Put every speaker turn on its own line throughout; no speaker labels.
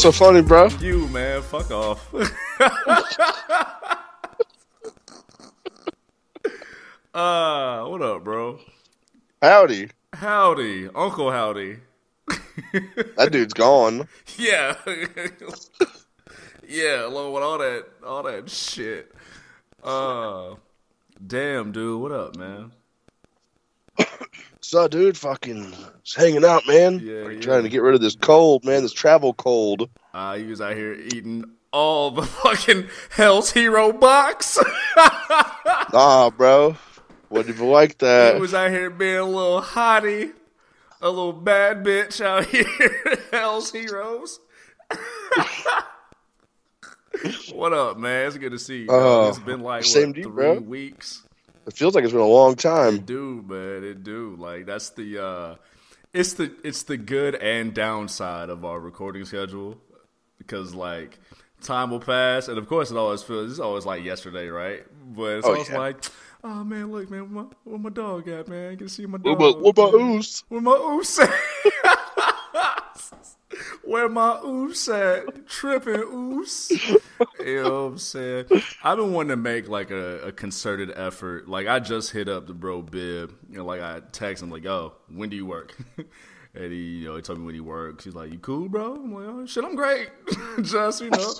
What's so funny, bro?
You man, fuck off. uh, what up, bro?
Howdy.
Howdy, Uncle Howdy.
That dude's gone.
Yeah. yeah, along with all that all that shit. Uh damn dude, what up, man?
So, dude, fucking just hanging out, man.
Yeah,
Fucking
yeah.
Trying to get rid of this cold, man. This travel cold.
Uh he was out here eating all the fucking Hell's Hero box.
Nah, bro. Wouldn't even like that.
he was out here being a little hottie, a little bad bitch out here. Hell's Heroes. what up, man? It's good to see you. dog.
Oh,
it's been like
same
what,
to you,
three
bro.
weeks.
It feels like it's been a long time.
do, man. It do. Like that's the uh it's the it's the good and downside of our recording schedule. Because like time will pass and of course it always feels it's always like yesterday, right? But it's
Oh,
always
yeah.
like Oh man, look man, where my, where my dog at, man? I can see my dog.
about, what about Oos?
Where my oos? Where my oops at? Tripping oops. you know what I'm saying? I've been wanting to make like a, a concerted effort. Like I just hit up the bro Bib. You know, like I text him like, "Oh, when do you work?" and he, you know, he told me when he works. He's like, "You cool, bro?" I'm like, "Oh shit, I'm great." just you know.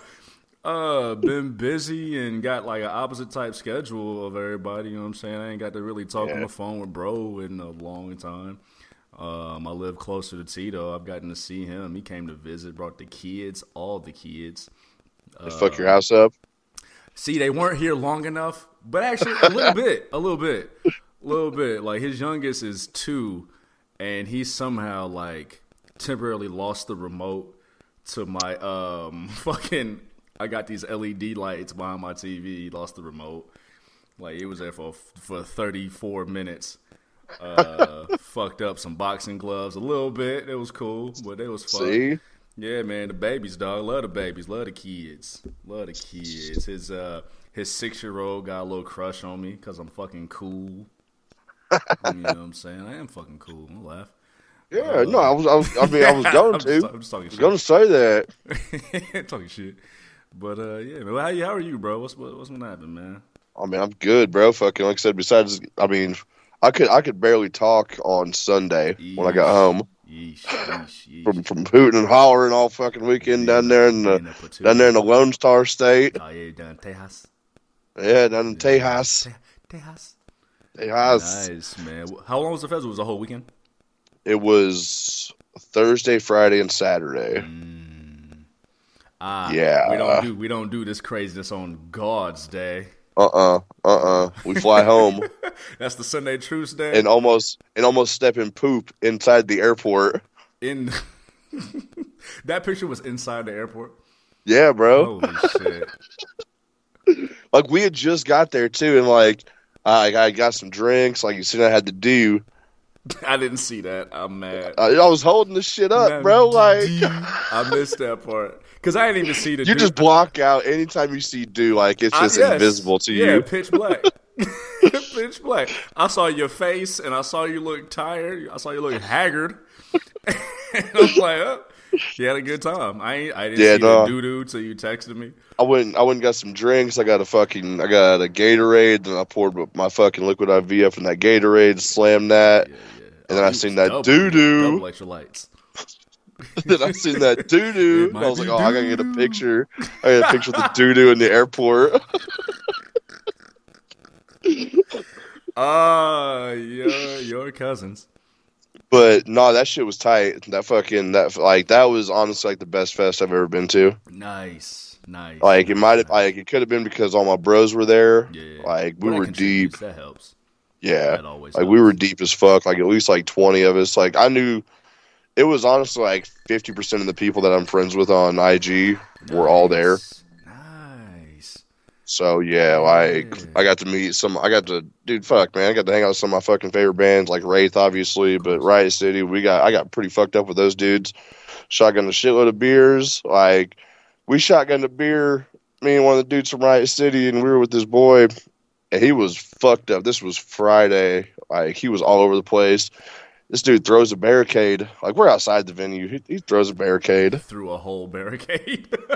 Uh, been busy and got like an opposite type schedule of everybody. You know what I'm saying? I ain't got to really talk on the phone with bro in a long time. Um, I live closer to Tito. I've gotten to see him. He came to visit, brought the kids, all the kids.
They fuck your house up.
See, they weren't here long enough, but actually a little bit, a little bit, a little bit. Like his youngest is two, and he somehow like temporarily lost the remote to my um fucking. I got these LED lights behind my TV. He lost the remote. Like it was there for for 34 minutes. Uh, fucked up some boxing gloves a little bit. It was cool, but it was fun.
See?
Yeah, man, the babies, dog. Love the babies. Love the kids. Love the kids. His uh his six year old got a little crush on me because I'm fucking cool. you know what I'm saying? I am fucking cool. I'm laugh.
Yeah, no, I was, I was, I mean, I was going
I'm
to.
just- I'm just talking
was going to say that.
talking shit. But uh, yeah, man. How, how are you, bro? What's what, what's gonna happen, man?
I mean, I'm good, bro. Fucking, like I said, besides, I mean, I could, I could barely talk on Sunday when I got home
Yeesh, yeesh, yeesh.
from, from hooting and hollering all fucking weekend down there in the,
a
down there in the Lone Star State.
Oh yeah, down in Tejas.
Yeah, down in Tejas.
Tejas.
Tejas.
Nice, man. How long was the festival? Was the whole weekend?
It was Thursday, Friday, and Saturday.
Ah,
Yeah.
We don't do we don't do this craziness on God's day.
Uh uh-uh, uh, uh We fly home
That's the Sunday Truce Day.
and almost and almost step in poop inside the airport.
in that picture was inside the airport.
Yeah, bro.
Holy shit!
Like we had just got there too, and like I, I got some drinks. Like you seen, I had to do.
I didn't see that. I'm mad.
I, I was holding the shit up, bro. Like
I missed that part because I didn't even see the.
you just block out anytime you see do. Like it's
I-
just
yes.
invisible to you.
Yeah,
you.
pitch black. pitch black. I saw your face and I saw you look tired. I saw you look haggard. and I'm like, oh, you had a good time. I ain't, I didn't
Yeah,
see the doo doo till you texted me.
I went. I went and got some drinks. I got a fucking. I got a Gatorade. Then I poured my fucking liquid IV up in that Gatorade. Slammed that.
Yeah, yeah.
And then oh,
I
seen that doo-doo.
Double electrolytes.
then I seen that doo doo. I was like, oh, I gotta get a picture. I got a picture of the doo doo in the airport.
Ah, your your cousins.
But no, that shit was tight. That fucking that like that was honestly like the best fest I've ever been to.
Nice, nice.
Like it might have like it could have been because all my bros were there.
Yeah.
Like we were deep.
That helps.
Yeah.
That always.
Like we were deep as fuck. Like at least like twenty of us. Like I knew it was honestly like fifty percent of the people that I'm friends with on IG were all there.
Nice. Nice.
So yeah, like
Yeah.
I got to meet some. I got to, dude, fuck, man. I got to hang out with some of my fucking favorite bands, like Wraith, obviously, but Riot City. We got, I got pretty fucked up with those dudes. Shotgun a shitload of beers. Like we shotgunned a beer. Me and one of the dudes from Riot City, and we were with this boy, and he was fucked up. This was Friday. Like he was all over the place. This dude throws a barricade. Like we're outside the venue. He, he throws a barricade.
Through a whole barricade.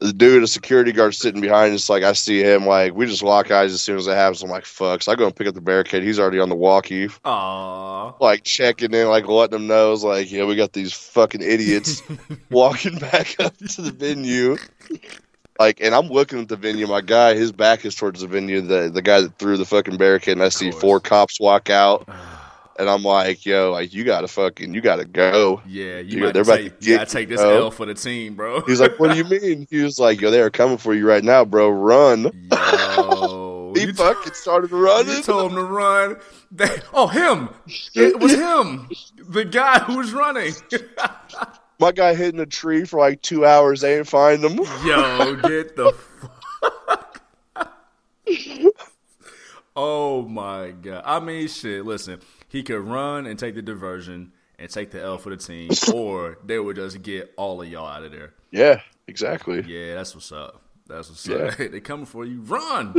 The dude, a security guard sitting behind us, like I see him, like we just lock eyes as soon as it happens. I'm like, fuck. So I go and pick up the barricade. He's already on the walkie,
Aww.
like checking in, like letting them know, it's like, yeah, we got these fucking idiots walking back up to the venue. Like, and I'm looking at the venue. My guy, his back is towards the venue. The the guy that threw the fucking barricade, and I see four cops walk out, and I'm like, yo, like you gotta fucking, you gotta go.
Yeah, you
Dude,
might
they're about
take,
to get
take this. L for the team, bro.
He's like, what do you mean? He was like, yo, they are coming for you right now, bro. Run.
Yo,
He
you,
fucking started
you
running.
told him to run. They, oh, him! It was him, the guy who was running.
My guy hitting a tree for like two hours. They ain't find him.
Yo, get the fuck. oh my god! I mean, shit. Listen, he could run and take the diversion and take the L for the team, or they would just get all of y'all out of there.
Yeah, exactly.
Yeah, that's what's up. That's what's
Yeah.
up. they coming for you. Run.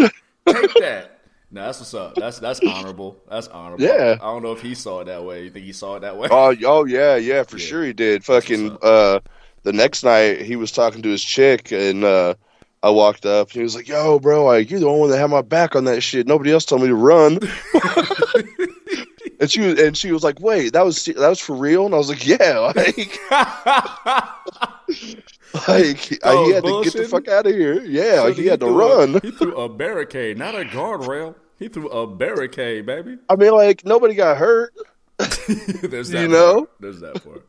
Take that. No, that's what's up. That's that's honorable. That's honorable.
Yeah.
I don't know if he saw it that way. You think he saw it that way?
Oh, oh yeah, yeah, for
Yeah.
sure he did. Fucking uh, the next night he was talking to his chick, and uh, I walked up. and He was like, "Yo, bro, like you're the only one that had my back on that shit. Nobody else told me to run." and she was, and she was like, "Wait, that was that was for real?" And I was like, "Yeah, like." Like he oh, had bullshit. to get the fuck out of here. Yeah,
so
he, he, had to
run. A, he threw a barricade, not a guardrail. He threw a barricade, baby.
I mean, like nobody got hurt.
There's that.
You
part. know? There's that part.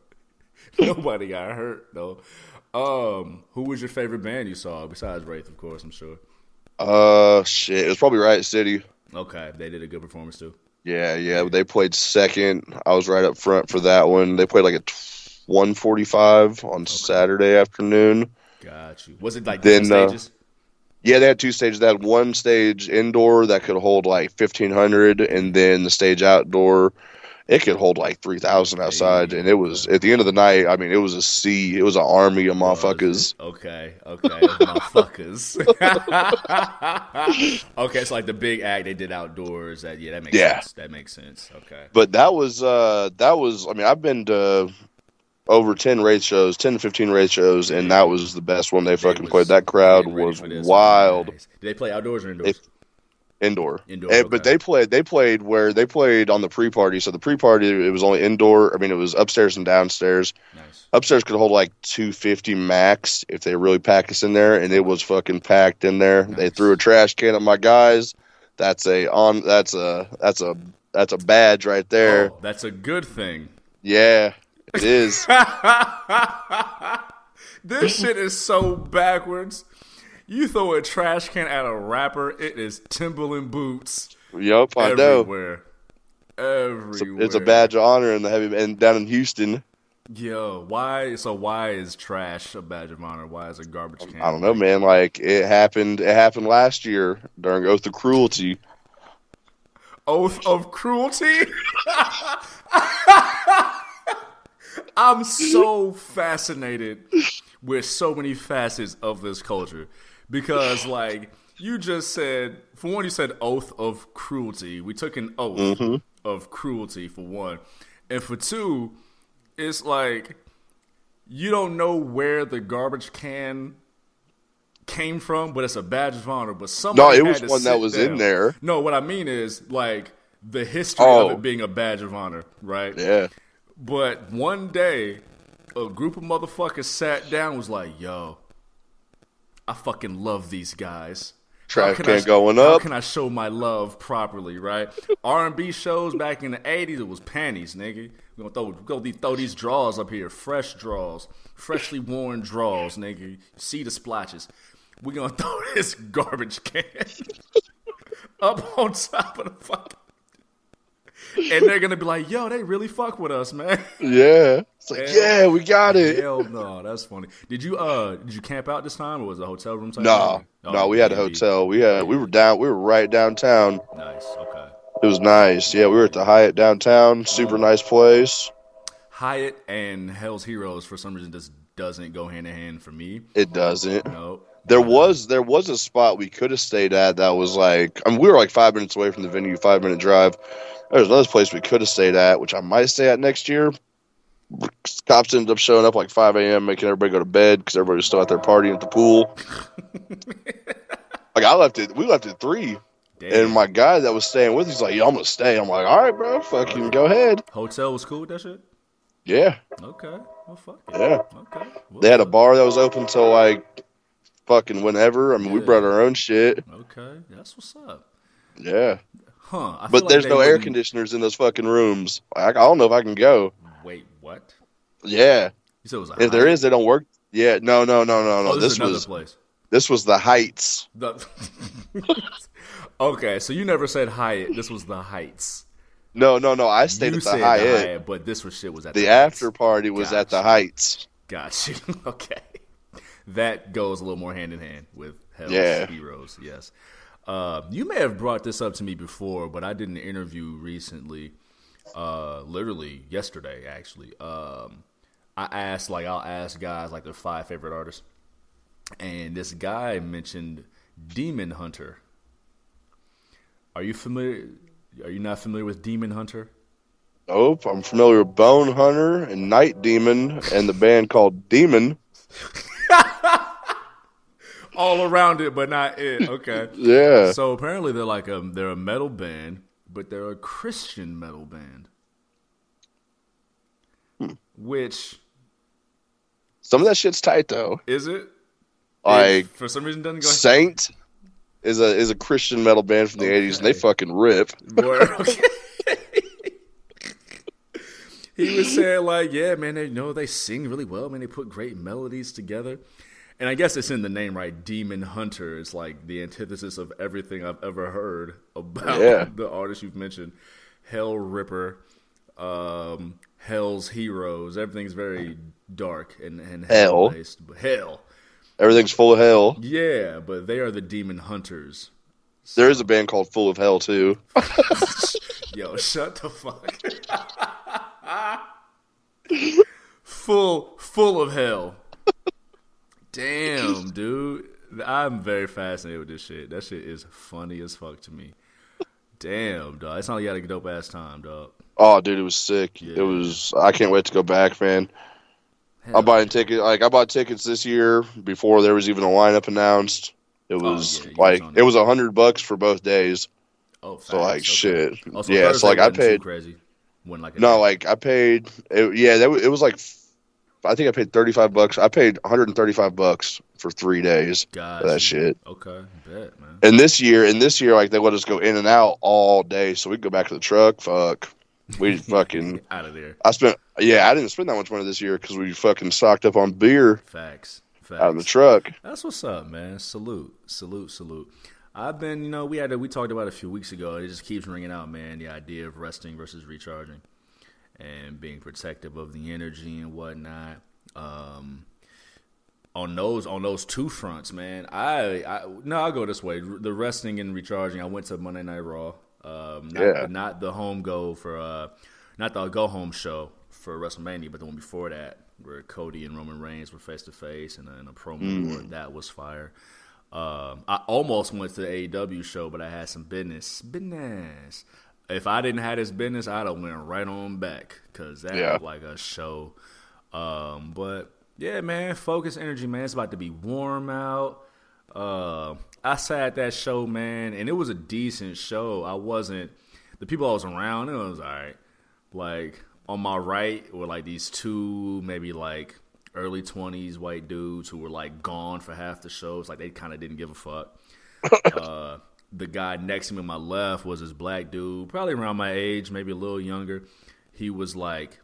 nobody got hurt though. Um, who was your favorite band you saw besides Wraith, of course? I'm sure.
Uh, shit, it was probably Riot City.
Okay, they did a good performance too.
Yeah, yeah, they played second. I was right up front for that one. They played like a. 1:45 on okay. Saturday afternoon.
Got you. Was it like
then, uh,
stages?
Uh, yeah, they had two stages. They had one stage indoor that could hold like 1,500, and then the stage outdoor, it could hold like 3,000 outside. And it was, at the end of the night, I mean, it was a sea. It was an army of motherfuckers.
Okay, okay, motherfuckers. okay, it's so like the big act they did outdoors. That Yeah, that makes
yeah.
sense. That makes sense. Okay.
But that was, uh that was, I mean, I've been to over ten Wraith shows, ten to fifteen Wraith shows, and that was the best one they fucking
was
played. That crowd was wild.
Nice. Did they play outdoors or indoors?
If- indoor.
Indoor,
Eh,
okay.
But they played. They played where they played on the pre-party. So the pre-party it was only indoor. I mean, it was upstairs and downstairs.
nice.
Upstairs could hold like 250 max if they really pack us in there, and it was fucking packed in there. They threw a trash can at my guys. That's a on. That's a that's a that's a badge right there.
Oh, that's a good thing.
Yeah, it is.
This shit is so backwards. You throw a trash can at a rapper, it is Timberland boots
yup, I know.
everywhere. Everywhere.
It's a, it's a badge of honor in the heavy and down in Houston.
Yo, why? So why is trash a badge of honor? Why is a garbage can?
I don't know, man. Like it happened. It happened last year during Oath of Cruelty.
Oath of cruelty. I'm so fascinated with so many facets of this culture because, like, you just said, for one, you said oath of cruelty. We took an oath mm-hmm. of cruelty for one, and for two, it's like you don't know where the garbage can came from, but it's a badge of honor. But somebody
no,
it
was one that was in there.
No, what I mean is like the history
Oh.
of it oh. being a badge of honor, right?
Yeah.
But one day, a group of motherfuckers sat down and was like, yo, I fucking love these guys.
Trash
can I-
going up.
How can I show my love properly, right? R and B shows back in the eighties, it was panties, nigga. We gonna throw, we gonna throw these draws up here, fresh draws, freshly worn draws, nigga. See the splotches. We're gonna throw this garbage can up on top of the fucking. And they're gonna be like, "Yo, they really fuck with us, man."
Yeah. It's like,
Hell-
yeah, we got it.
Hell no, that's funny. Did you uh did you camp out this time or was it a hotel room type?
No.
Oh,
no, we had a hotel. We had we were down. We were right downtown.
Nice, okay.
It was nice. Yeah, we were at the Hyatt downtown. Super nice place.
Hyatt and Hell's Heroes for some reason just doesn't go hand in hand for me.
It doesn't.
No,
There was there was a spot we could have stayed at that was like I mean, we were like five minutes away from the venue, five minute drive. There's another place we could have stayed at, which I might stay at next year. Cops ended up showing up like 5 a.m., making everybody go to bed because everybody was still out there partying at the pool. like I left it, we left at three,
Damn.
and my guy that was staying with, us, he's like, "Yo, I'm gonna stay." I'm like, "All right, bro, fucking go ahead."
Hotel was cool with that shit.
Yeah,
Okay. Well, fuck
yeah.
Okay. Well,
They had a bar that was open till like fucking whenever. I mean, we brought our own shit.
Okay. That's what's up.
Yeah,
Huh. I
but there's no air
wouldn't-
conditioners in those fucking rooms. I, I don't know if I can go.
Wait, what?
Yeah,
You said it was a
if there
high-
is, they don't work. Yeah, no, no, no, no, no.
Oh, this,
this was
place.
this was the Heights.
The- okay, so you never said Hyatt. This was the Heights.
No, no, no. I stayed
you
at the
said
Hyatt.
but this was shit was at
The
the,
after party was at the Heights.
Got you. okay. That goes a little more hand in hand with Hell's
Yeah.
Heroes, yes. Uh, you may have brought this up to me before, but I did an interview recently, uh, literally yesterday, actually. Um, I asked, like, I'll ask guys, like, their five favorite artists. And this guy mentioned Demon Hunter. Are you familiar? Are you not familiar with Demon Hunter?
Nope, I'm familiar with Bone Hunter and Night Demon and the band called Demon.
All around it, but not it. Okay.
Yeah.
So apparently they're like a they're a metal band, but they're a Christian metal band. Hmm. Which
Some of that shit's tight though.
is it?
Like
It, for some reason doesn't go
Saint is a is a Christian metal band from the
Okay.
80s and they fucking rip.
Boy, okay. he was saying like, yeah, man, they you know they sing really well, man. They put great melodies together. And I guess it's in the name, right? Demon Hunter. It's like the antithesis of everything I've ever heard about
Yeah.
the artist you've mentioned. Hellripper, um, Hell's Heroes. Everything's very dark and, and
Hell.
based. Hell.
Everything's full of hell.
Yeah, but they are the Demon Hunters.
There is a band called Full of Hell too.
Yo, shut the fuck. full, full of hell. Damn, dude. I'm very fascinated with this shit. That shit is funny as fuck to me. Damn, dog. It's not like you had a dope ass time, dog.
Oh, dude, it was sick.
Yeah.
It was. I can't wait to go back, man.
Hell,
I'm buying tickets. Like I bought tickets this year before there was even a lineup announced. It
Oh,
was
yeah, you was
like it was a hundred bucks for both days.
Oh,
So like
okay.
shit.
Oh, so
yeah, so like I paid.
crazy. When like
No, like I paid. It, yeah, that, it was like. I think I paid thirty five bucks. I paid 135 bucks for three days for that shit.
Okay, bet man.
And this year, and this year, like they let us go in and out all day, so we could go back to the truck. Fuck, we fucking.
Out of there.
I spent. Yeah, I didn't spend that much money this year because we fucking stocked up on beer
Facts. Facts.
out of the truck.
That's what's up, man. Salute, salute, salute. I've been, you know, we had a, we talked about it a few weeks ago. It just keeps ringing out, man. The idea of resting versus recharging, and being protective of the energy and whatnot. Um, on those on those two fronts, man. I, I no, I'll go this way. The resting and recharging. I went to Monday Night Raw. Um, not,
Yeah.
not the home go for uh, not the go home show for WrestleMania, but the one before that, where Cody and Roman Reigns were face to face and a promo war. That was fire. Um, I almost went to the AEW show, but I had some business. Business. If I didn't have this business, I'd have went right on back because that
Yeah.
was like a show. Um, but yeah, man, focus energy, man. It's about to be warm out. Uh, I sat at that show, man, and it was a decent show. I wasn't the people I was around. It was all right. Like on my right were like these two, maybe like early twenties white dudes who were like gone for half the shows. Like they kind of didn't give a fuck. uh, the guy next to me on my left was this black dude, probably around my age, maybe a little younger. He was like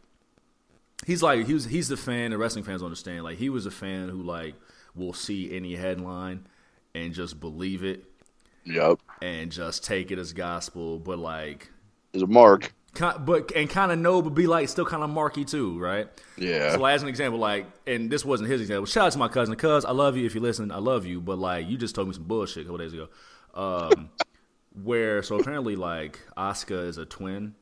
he's like he was he's the fan the wrestling fans understand. Like he was a fan who like will see any headline and just believe it
Yep,
and just take it as gospel but like
is a mark.
but and kind of know but be like still kind of marky too right?
Yeah,
so like, as an example like and this wasn't his example. Shout out to my cousin cuz i love you if you listen i love you but like you just told me some bullshit a couple days ago um where so apparently like Asuka is a twin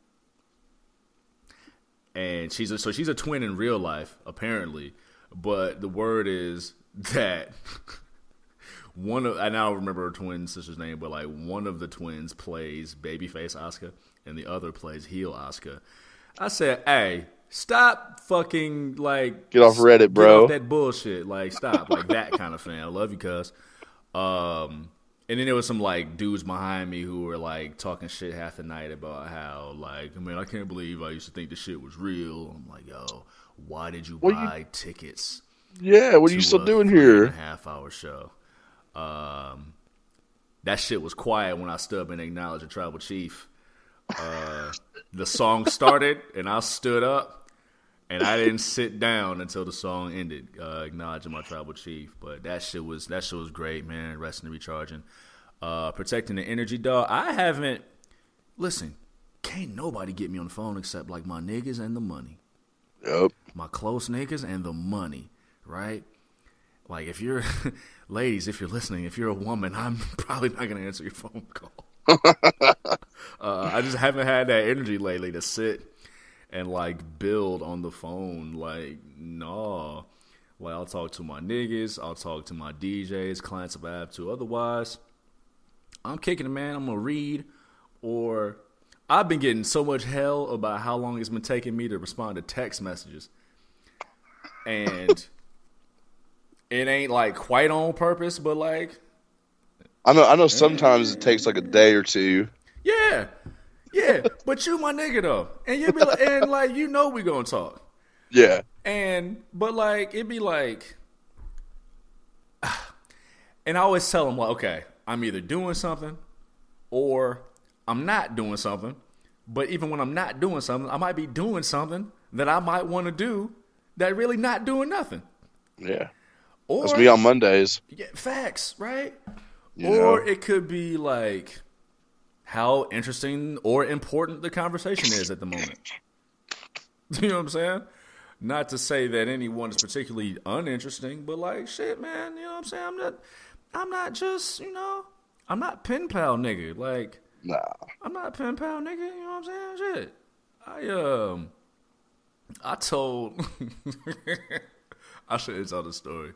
and she's a, so she's a twin in real life apparently but the word is that one of I now remember her twin sister's name, but like one of the twins plays babyface Asuka, and the other plays heel Asuka. I said, "Hey, stop fucking like
Get off Reddit, bro.
off that bullshit. Like, stop, like that kind of fan. I love you, cuz." Um, and then there was some like dudes behind me who were like talking shit half the night about how like, man, I can't believe I used to think the shit was real. I'm like, yo, why did you
What you-
buy tickets?
Yeah, what are you still doing here?
a half hour show. Um, that shit was quiet when I stood up and acknowledged the tribal chief. Uh, the song started and I stood up and I didn't sit down until the song ended, uh, acknowledging my tribal chief. But that shit was that shit was great, man. Resting and recharging, uh, protecting the energy, dog. I haven't. Listen, can't nobody get me on the phone except like my niggas and the money
Yep.
my close niggas and the money, right? Like if you're ladies, if you're listening, if you're a woman, I'm probably not gonna answer your phone call. uh, I just haven't had that energy lately to sit and like build on the phone. Like, nah. Like I'll talk to my niggas, I'll talk to my DJs, clients if I have to. Otherwise, I'm kicking it, man. I'm gonna read, or I've been getting so much hell about how long it's been taking me to respond to text messages, and it ain't like quite on purpose, but like,
I know. I know. Sometimes it takes like a day or two.
yeah, yeah. but you my nigga though, and you be like, and like you know we gonna talk.
Yeah.
And but like it'd be like, and I always tell them like, okay, I'm either doing something or I'm not doing something. But even when I'm not doing something, I might be doing something that I might want to do that really not doing nothing.
Yeah.
Or
That's me on Mondays.
yeah, facts, right?
You
or
know?
it could be like how interesting or important the conversation is at the moment. You know what I'm saying? Not to say that anyone is particularly uninteresting, but like shit, man, you know what I'm saying? I'm not I'm not just, you know, I'm not pen pal nigga. Like
Nah.
I'm not pen pal nigga, you know what I'm saying? Shit. I um I told I shouldn't tell the story.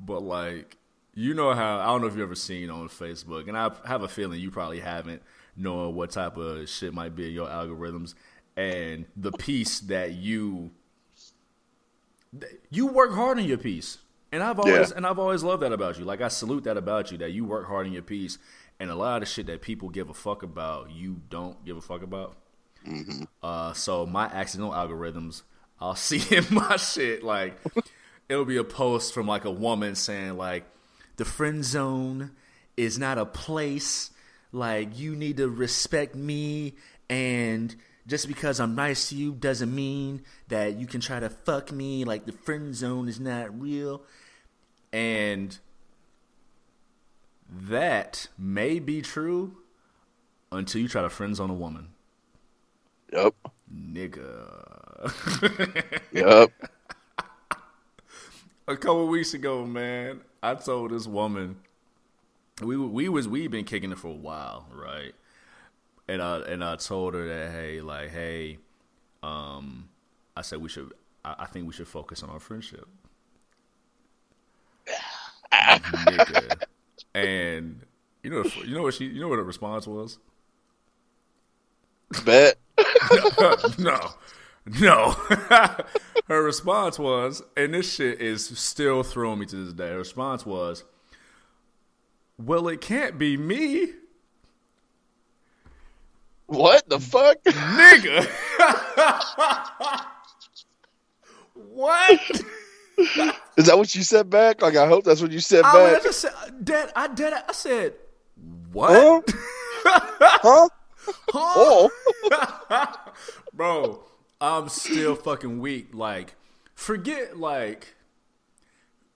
But like you know how I don't know if you've ever seen on Facebook, and I have a feeling you probably haven't, knowing what type of shit might be in your algorithms and the piece that you you work hard on your piece. And I've always
Yeah.
and I've always loved that about you. Like I salute that about you that you work hard on your piece and a lot of shit that people give a fuck about, you don't give a fuck about. Uh, so my accidental algorithms, I'll see in my shit like it'll be a post from like a woman saying like the friend zone is not a place. Like you need to respect me and just because I'm nice to you doesn't mean that you can try to fuck me. Like the friend zone is not real. And that may be true until you try to friend zone a woman.
Yep.
Nigga.
Yep.
a couple weeks ago, man, I told this woman we we was we been kicking it for a while, right? And I and I told her that hey, like hey, um, I said we should. I, I think we should focus on our friendship. And you know, you know what she, you know what her response was?
Bet.
no, no. her response was, and this shit is still throwing me to this day. Her response was, "Well, it can't be me,
What the fuck?
nigga." what?
Is that what you said back? Like I hope that's what you said
I, mean, I
back.
just said, dead. I did. I said, "What?"
Huh? huh? Oh.
bro i'm still fucking weak like forget like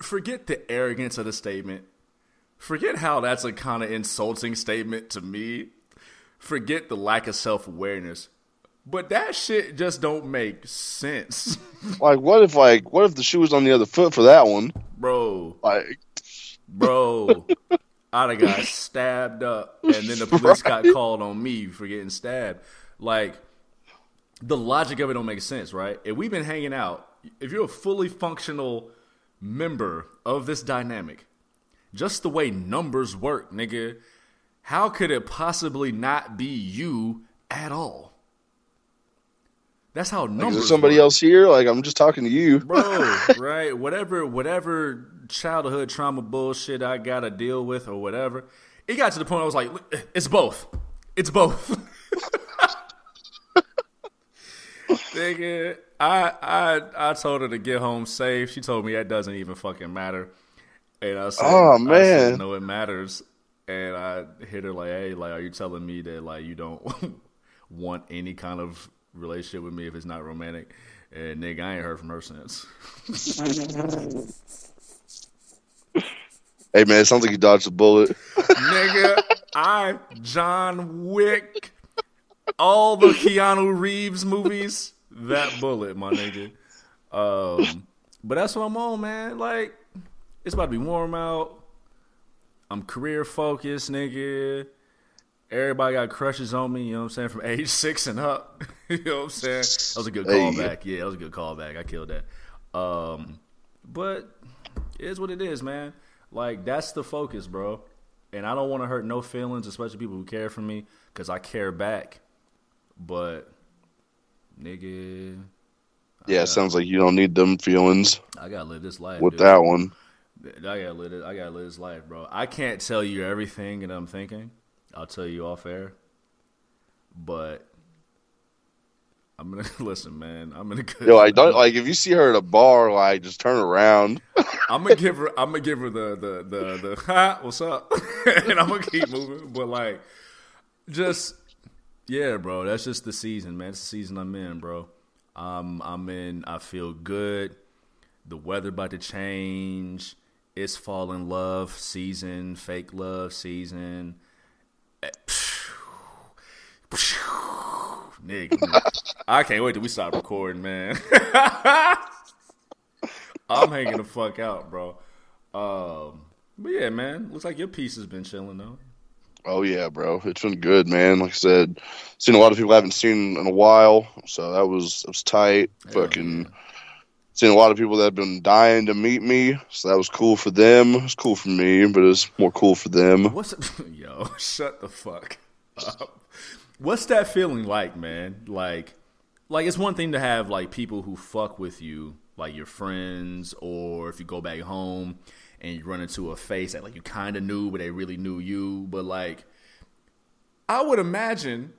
forget the arrogance of the statement forget how that's a kind of insulting statement to me. Forget the lack of self-awareness. But that shit just don't make sense.
Like what if like what if the shoe was on the other foot for that one?
bro.
Like
bro. I'd have got stabbed up and then the police got called on me for getting stabbed. Like the logic of it don't make sense, right? If we've been hanging out, if you're a fully functional member of this dynamic, just the way numbers work, nigga. How could it possibly not be you at all? That's how
Like,
numbers.
is there somebody
work.
else here? Like I'm just talking to you.
bro. right? Whatever, whatever childhood trauma bullshit I gotta deal with or whatever. It got to the point I was like, it's both. It's both. Nigga, I I I told her to get home safe. She told me that doesn't even fucking matter. And I said,
Oh,
I said,
man.
no, it matters. And I hit her like, hey, like, are you telling me that like you don't want any kind of relationship with me if it's not romantic? And nigga, I ain't heard from her since.
Hey man, it sounds like you dodged a bullet.
nigga, I John Wick, all the Keanu Reeves movies, that bullet, my nigga. Um, but that's what I'm on, man. Like, it's about to be warm out. I'm career focused, nigga. Everybody got crushes on me, you know what I'm saying, from age six and up. you know what I'm saying? That was a good callback. Yeah, that was a good callback. I killed that. Um, but it is what it is, man. Like that's the focus, bro. And I don't want to hurt no feelings, especially people who care for me, because I care back. But nigga,
Yeah, it sounds like you don't need them feelings
I gotta live this life.
with
dude.
that one.
I gotta live it. I gotta live this life, bro. I can't tell you everything that I'm thinking. I'll tell you off air. But I'm gonna listen, man. I'm gonna go.
Yo, like don't like if you see her at a bar, like just turn around.
I'm gonna give her. I'm gonna give her the the the the ha. What's up? and I'm gonna keep moving. But like, just yeah, bro. That's just the season, man. It's the season I'm in, bro. Um, I'm in. I feel good. The weather about to change. It's fall in love season. Fake love season. Eh, Nigga, I can't wait till we stop recording, man. I'm hanging the fuck out, bro. Um, but yeah, man, looks like your piece has been chilling though.
Oh yeah, bro, it's been good, man. Like I said, seen a lot of people I haven't seen in a while, so that was that was tight.
Hell
Fucking seen a lot of people that have been dying to meet me, so that was cool for them. It was cool for me, but it's more cool for them.
What's yo? Shut the fuck up. What's that feeling like, man? Like, like it's one thing to have like people who fuck with you, like your friends, or if you go back home and you run into a face that like you kind of knew, but they really knew you. But like, I would imagine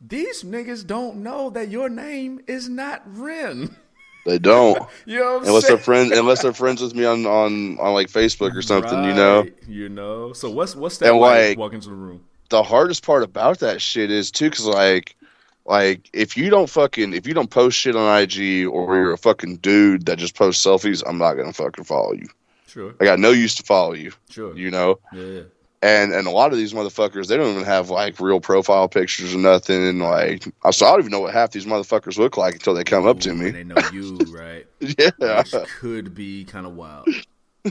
these niggas don't know that your name is not Ren.
They don't.
You know what
unless
saying?
they're friends unless they're friends with me on on, on like Facebook or something, you know.
You know. So what's what's that
And,
like,
like-
walk into the room?
The hardest part about that shit is too cuz like like if you don't fucking if you don't post shit on IG or you're a fucking dude that just posts selfies, I'm not going to fucking follow you.
Sure,
I got no use to follow you,
sure.
you know.
yeah.
And and a lot of these motherfuckers, they don't even have like real profile pictures or nothing. And like, I so I don't even know what half these motherfuckers look like until they come up to me.
they know you, right?
Yeah,
Which could be kind of wild.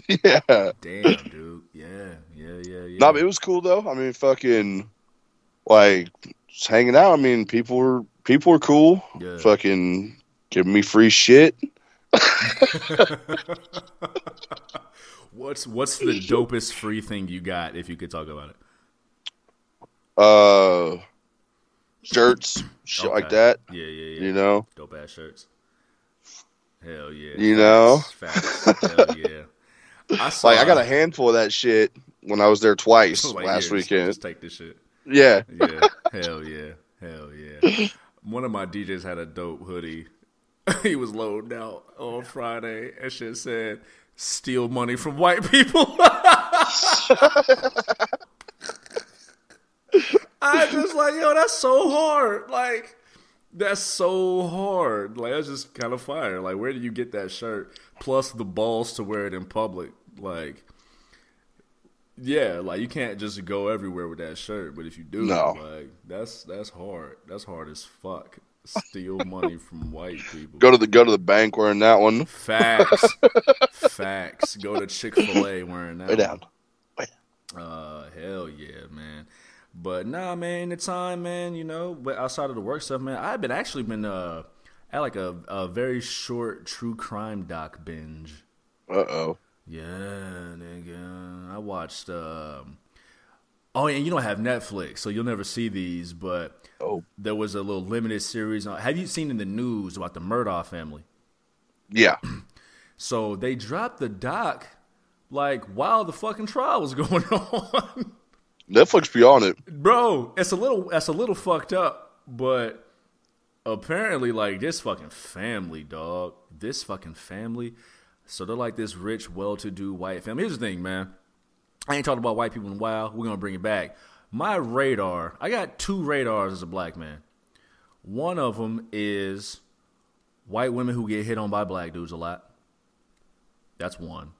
yeah.
Damn, dude. Yeah, yeah, yeah, yeah.
No, but it was cool though. I mean, fucking, like, just hanging out. I mean, people were people were cool.
Yeah.
Fucking giving me free shit.
what's what's the dopest free thing you got? If you could talk about it.
Uh, shirts, shit
Okay.
like that.
Yeah, yeah, yeah.
You know.
Dope ass shirts. Hell yeah.
You know?
Facts. Facts. Hell yeah. I saw.
Like, I got a handful of that shit when I was there twice
like,
last
here, just-
weekend.
Just take this shit.
Yeah.
Yeah. Hell yeah. Hell yeah. One of my DJs had a dope hoodie. he was loading out on Friday and shit said, steal money from white people. I just like, yo, that's so hard. Like, that's so hard. Like, that's just kind of fire. Like, where do you get that shirt? Plus the balls to wear it in public. Like, yeah, like you can't just go everywhere with that shirt. But if you do,
No.
like that's that's hard. That's hard as fuck. Steal money from white people.
Go to the go to the bank wearing that one.
Facts. Facts. Go to Chick Fil A wearing that.
Way
one.
down. Way down.
Uh, hell yeah, man. But nah, man, the time, man, you know, but outside of the work stuff, man, I've been actually been uh at like a, a very short true crime doc binge.
Uh oh.
Yeah, nigga. I watched. Um, oh, and you don't have Netflix, so you'll never see these. But
Oh,
there was a little limited series. On, have you seen in the news about the Murdaugh family?
yeah.
So they dropped the doc like while the fucking trial was going on.
Netflix be on it.
Bro, it's a little that's a little fucked up, but apparently like this fucking family, dog. This fucking family. So they're like this rich, well to do white family. Here's the thing, man. I ain't talking about white people in a while. We're gonna bring it back. My radar, I got two radars as a black man. One of them is white women who get hit on by black dudes a lot. That's one.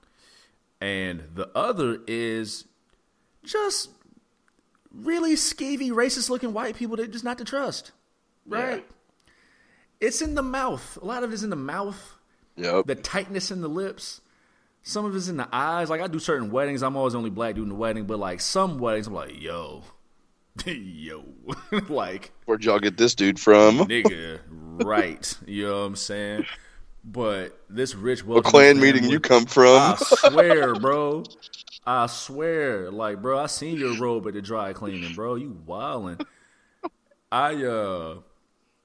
And the other is just really skeevy, racist looking white people that just not to trust. Right? It's in the mouth. A lot of it's in the mouth,
Yep.
the tightness in the lips. Some of it's in the eyes. Like I do certain weddings. I'm always the only black dude in the wedding, but like some weddings, I'm like, yo, yo, like
Where'd y'all get this dude from?
nigga, right? You know what I'm saying? But this rich,
What clan meeting you come from?
I swear, bro. I swear, like, bro, I seen your robe at the dry cleaning, bro. You wildin'. I uh,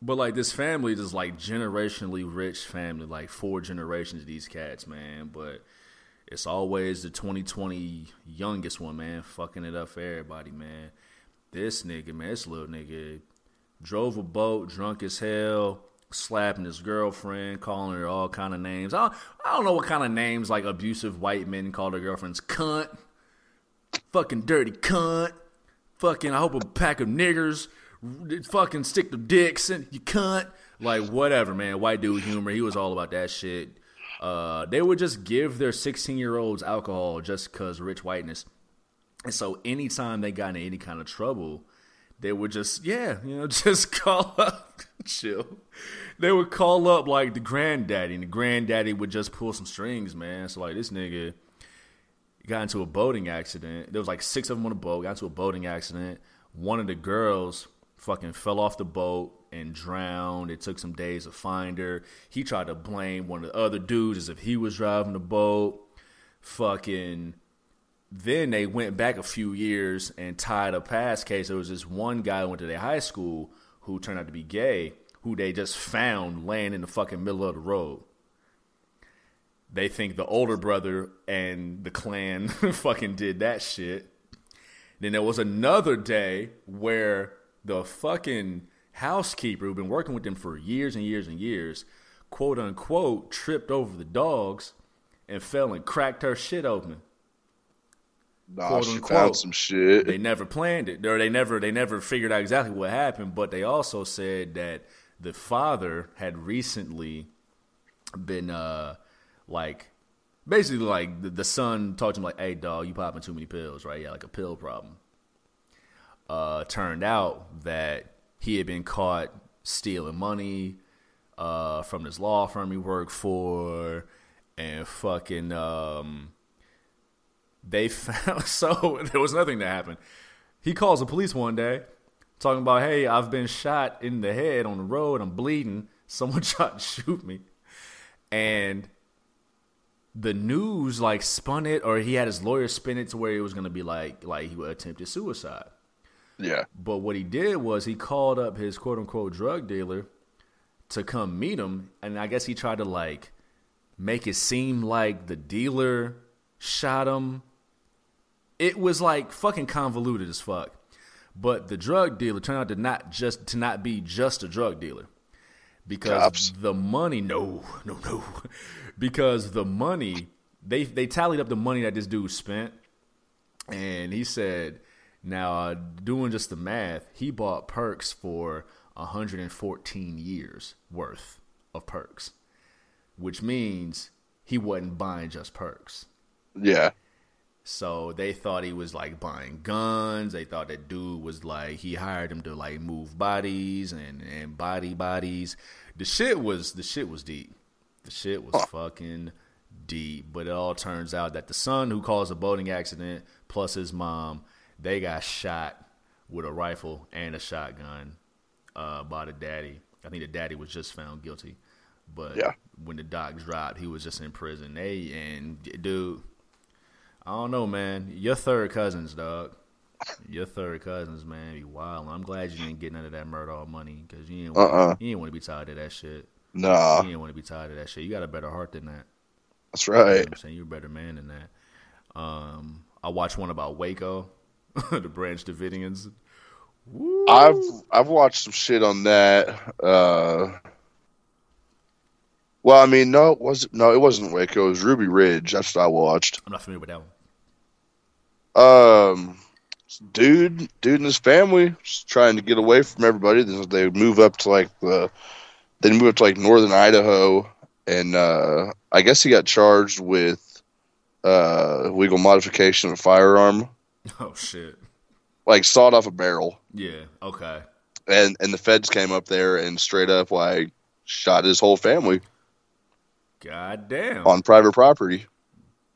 but like this family is like generationally rich family, like four generations of these cats, man. But it's always the 2020 youngest one, man, fucking it up for everybody, man. This nigga, man, this little nigga drove a boat, drunk as hell, slapping his girlfriend, calling her all kind of names. I don't, I don't know what kind of names like abusive white men call their girlfriends. Cunt, fucking dirty cunt, fucking. I hope a pack of niggers fucking stick their dicks in you cunt. Like whatever, man. White dude humor. He was all about that shit. Uh, they would just give their 16 year olds alcohol just cause rich whiteness. And so anytime they got in any kind of trouble, they would just yeah, you know, just call up chill. They would call up like the granddaddy, and the granddaddy would just pull some strings, man. So like this nigga got into a boating accident. There was like six of them on a boat, got into a boating accident. One of the girls fucking fell off the boat and drowned. It took some days to find her. He tried to blame one of the other dudes as if he was driving the boat. Fucking then they went back a few years and tied a past case. There was this one guy who went to their high school who turned out to be gay, who they just found laying in the fucking middle of the road. They think the older brother and the clan fucking did that shit. Then there was another day where the fucking housekeeper who'd been working with them for years and years and years, quote unquote, tripped over the dogs and fell and cracked her shit open.
Nah,
quote,
she
unquote.
found some shit.
They never planned it, or they never they never figured out exactly what happened. But they also said that the father had recently been uh like basically like the, the son talked to him like, "Hey, dog, you popping too many pills, right? Yeah, like a pill problem." Uh, turned out that he had been caught stealing money uh, from this law firm he worked for, and fucking um, they found so there was nothing that happened. He calls the police one day, talking about, "Hey, I've been shot in the head on the road. I'm bleeding. Someone tried to shoot me," and the news like spun it, or he had his lawyer spin it to where it was to be like like he attempted suicide.
Yeah.
But what he did was he called up his quote unquote drug dealer to come meet him, and I guess he tried to like make it seem like the dealer shot him. It was like fucking convoluted as fuck. But the drug dealer turned out to not just to not be just a drug dealer. Because
Cops.
the money no, no, no. because the money they they tallied up the money that this dude spent and he said now uh, doing just the math he bought perks for 114 years worth of perks which means he wasn't buying just perks
Yeah.
so they thought he was like buying guns. They thought that dude was like he hired him to like move bodies and and body bodies. The shit was the shit was deep. The shit was fucking deep. But it all turns out that the son who caused a boating accident plus his mom, they got shot with a rifle and a shotgun uh, by the daddy. I think the daddy was just found guilty But
Yeah.
when the doc dropped, he was just in prison. They and dude, I don't know, man. Your third cousins, dog. Your third cousins, man, be wild. I'm glad you didn't get none of that Murdaugh money because you didn't.
Uh-uh.
You didn't want to be tied to that shit.
Nah,
You didn't want to be tied to that shit. You got a better heart than that.
that's
You know
right.
what I'm saying you're a better man than that. Um, I watched one about Waco, the Branch Davidians. Woo.
I've I've watched some shit on that. Uh, well, I mean, no, it was no, it wasn't Waco. It was Ruby Ridge. That's what I watched.
I'm not familiar with that one.
Um, dude, dude and his family trying to get away from everybody. They- They move up to like the, they move up to like northern Idaho, and uh, I guess he got charged with uh legal modification of a firearm,
Oh shit.
like sawed off a barrel,
Yeah. Okay.
and and the feds came up there and straight up like shot his whole family
God damn.
on private property.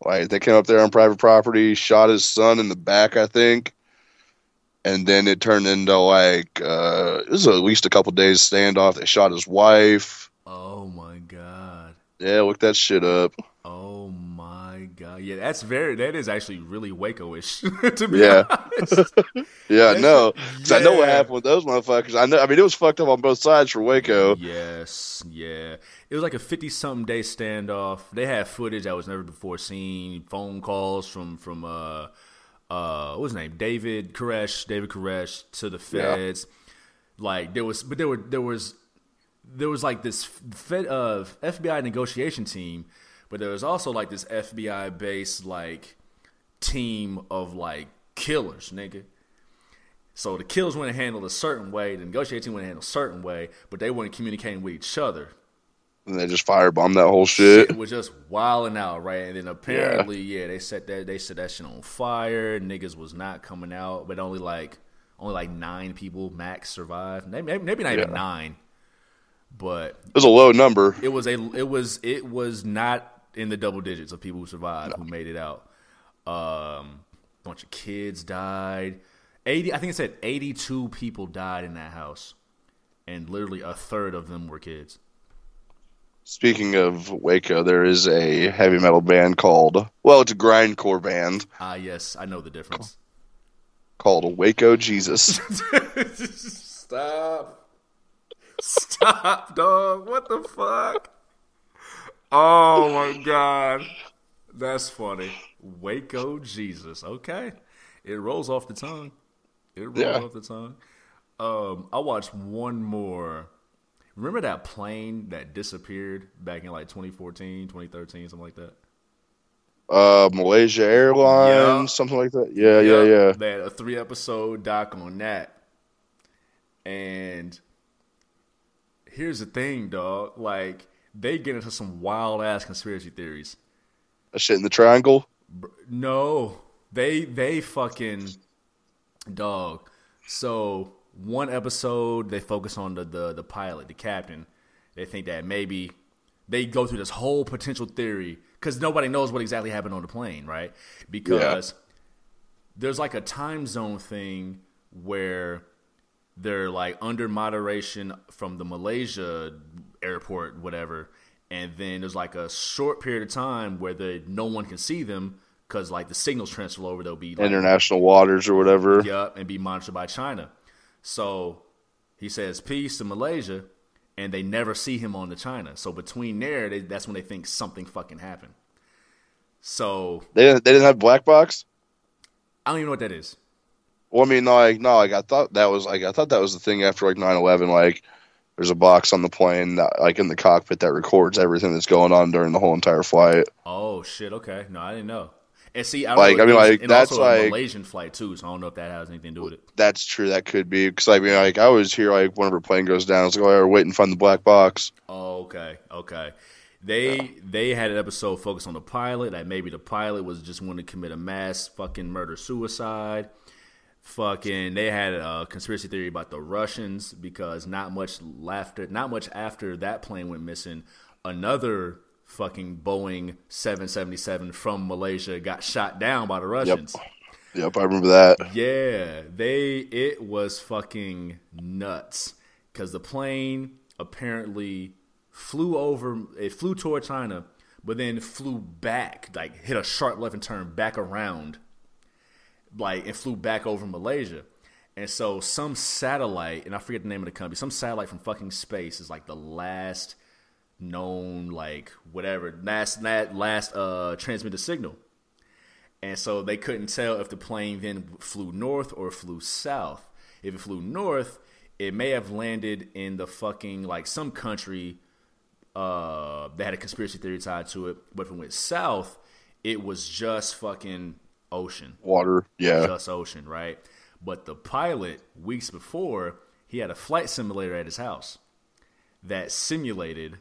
Like they came up there on private property, shot his son in the back, I think, and then it turned into like uh, it was at least a couple days standoff. They shot his wife.
Oh my god.
Yeah, look that shit up.
Oh my god. Yeah, that's very. That is actually really Waco-ish. to be
Yeah.
honest.
Yeah,
That's-
no, 'Cause I know what happened with those motherfuckers. I know. I mean, it was fucked up on both sides for Waco.
Yes, yeah. It was like a fifty-something day standoff. They had footage that was never before seen. Phone calls from from uh uh what was his name? David Koresh. David Koresh to the
Yeah.
feds. Like there was, but there were there was there was like this Fed, uh, FBI negotiation team, but there was also like this FBI based like team of like killers, nigga. So the killers want to handle a certain way, the negotiating team want to handle a certain way, but they weren't communicating with each other.
And they just firebombed that whole shit.
It was just wilding out, right? And then apparently, yeah. they set that they set that shit on fire. Niggas was not coming out, but only like only like nine people max survived. Maybe, maybe not even nine, but
It was a low number.
it was a it was it was not in the double digits of people who survived who made it out. Um, a bunch of kids died. Eighty, I think it said eighty-two people died in that house, and literally a third of them were kids.
Speaking of Waco, there is a heavy metal band called well, it's a grindcore band
Ah, yes, I know the difference.
called Waco Jesus.
Stop. Stop, dog. What the fuck? Oh my god. That's funny. Waco Jesus. Okay. It rolls off the tongue. It rolls
Yeah.
off the tongue. Um, I watched one more. Remember that plane that disappeared back in like 2014, 2013, something like that?
uh, Malaysia Airlines,
Yeah.
something like that. Yeah, yeah, yeah.
They had a three episode doc on that. And here's the thing, dog. Like, they get into some wild ass conspiracy theories.
A shit in the triangle.
No, they they fucking dog. So one episode they focus on the the, the pilot, the captain. They think that maybe they go through this whole potential theory because nobody knows what exactly happened on the plane, right? Because there's like a time zone thing where they're like under moderation from the Malaysia airport, whatever, and then there's like a short period of time where they no one can see them because like the signals transfer over. They'll be like,
International waters or whatever.
Yup, and be monitored by China. So he says peace to Malaysia, and they never see him on the China. So between there, they, that's when they think something fucking happened. So
They didn't. They didn't have black box.
I don't even know what that is.
Well, I mean, no, like, no, like I thought that was like I thought that was the thing after like 9-11, Like, there's a box on the plane, that, like in the cockpit, that records everything that's going on during the whole entire flight.
Oh shit! Okay, no, I didn't know. And see, I don't
Like,
know,
I mean, like, that's
also a
like-
Malaysian flight too. So I don't know if that has anything to do with it.
That's true. That could be because I mean, like I always hear like whenever a plane goes down, it's like, oh, we're waiting to find the black box.
Oh, okay, okay. They they had an episode focused on the pilot. That maybe the pilot was just wanting to commit a mass fucking murder suicide. Fucking, they had a conspiracy theory about the Russians because not much after not much after that plane went missing, another fucking Boeing 777 from Malaysia got shot down by the Russians.
Yep, I remember that.
Yeah, they it was fucking nuts because the plane apparently flew over, it flew toward China, but then flew back, like hit a sharp left and turn back around, like and flew back over Malaysia. And so some satellite, and I forget the name of the company, some satellite from fucking space is like the last known, like whatever, last last, last uh transmitted signal. And so they couldn't tell if the plane then flew north or flew south. If it flew north, it may have landed in the fucking like some country uh that had a conspiracy theory tied to it. But if it went south, it was just fucking ocean.
Water. Yeah.
Just ocean, right? But the pilot, weeks before, he had a flight simulator at his house that simulated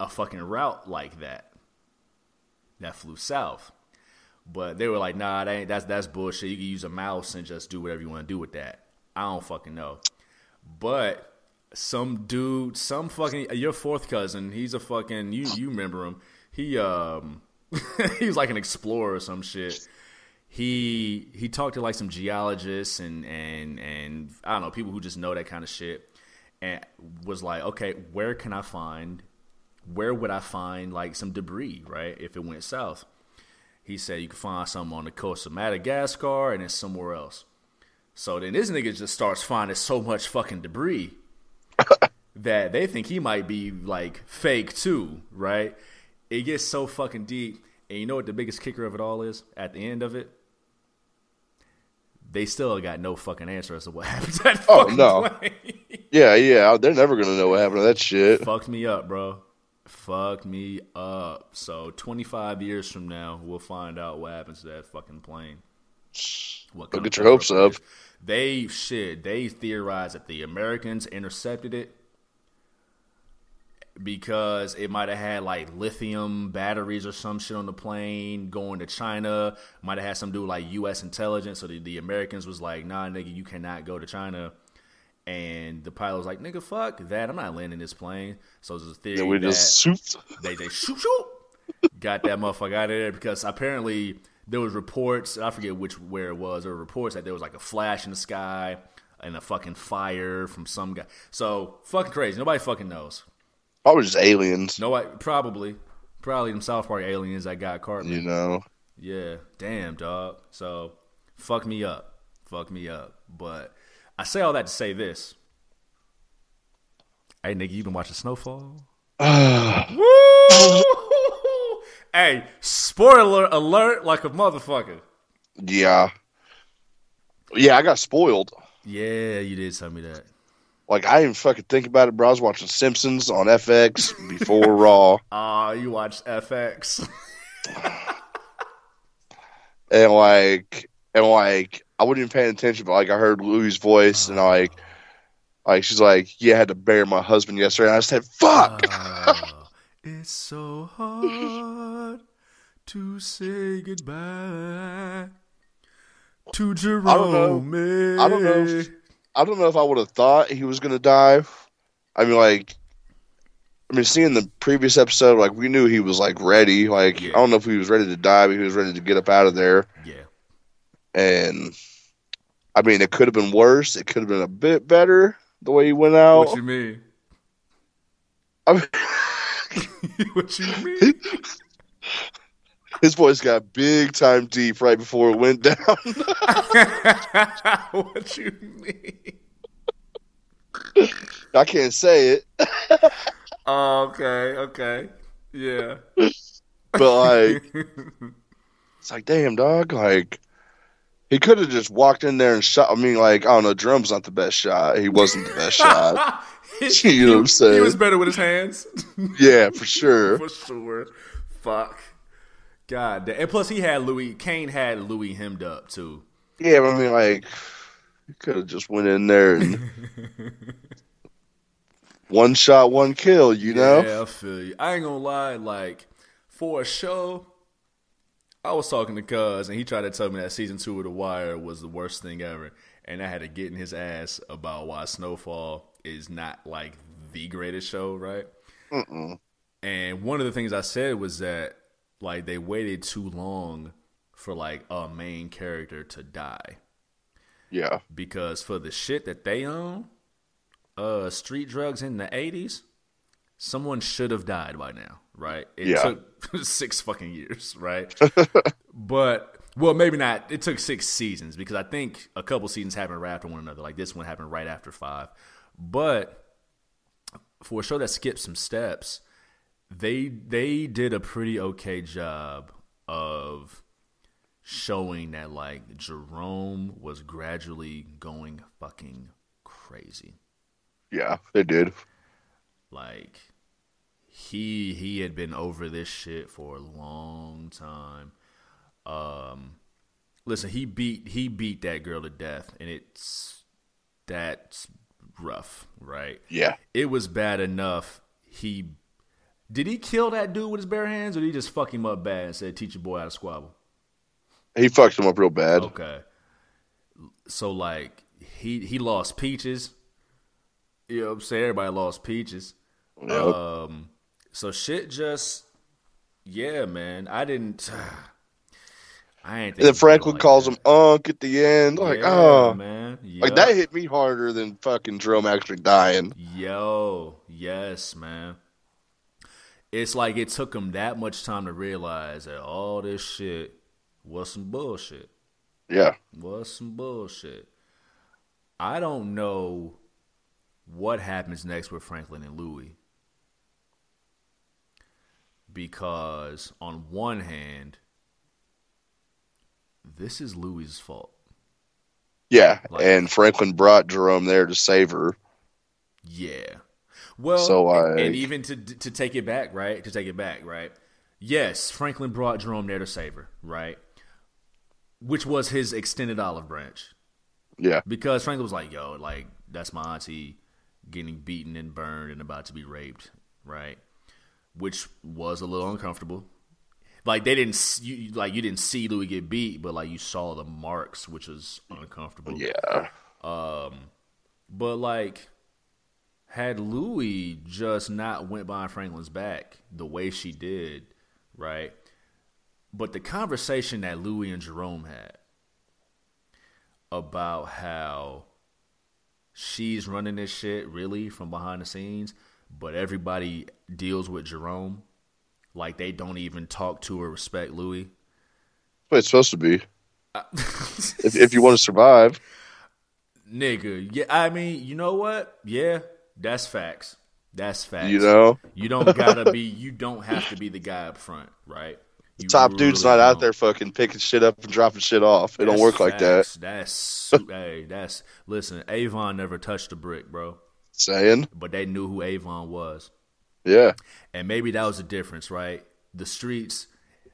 a fucking route like that that flew south. But they were like, nah, that ain't, that's that's bullshit. You can use a mouse and just do whatever you want to do with that. I don't fucking know. But some dude, some fucking your fourth cousin, he's a fucking you you remember him. He um he was like an explorer or some shit. He he talked to like some geologists and and and I don't know, people who just know that kind of shit and was like, "Okay, where can I find where would I find like some debris, right? If it went south?" He said you can find some on the coast of Madagascar and then somewhere else. So then this nigga just starts finding so much fucking debris that they think he might be like fake too, right? It gets so fucking deep. And you know what the biggest kicker of it all is? At the end of it, they still got no fucking answer as to what happened to that
Oh,
fucking
no.
plane.
Yeah, yeah. They're never gonna know what happened to that shit.
Fucked me up, bro. Fucked me up. So 25 years from now, we'll find out what happens to that fucking plane. What
Don't get your hopes up.
They shit. They theorized that the Americans intercepted it because it might have had like lithium batteries or some shit on the plane going to China. Might have had some do with like U.S. intelligence. So the, the Americans was like, "Nah, nigga, you cannot go to China." And the pilot was like, "Nigga, fuck that! I'm not landing this plane." So there's a theory
Yeah, we
that
just souped.
they they shoot shoot got that motherfucker out of there because apparently there was reports I forget which where it was there were reports that there was like a flash in the sky and a fucking fire from some guy so fucking crazy nobody fucking knows
Probably just aliens.
nobody probably probably them South Park aliens that got Cartman
You know.
yeah damn dog so fuck me up fuck me up but I say all that to say this hey nigga you been watching Snowfall Woo! hey, spoiler alert like a motherfucker.
yeah. Yeah, I got spoiled.
Yeah, you did tell me that.
Like I didn't fucking think about it, bro. I was watching Simpsons on FX before Raw,
Ah, you watched FX.
and like, and like, I wasn't even paying attention, but like, I heard Louie's voice, and like, like she's like, "Yeah, I had to bury my husband yesterday," and I said, "Fuck."
Ah, it's so hard to say goodbye to Jerome.
I don't know if- I don't know if I would have thought he was gonna die. I mean, like, I mean, seeing the previous episode, like we knew he was like ready. Like,
Yeah.
I don't know if he was ready to die, but he was ready to get up out of there.
Yeah.
And I mean, it could have been worse. It could have been a bit better the way he went out.
What you mean?
I mean,
what you mean?
his voice got big time deep right before it went down.
what you mean?
I can't say it,
Oh, okay, okay. Yeah.
but like, it's like, damn, dog. Like, he could have just walked in there and shot. I mean, like, I don't know. Drum's not the best shot. He wasn't the best shot. You know what I'm saying?
He was better with his hands.
Yeah, for sure.
For sure. Fuck. God damn. And plus he had Louis Kane had Louis hemmed up too.
Yeah, but I mean, like, he could have just went in there and one shot, one kill. You know?
Yeah, I feel you. I ain't gonna lie, like, for a show, I was talking to Cuz and he tried to tell me that season two of The Wire was the worst thing ever. And I had to get in his ass about why Snowfall is not like the greatest show, right?
Mm-mm.
And one of the things I said was that like they waited too long for like a main character to die
Yeah.
because for the shit that they own, uh, street drugs in the '80s, someone should have died by now, right? It
Yeah.
took six fucking years, right? but well, maybe not. It took six seasons because I think a couple seasons happened right after one another. Like this one happened right after five. But for a show that skipped some steps, they they did a pretty okay job of showing that like Jerome was gradually going fucking crazy.
Yeah, they did.
Like he he had been over this shit for a long time. Um listen, he beat he beat that girl to death and it's that's rough, right?
Yeah.
It was bad enough he did he kill that dude with his bare hands or did he just fuck him up bad and said teach your boy how to squabble?
He fucked him up real bad.
Okay. So like he he lost peaches. You know what I'm saying? Everybody lost peaches.
Yep.
Um so shit just yeah, man. I didn't I ain't
and then Franklin
like
calls
that.
him Unk at the end. Like,
yeah,
oh,
man.
like that hit me harder than fucking Jerome actually dying.
Yo, yes, man. It's like it took him that much time to realize that all this shit was some bullshit.
Yeah.
was some bullshit. I don't know what happens next with Franklin and Louis. Because on one hand, this is Louis's fault.
Yeah.
Like-
and Franklin brought Jerome there to save her.
Yeah. Well,
So,
and-
like-
and even to to take it back, right? To take it back, right? Yes, Franklin brought Jerome there to save her, right? Which was his extended olive branch.
Yeah.
Because Franklin was like, yo, like, that's my auntie getting beaten and burned and about to be raped, right? Which was a little uncomfortable. Like they didn't, you, like you didn't see Louis get beat, but like you saw the marks, which was uncomfortable.
Yeah.
Um, but like, had Louis just not went behind Franklin's back the way she did, right? But the conversation that Louis and Jerome had about how she's running this shit really from behind the scenes, but everybody deals with Jerome like they don't even talk to or respect Louis.
What it's supposed to be. if, if you want to survive.
Nigga, yeah, I mean, you know what? Yeah, that's facts. That's facts.
You know?
you don't gotta be. You don't have to be the guy up front, right? You
Top dude's not out
don't.
there fucking picking shit up and dropping shit off. It don't
That's
work like that.
That's hey, that's listen. Avon never touched a brick, bro,
Saying?
but they knew who Avon was,
Yeah.
and maybe that was the difference, right? The streets.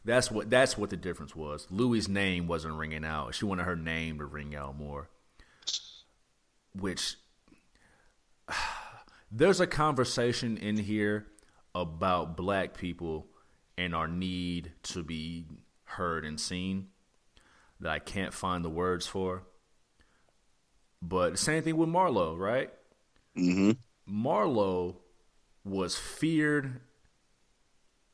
That's what. That's what the difference was. Louis' name wasn't ringing out. She wanted her name to ring out more. Which there's a conversation in here about black people and our need to be heard and seen that I can't find the words for. But the same thing with Marlo, right?
hmm
Marlo was feared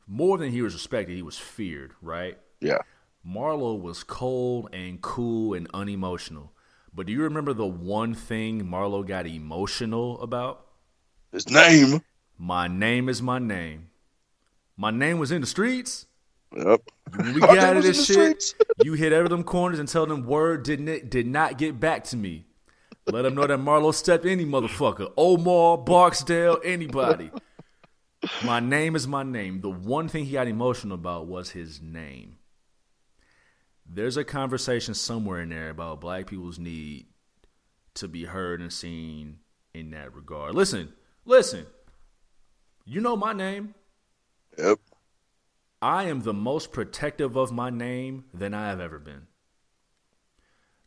more than he was respected. He was feared, right?
Yeah.
Marlo was cold and cool and unemotional. But do you remember the one thing Marlo got emotional about?
His name.
My name is my name. My name was in the streets.
Yep.
When we got out of this shit, you hit every them corners and tell them word didn't did not get back to me. Let them know that Marlo stepped any motherfucker. Omar, Barksdale, anybody. My name is my name. The one thing he got emotional about was his name. There's a conversation somewhere in there about black people's need to be heard and seen in that regard. Listen, listen. You know my name.
Yep.
I am the most protective of my name than I have ever been.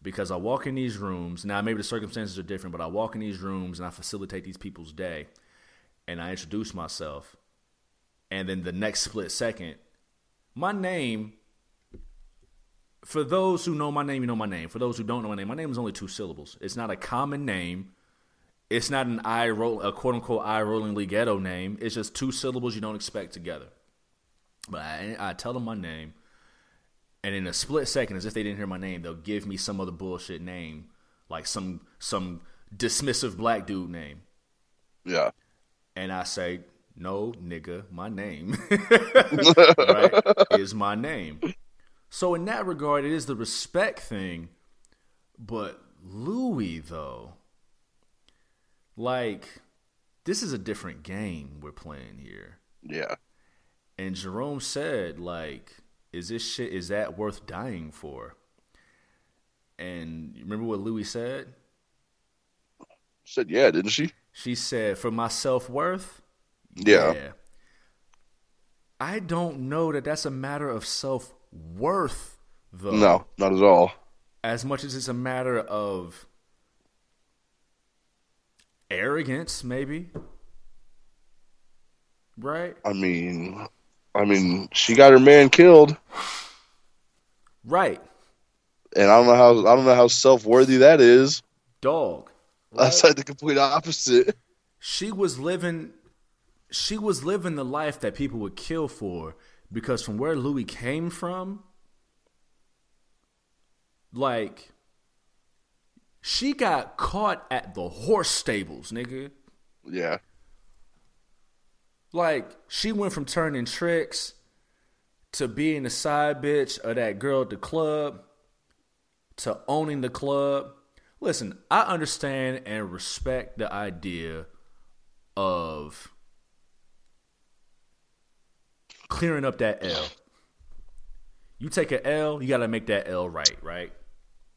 Because I walk in these rooms, now maybe the circumstances are different, but I walk in these rooms and I facilitate these people's day and I introduce myself. And then the next split second, my name, for those who know my name, you know my name. For those who don't know my name, my name is only two syllables. It's not a common name. It's not an eye roll, a quote unquote eye rollingly ghetto name. It's just two syllables you don't expect together. But I, I tell them my name, and in a split second, as if they didn't hear my name, they'll give me some other bullshit name, like some some dismissive black dude name,
Yeah.
and I say, No, nigga, my name right, is my name. So in that regard, it is the respect thing. But Louis, though, like, this is a different game we're playing here.
Yeah.
And Jerome said, like, is this shit is that worth dying for? And you remember what Louis said?
Said yeah, didn't she?
She said, for my self worth?
Yeah. Yeah.
I don't know that that's a matter of self worth, though.
No, not at all.
As much as it's a matter of arrogance, maybe. Right?
I mean, I mean, she got her man killed,
Right.
and I don't know how I don't know how self worthy that is.
Dog.
That's like the complete opposite.
she was living she was living the life that people would kill for because from where Louis came from like she got caught at the horse stables, nigga.
Yeah,
Like she went from turning tricks to being the side bitch of that girl at the club to owning the club. Listen, I understand and respect the idea of clearing up that L. You take an L, you got to make that L right, right?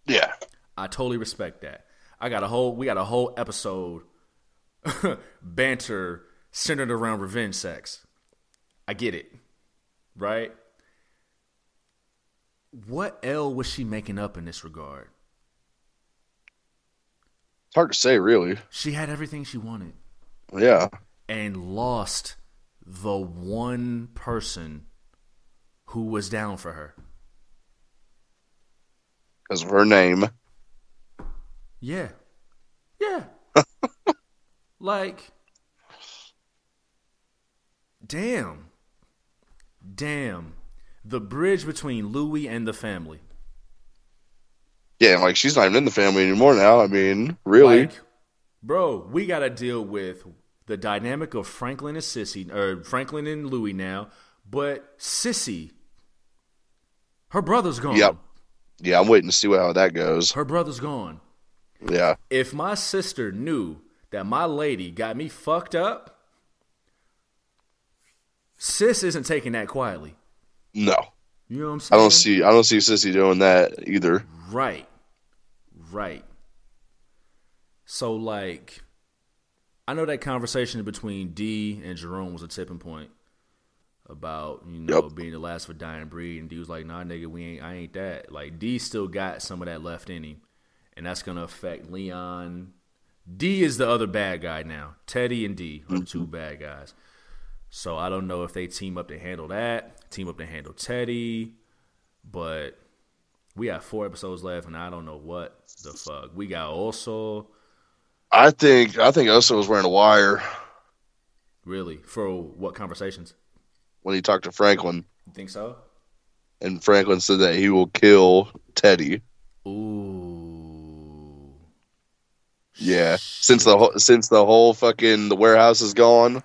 yeah,
I totally respect that. I got a whole we got a whole episode banter centered around revenge sex. I get it. Right? What L was she making up in this regard?
it's hard to say, really.
She had everything she wanted
Yeah,
and lost the one person who was down for her.
because of her name.
Yeah. Yeah. like, damn. Damn. The bridge between Louis and the family.
Yeah, like she's not even in the family anymore now. I mean, really?
Like, bro, we got to deal with the dynamic of Franklin and Sissy, or Franklin and Louis now, but Sissy, her brother's gone.
Yep. yeah, I'm waiting to see how that goes.
Her brother's gone.
Yeah,
if my sister knew that my lady got me fucked up, sis isn't taking that quietly.
no,
You know what I'm
I don't see. I don't see Sissy doing that either.
Right. Right. So like I know that conversation between D and Jerome was a tipping point about, you know,
Yep.
being the last a dying breed and D was like, nah nigga, we ain't I ain't that. Like D still got some of that left in him. And that's gonna affect Leon. D is the other bad guy now. Teddy and D are the two mm-hmm. bad guys. So I don't know if they team up to handle that, team up to handle Teddy, but we got four episodes left, and I don't know what the fuck. We got also
I think. I think Oso was wearing a wire
really for what conversations?
when he talked to Franklin,
You think so?
and Franklin said that he will kill Teddy.
Ooh,
Yeah, since the whole, since the whole fucking the warehouse is gone,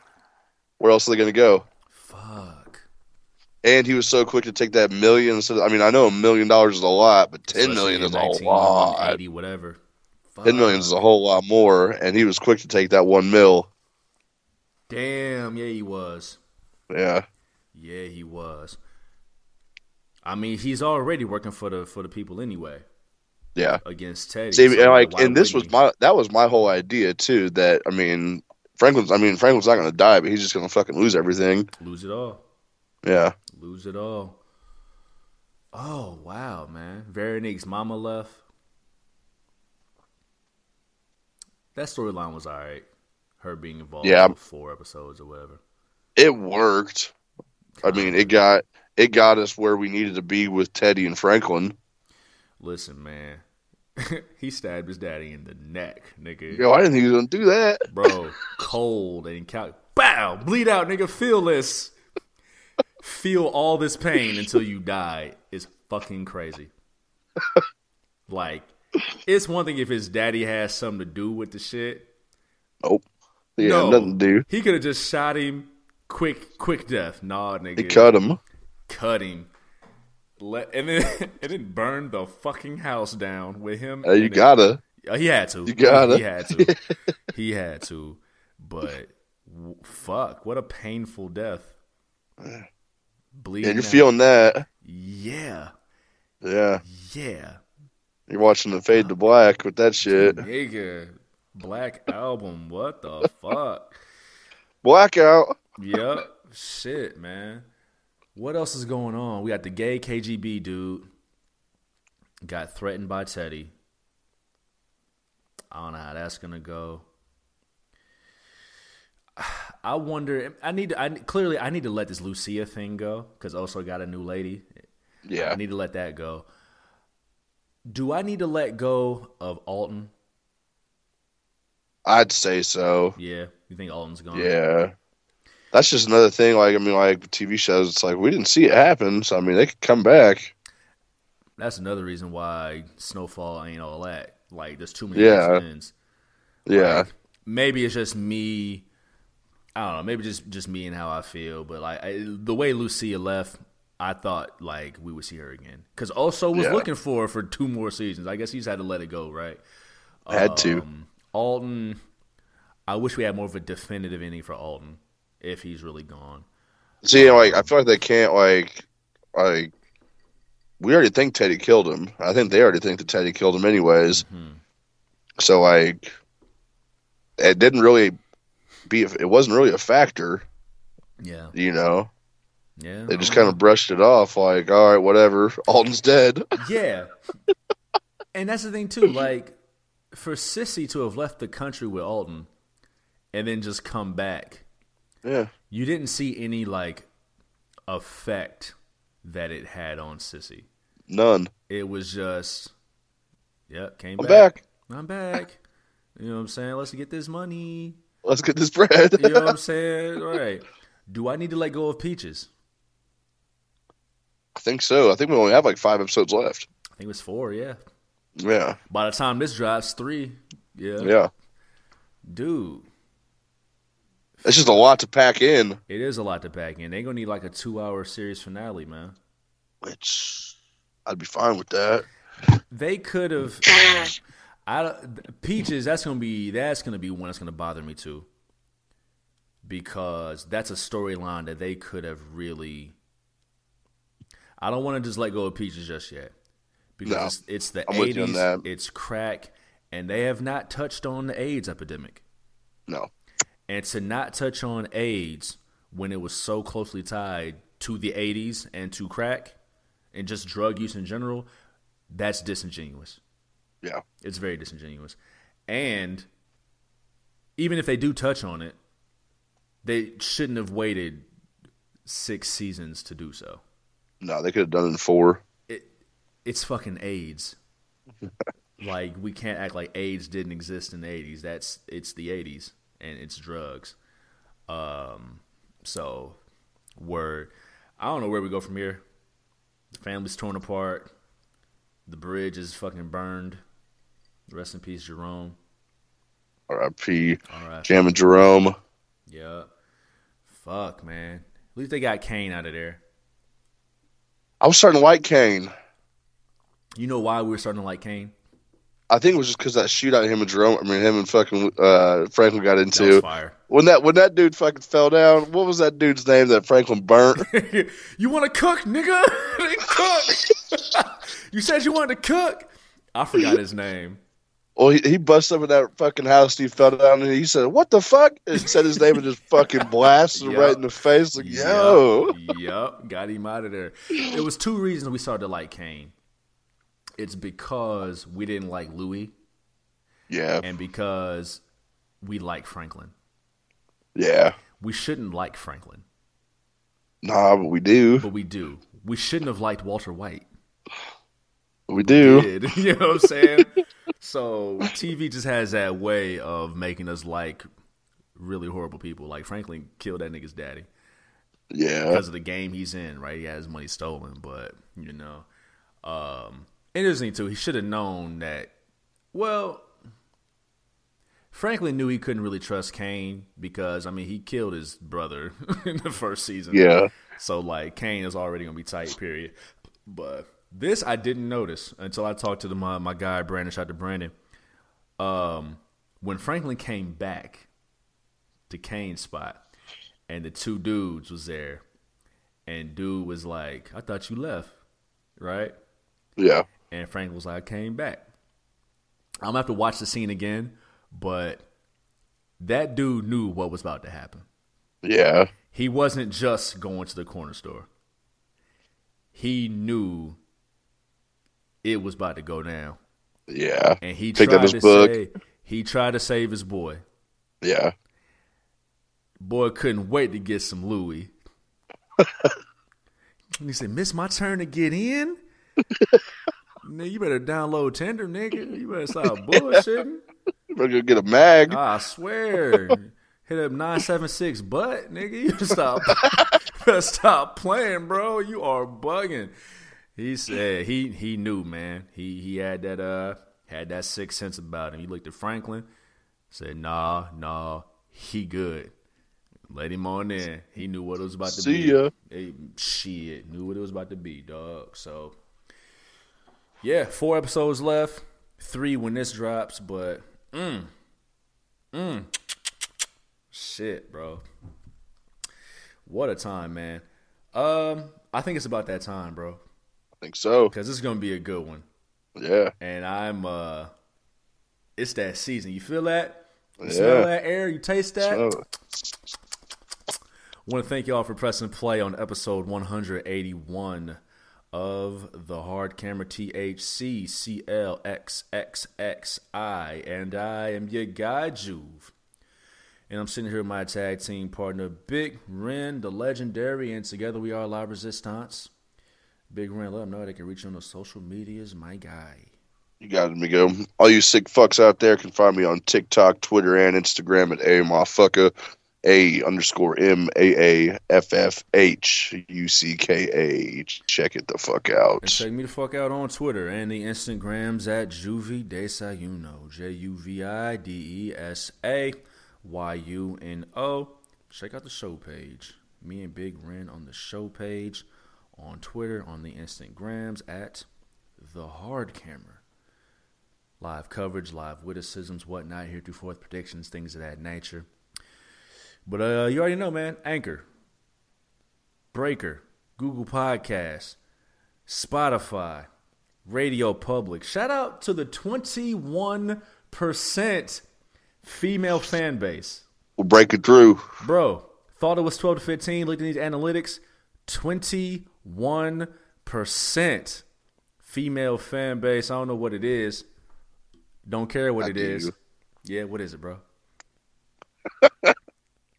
where else are they gonna go?
fuck.
And he was so quick to take that million. So I mean, I know a million dollars is a lot, but ten million is a lot.
80, whatever.
Ten million is a whole lot more, and he was quick to take that one mil.
Damn, yeah, he was.
Yeah,
Yeah, he was. I mean, he's already working for the for the people anyway
yeah.
against Teddy.
See,
so
and like, and this was my that was my whole idea too. That I mean, Franklin's. I mean, Franklin's not gonna die, but he's just gonna fucking lose everything.
lose it all.
Yeah,
Lose it all. Oh wow, man! Veronique's mama left. That storyline was alright. Her being involved
Yeah.
for four episodes or whatever.
it worked. I mean, it got it got us where we needed to be with Teddy and Franklin.
Listen, man. he stabbed his daddy in the neck, nigga.
Yo, I didn't think he was gonna do that.
Bro, cold and cal- bow, bleed out, nigga. Feel this. Feel all this pain until you die is fucking crazy. like, it's one thing if his daddy has something to do with the shit.
Nope. Yeah,
no,
nothing to do.
He could have just shot him, quick, quick death. Nah, nigga.
He cut him.
cut him. Let and then and then burned the fucking house down with him.
Uh, you gotta.
Uh, he had to.
You gotta.
He had to. he had to. But w- fuck, what a painful death. Bleeding.
And you're
out.
feeling that.
Yeah.
Yeah.
Yeah.
You're watching the fade to black with that shit.
Nigga. Black album. What the fuck?
Blackout.
Yep. Shit, man. What else is going on? We got the gay KGB dude. Got threatened by Teddy. I don't know how that's gonna go. I wonder. I need. To, I clearly. I need to let this Lucia thing go because Oso got a new lady.
Yeah.
I need to let that go. Do I need to let go of Alton?
I'd say so.
Yeah. You think Alton's gone?
Yeah. That's just another thing. Like, I mean, like TV shows, it's like we didn't see it happen. So, I mean, they could come back.
That's another reason why Snowfall ain't all that. Like, there's too many
Yeah. Yeah.
Like, maybe it's just me. I don't know. Maybe just just me and how I feel. But like I, the way Lucia left, I thought like we would see her again. Because Oso was
Yeah.
looking for her for two more seasons. I guess he's had to let it go, right?
Had to.
Um, Alton. I wish we had more of a definitive ending for Alton if he's really gone.
See, like, I feel like they can't, like, like, we already think Teddy killed him. I think they already think that Teddy killed him, anyways.
Mhm.
So, like, it didn't really be, it wasn't really a factor,
Yeah,
you know?
yeah.
They just kind of brushed it off, like, all right, whatever. Alton's dead.
Yeah. and that's the thing too, like for Sissy to have left the country with Alton and then just come back,
yeah.
you didn't see any like effect that it had on Sissy.
None.
It was just Yep, came
I'm
back.
back.
I'm back. You know what I'm saying? Let's get this money.
Let's get this bread.
You know what I'm saying? All right. Do I need to let go of Peaches?
I think so. I think we only have like five episodes left.
I think it was four, yeah.
Yeah.
By the time this drops, three. Yeah.
Yeah.
Dude.
It's just a lot to pack in.
It is a lot to pack in. They're gonna need like a two-hour series finale, man.
Which I'd be fine with that.
They could have. I Peaches. That's gonna be. That's gonna be one that's gonna bother me too. Because that's a storyline that they could have really. I don't want to just let go of Peaches just yet. Because
No.
it's, it's the
I'm with you on
eighties. It's crack, and they have not touched on the AIDS epidemic.
No.
And to not touch on AIDS when it was so closely tied to the 80s and to crack and just drug use in general, that's disingenuous.
Yeah.
It's very disingenuous. And even if they do touch on it, they shouldn't have waited six seasons to do so.
No, they could have done it in four.
It, it's fucking AIDS. like we can't act like AIDS didn't exist in the 80s. That's it's the 80s and it's drugs. Um so word I don't know where we go from here. The family's torn apart. The bridge is fucking burned. Rest in peace, Jerome.
R.I.P.
All right.
Jam and Jerome.
Yeah. Fuck, man. At least they got Kane out of there.
I was starting to like Kane.
You know why we were starting to like Kane?
I think it was just because that shootout him and Jerome, I mean him and fucking uh, Franklin got
That
into.
fire.
When that when that dude fucking fell down, what was that dude's name that Franklin burnt?
you want to cook, nigga? cook. you said you wanted to cook. I forgot his name.
well, he, he busted up in that fucking house. And he fell down and he said, "What the fuck?" And said his name and just fucking blasted
Yup.
right in the face. Like, yo,
Yup, yup, got him out of there. It was two reasons we started to like Kane. It's because we didn't like Louis,
yeah,
and because we like Franklin.
yeah.
We shouldn't like Franklin,
Nah, but we do,
but we do. We shouldn't have liked Walter White.
we do.
did. You know what I'm saying? so TV just has that way of making us like really horrible people. Like Franklin killed that nigga's daddy
Yeah,
because of the game he's in. Right? He has money stolen, but you know, um, interesting too. He should have known that. Well, Franklin knew he couldn't really trust Kane because I mean he killed his brother in the first season.
Yeah.
So like Kane is already gonna be tight. Period. But this I didn't notice until I talked to the, my my guy Brandon. Shout out to Brandon. Um, when Franklin came back to Kane's spot, and the two dudes was there, and dude was like, "I thought you left, right?"
Yeah.
And Frank was like, "I came back." I'm gonna have to watch the scene again, but that dude knew what was about to happen.
Yeah.
He wasn't just going to the corner store. He knew it was about to go down,
Yeah.
and he
Picked
tried to
book.
say he tried to save his boy.
Yeah.
Boy couldn't wait to get some Louis. and he said, "Miss my turn to get in." Nigga, you better download Tinder, nigga. You better stop bullshitting.
You better go get a mag.
I swear. Hit up nine seven six butt, nigga. You better stop you better stop playing, bro. You are bugging. He said he he knew, man. He he had that uh had that sixth sense about him. He looked at Franklin, said, nah, nah, he good. Let him on in. He knew what it was about to
See
be.
ya.
Hey, shit, knew what it was about to be, dog. So yeah, four episodes left. Three when this drops, but mm, mm, shit, bro. What a time, man. Um, I think it's about that time, bro,
I think so.
because this is gonna be a good one.
Yeah.
And I'm uh, it's that season. You feel that? You
Yeah.
smell that air? You taste that? Want to thank y'all for pressing play on episode 181 of the Hard Camera THC CLXXXI, and I am your guy Juve. And I'm sitting here with my tag team partner, Big Ren, the legendary, and together we are La Resistance. Big Ren, let them know they can reach you on the social medias, my guy.
you got me Miguel. All you sick fucks out there can find me on TikTok, Twitter, and Instagram at a motherfucker. A underscore M A A F F H U C K A. Check it the fuck out.
And check me the fuck out on Twitter and the Instagrams at Juvie Desayuno. J U V I D E S A Y U N O. Check out the show page. Me and Big Ren on the show page on Twitter, on the Instagrams at The Hard Camera. Live coverage, live witticisms, whatnot, heretofore predictions, things of that nature. But uh, you already know, man. Anchor, Breaker, Google Podcasts, Spotify, Radio Public. Shout out to the 21% female fan base.
We'll break it through.
Bro, thought it was 12 to 15. Looked at these analytics. 21% female fan base. I don't know what it is. Don't care what
I
it is. Yeah, what is it, bro?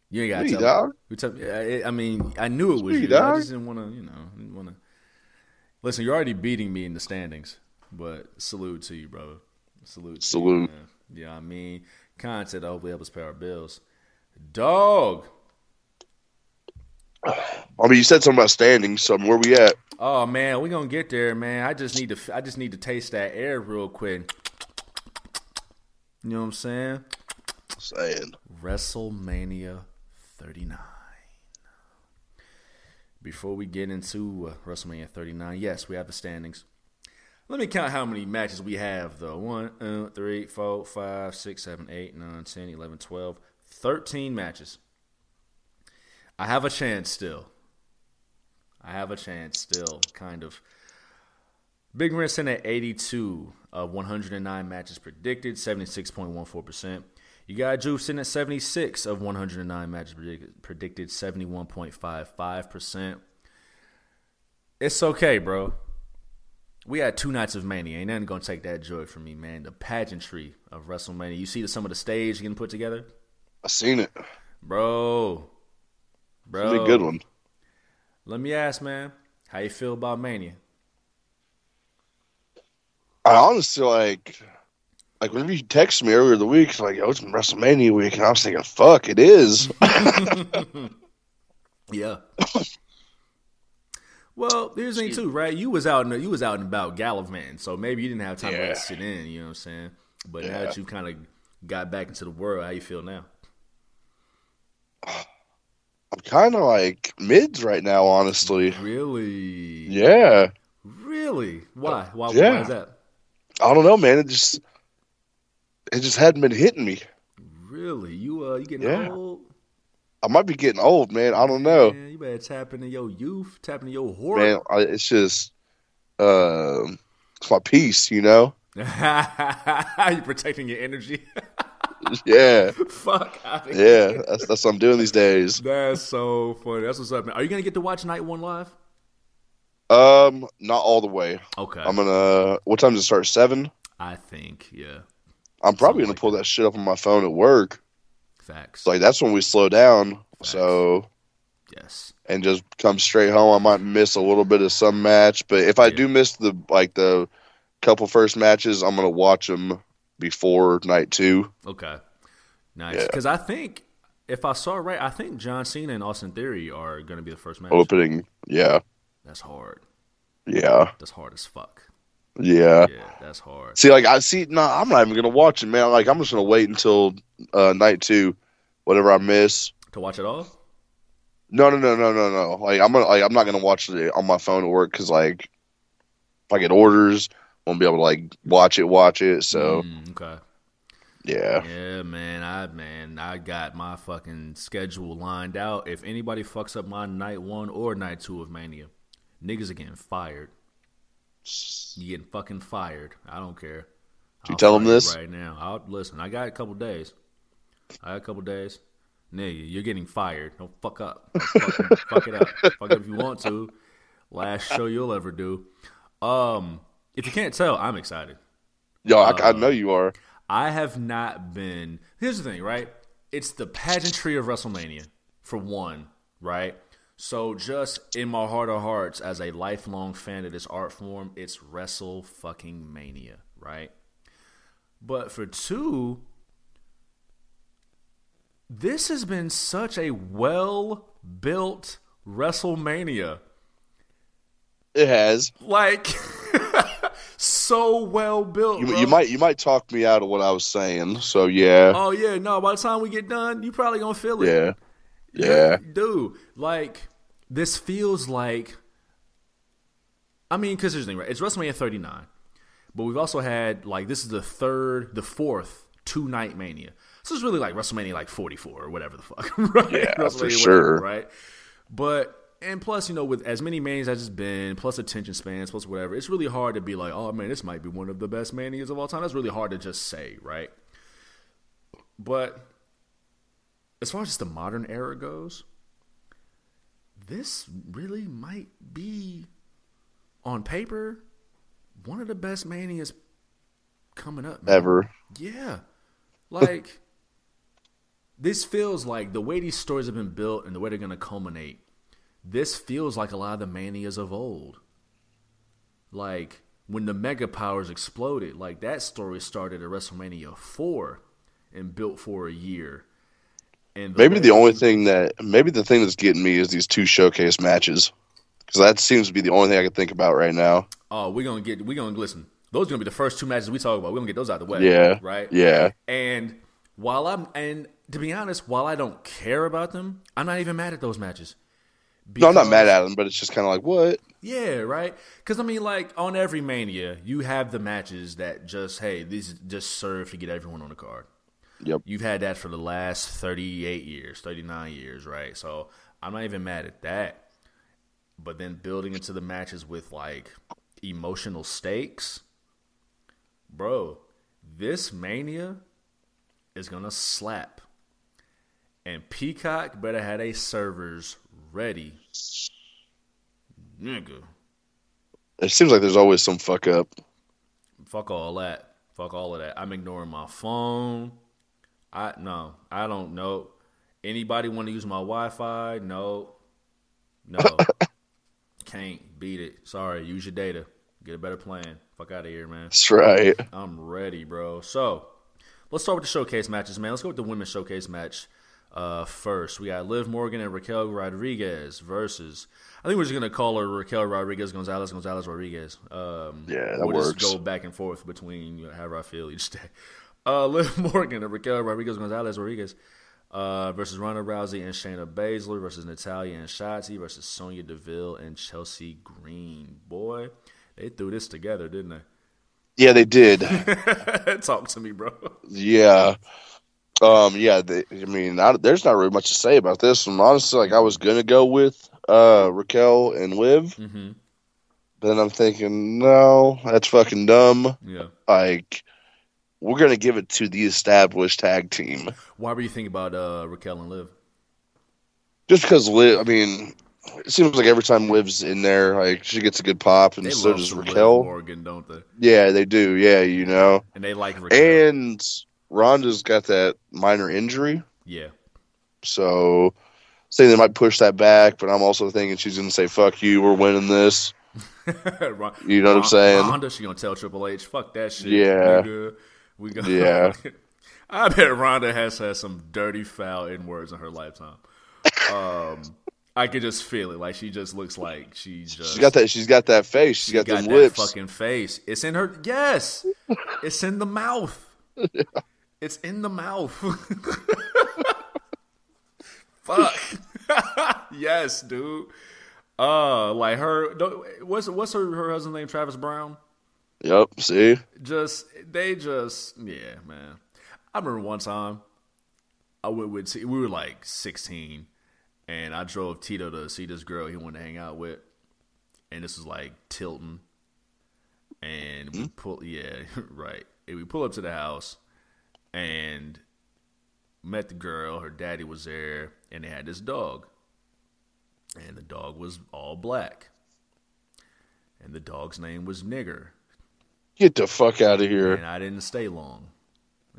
you ain't got to tell
dog.
me. You tell me. I, I mean, I knew it was you. I just didn't want to, you know, didn't want to. Listen, you're already beating me in the standings, but salute to you, brother. Salute. To
Salute.
You, yeah, I mean, content to hopefully help us pay our bills. Dog.
I mean, you said something about standings. So where we at?
Oh man, we gonna get there, man. I just need to. I just need to taste that air real quick. You know what I'm saying?
Saying
WrestleMania 39. Before we get into uh, WrestleMania 39, yes, we have the standings. Let me count how many matches we have, though. 1, uh, 3, 4, 5, 6, 7, 8, 9, 10, 11, 12, 13 matches. I have a chance still. I have a chance still, kind of. Big sitting at 82 of 109 matches predicted, 76.14%. You got Juve sitting at 76 of 109 matches predicted, predicted 71.55%. It's okay, bro. We had two nights of mania. Ain't nothing gonna take that joy from me, man. The pageantry of WrestleMania. You see the, some of the stage getting put together,
I seen it.
bro. Bro,
It's a good one.
Let me ask, man, how you feel about Mania?
I honestly like, like whenever you text me earlier the week, it's like, oh, it's WrestleMania week, and I was thinking, fuck, it is.
Yeah. well, here's the thing too, right? You was out and you was out and about gallivanting, so maybe you didn't have time to
Yeah.
let sit in. You know what I'm saying? But now
Yeah.
that you kind of got back into the world. How you feel now?
I'm kind of like mids right now, honestly.
Really?
Yeah.
Really? Why? Why,
Yeah.
why is that?
I don't know, man. It just it just hadn't been hitting me.
Really? You uh you getting
Yeah.
old?
I might be getting old, man. I don't know,
Man, you better tap into your youth, tap into your horror.
man. I, it's just um, it's my peace, you know.
you protecting your energy?
Yeah,
Fuck
yeah. That's that's what I'm doing these days.
That's so funny. That's what's up, man. Are you gonna get to watch Night One live?
Um, not all the way.
Okay.
I'm gonna. What time does it start? Seven.
I think, yeah.
I'm probably
Something
gonna
like
pull that shit up on my phone at work.
Facts.
Like that's when we slow down. So
yes.
and just come straight home. I might miss a little bit of some match, but if I
Yeah.
do miss the like the couple first matches, I'm gonna watch them before night two.
Okay. Nice.
Yeah.
Because I think if I saw right, I think John Cena and Austin Theory are gonna be the first match.
Opening, yeah,
That's hard.
yeah,
That's hard as fuck.
Yeah.
Yeah, that's hard.
See, like I see, no, I'm not even gonna watch it, man. Like I'm just gonna wait until uh, night two, whatever I miss.
To watch it all?
No, no, no, no, no, no. Like I'm gonna, like I'm not gonna watch it on my phone at work because like if I get orders, I won't be able to like watch it, watch it. So
Mm, okay.
yeah,
Yeah, man. I man, I got my fucking schedule lined out. If anybody fucks up my night one or night two of Mania, niggas are getting fired. You getting fucking fired. I don't care.
You
I'll
tell
fire
this?
right now. I'll listen. I got a couple days. I got a couple days. Nigga, you're getting fired. Don't fuck up. Fucking fuck it up. Fuck it if you want to. Last show you'll ever do. Um, if you can't tell, I'm excited.
yo, I, I know you are.
I have not been. Here's the thing, right? It's the pageantry of WrestleMania, for one, right? So, just in my heart of hearts, as a lifelong fan of this art form, it's Wrestle fucking Mania, right? But for two, this has been such a well built WrestleMania.
It has.
Like, so well built.
You, you might you might talk me out of what I was saying. So yeah,
Oh yeah, no. By the time we get done, you probably gonna feel it.
yeah, yeah.
dude. Like this feels like. I mean, because here's the thing, right? It's WrestleMania 39, but we've also had like this is the third, the fourth two night Mania. So it's really like WrestleMania like 44 or whatever the fuck, right?
Yeah, for
whatever,
sure.
right? But and plus, you know, with as many manias as it's been, plus attention spans, plus whatever, it's really hard to be like, oh man, this might be one of the best manias of all time. That's really hard to just say, right? But as far as the modern era goes, this really might be on paper one of the best manias coming up. man.
Ever.
Yeah. Like this feels like the way these stories have been built and the way they're going to culminate. This feels like a lot of the manias of old. Like when the mega powers exploded, like that story started at WrestleMania 4 and built for a year. And
Maybe
way-
the only thing that maybe the thing that's getting me is these two showcase matches because that seems to be the only thing I can think about right now.
Oh, we're gonna get. We're gonna listen. Those are gonna be the first two matches we talk about. We're gonna get those out of the way.
Yeah.
Right.
Yeah.
And while I'm and to be honest, while I don't care about them, I'm not even mad at those matches.
No, I'm not mad at them, but it's just kind of like what?
Yeah, right. Because I mean, like on every Mania, you have the matches that just hey, these just serve to get everyone on the card.
Yep.
You've had that for the last 38 years, 39 years, right? So I'm not even mad at that. But then building into the matches with like emotional stakes, bro, this Mania is going to slap. And Peacock better have a servers ready. Nigga.
It seems like there's always some fuck up.
Fuck all that. Fuck all of that. I'm ignoring my phone. I no, I don't know. Anybody want to use my Wi-Fi? No, no, can't beat it. Sorry, use your data. Get a better plan. Fuck out of here, man.
That's right.
I'm ready, bro. So let's start with the showcase matches, man. Let's go with the women's showcase match uh, first. We got Liv Morgan and Raquel Rodriguez versus. I think we're just gonna call her Raquel Rodriguez Gonzalez Gonzalez Rodriguez. Um,
Yeah, that
we'll
works.
just go back and forth between you know, however I feel each day. Uh, Liv Morgan and Raquel Rodriguez Gonzalez Rodriguez uh, versus Ronda Rousey and Shayna Baszler versus Natalya and Shotzi versus Sonya Deville and Chelsea Green. Boy, they threw this together, didn't they?
Yeah, they did.
Talk to me, bro.
Yeah. Um. Yeah. They, I mean, not, there's not really much to say about this one. Honestly, like I was gonna go with uh Raquel and Liv,
Mm-hmm.
but then I'm thinking, no, that's fucking dumb.
Yeah.
Like, we're gonna give it to the established tag team
Why were you thinking about uh, Raquel and Liv?
just because Liv. I mean, it seems like every time Liv's in there, like she gets a good pop, and
They
so does
some Liv
Raquel.
Morgan, don't they?
Yeah, they do. Yeah, you know.
And they like Raquel.
And Ronda's got that minor injury,
yeah.
so saying they might push that back. But I'm also thinking she's gonna say, "Fuck you, we're winning this." You know what I'm saying?
Ronda, she gonna tell Triple H, "Fuck that shit."
Yeah.
nigga. We gonna.
Yeah.
I bet Ronda has had some dirty foul in words in her lifetime. Um, I could just feel it. Like she just looks like she's just
She's got that. She's got that face. She's got,
got
them
that
lips.
fucking face. It's in her. Yes, it's in the mouth. It's in the mouth. Fuck. yes, dude. Uh, like her. What's what's her her husband's name? Travis Browne.
Yep. See.
Just they just yeah, man. I remember one time I went with T- we were like sixteen, and I drove Tito to see this girl he wanted to hang out with, and this was like Tilton, and we hmm? pull yeah right, and we pull up to the house, and met the girl. Her daddy was there, and they had this dog, and the dog was all black, and the dog's name was Nigger.
Get the fuck out of here.
And I didn't stay long.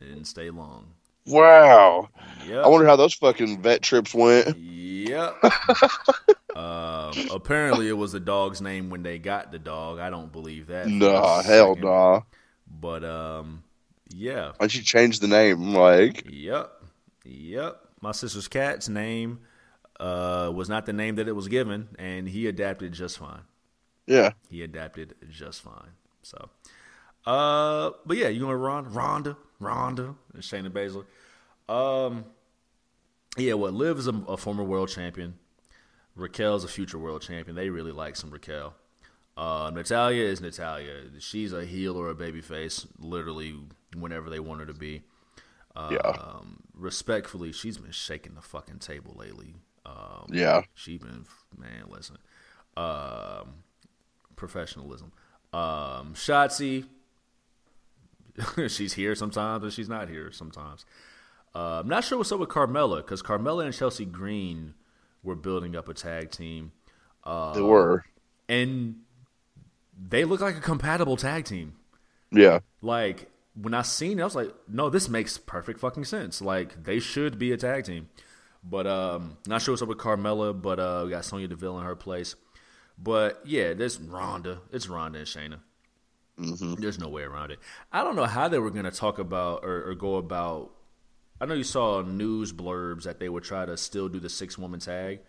I didn't stay long.
Wow.
Yep.
I wonder how those fucking vet trips went.
Yep. um, apparently, it was the dog's name when they got the dog. I don't believe that.
Nah, hell
second.
nah.
But um, yeah.
Why'd you change the name? Like,
Yep. Yep. My sister's cat's name uh, was not the name that it was given, and he adapted just fine.
yeah.
He adapted just fine. So, uh, but yeah, you want Ronda, Ronda, Ronda, and Shayna Baszler. Um, yeah, what Liv is a, a former world champion. Raquel's a future world champion. They really like some Raquel. Uh, Natalya is Natalya. She's a heel or a baby face, literally whenever they want her to be.
Yeah.
Um, respectfully, she's been shaking the fucking table lately. Um,
Yeah.
she been man, listen. Um, professionalism. Um, Shotzi, she's here sometimes, but she's not here sometimes. Uh, I'm not sure what's up with Carmella because Carmella and Chelsea Green were building up a tag team,
They were.
and they look like a compatible tag team.
Yeah.
Like when I seen it, I was like, no, this makes perfect fucking sense. Like they should be a tag team. But um not sure what's up with Carmella, but uh we got Sonya Deville in her place. But yeah, there's Ronda. It's Ronda and Shayna. There's no way around it. I don't know how they were gonna talk about or, or go about I know you saw news blurbs that they would try to still do the six woman tag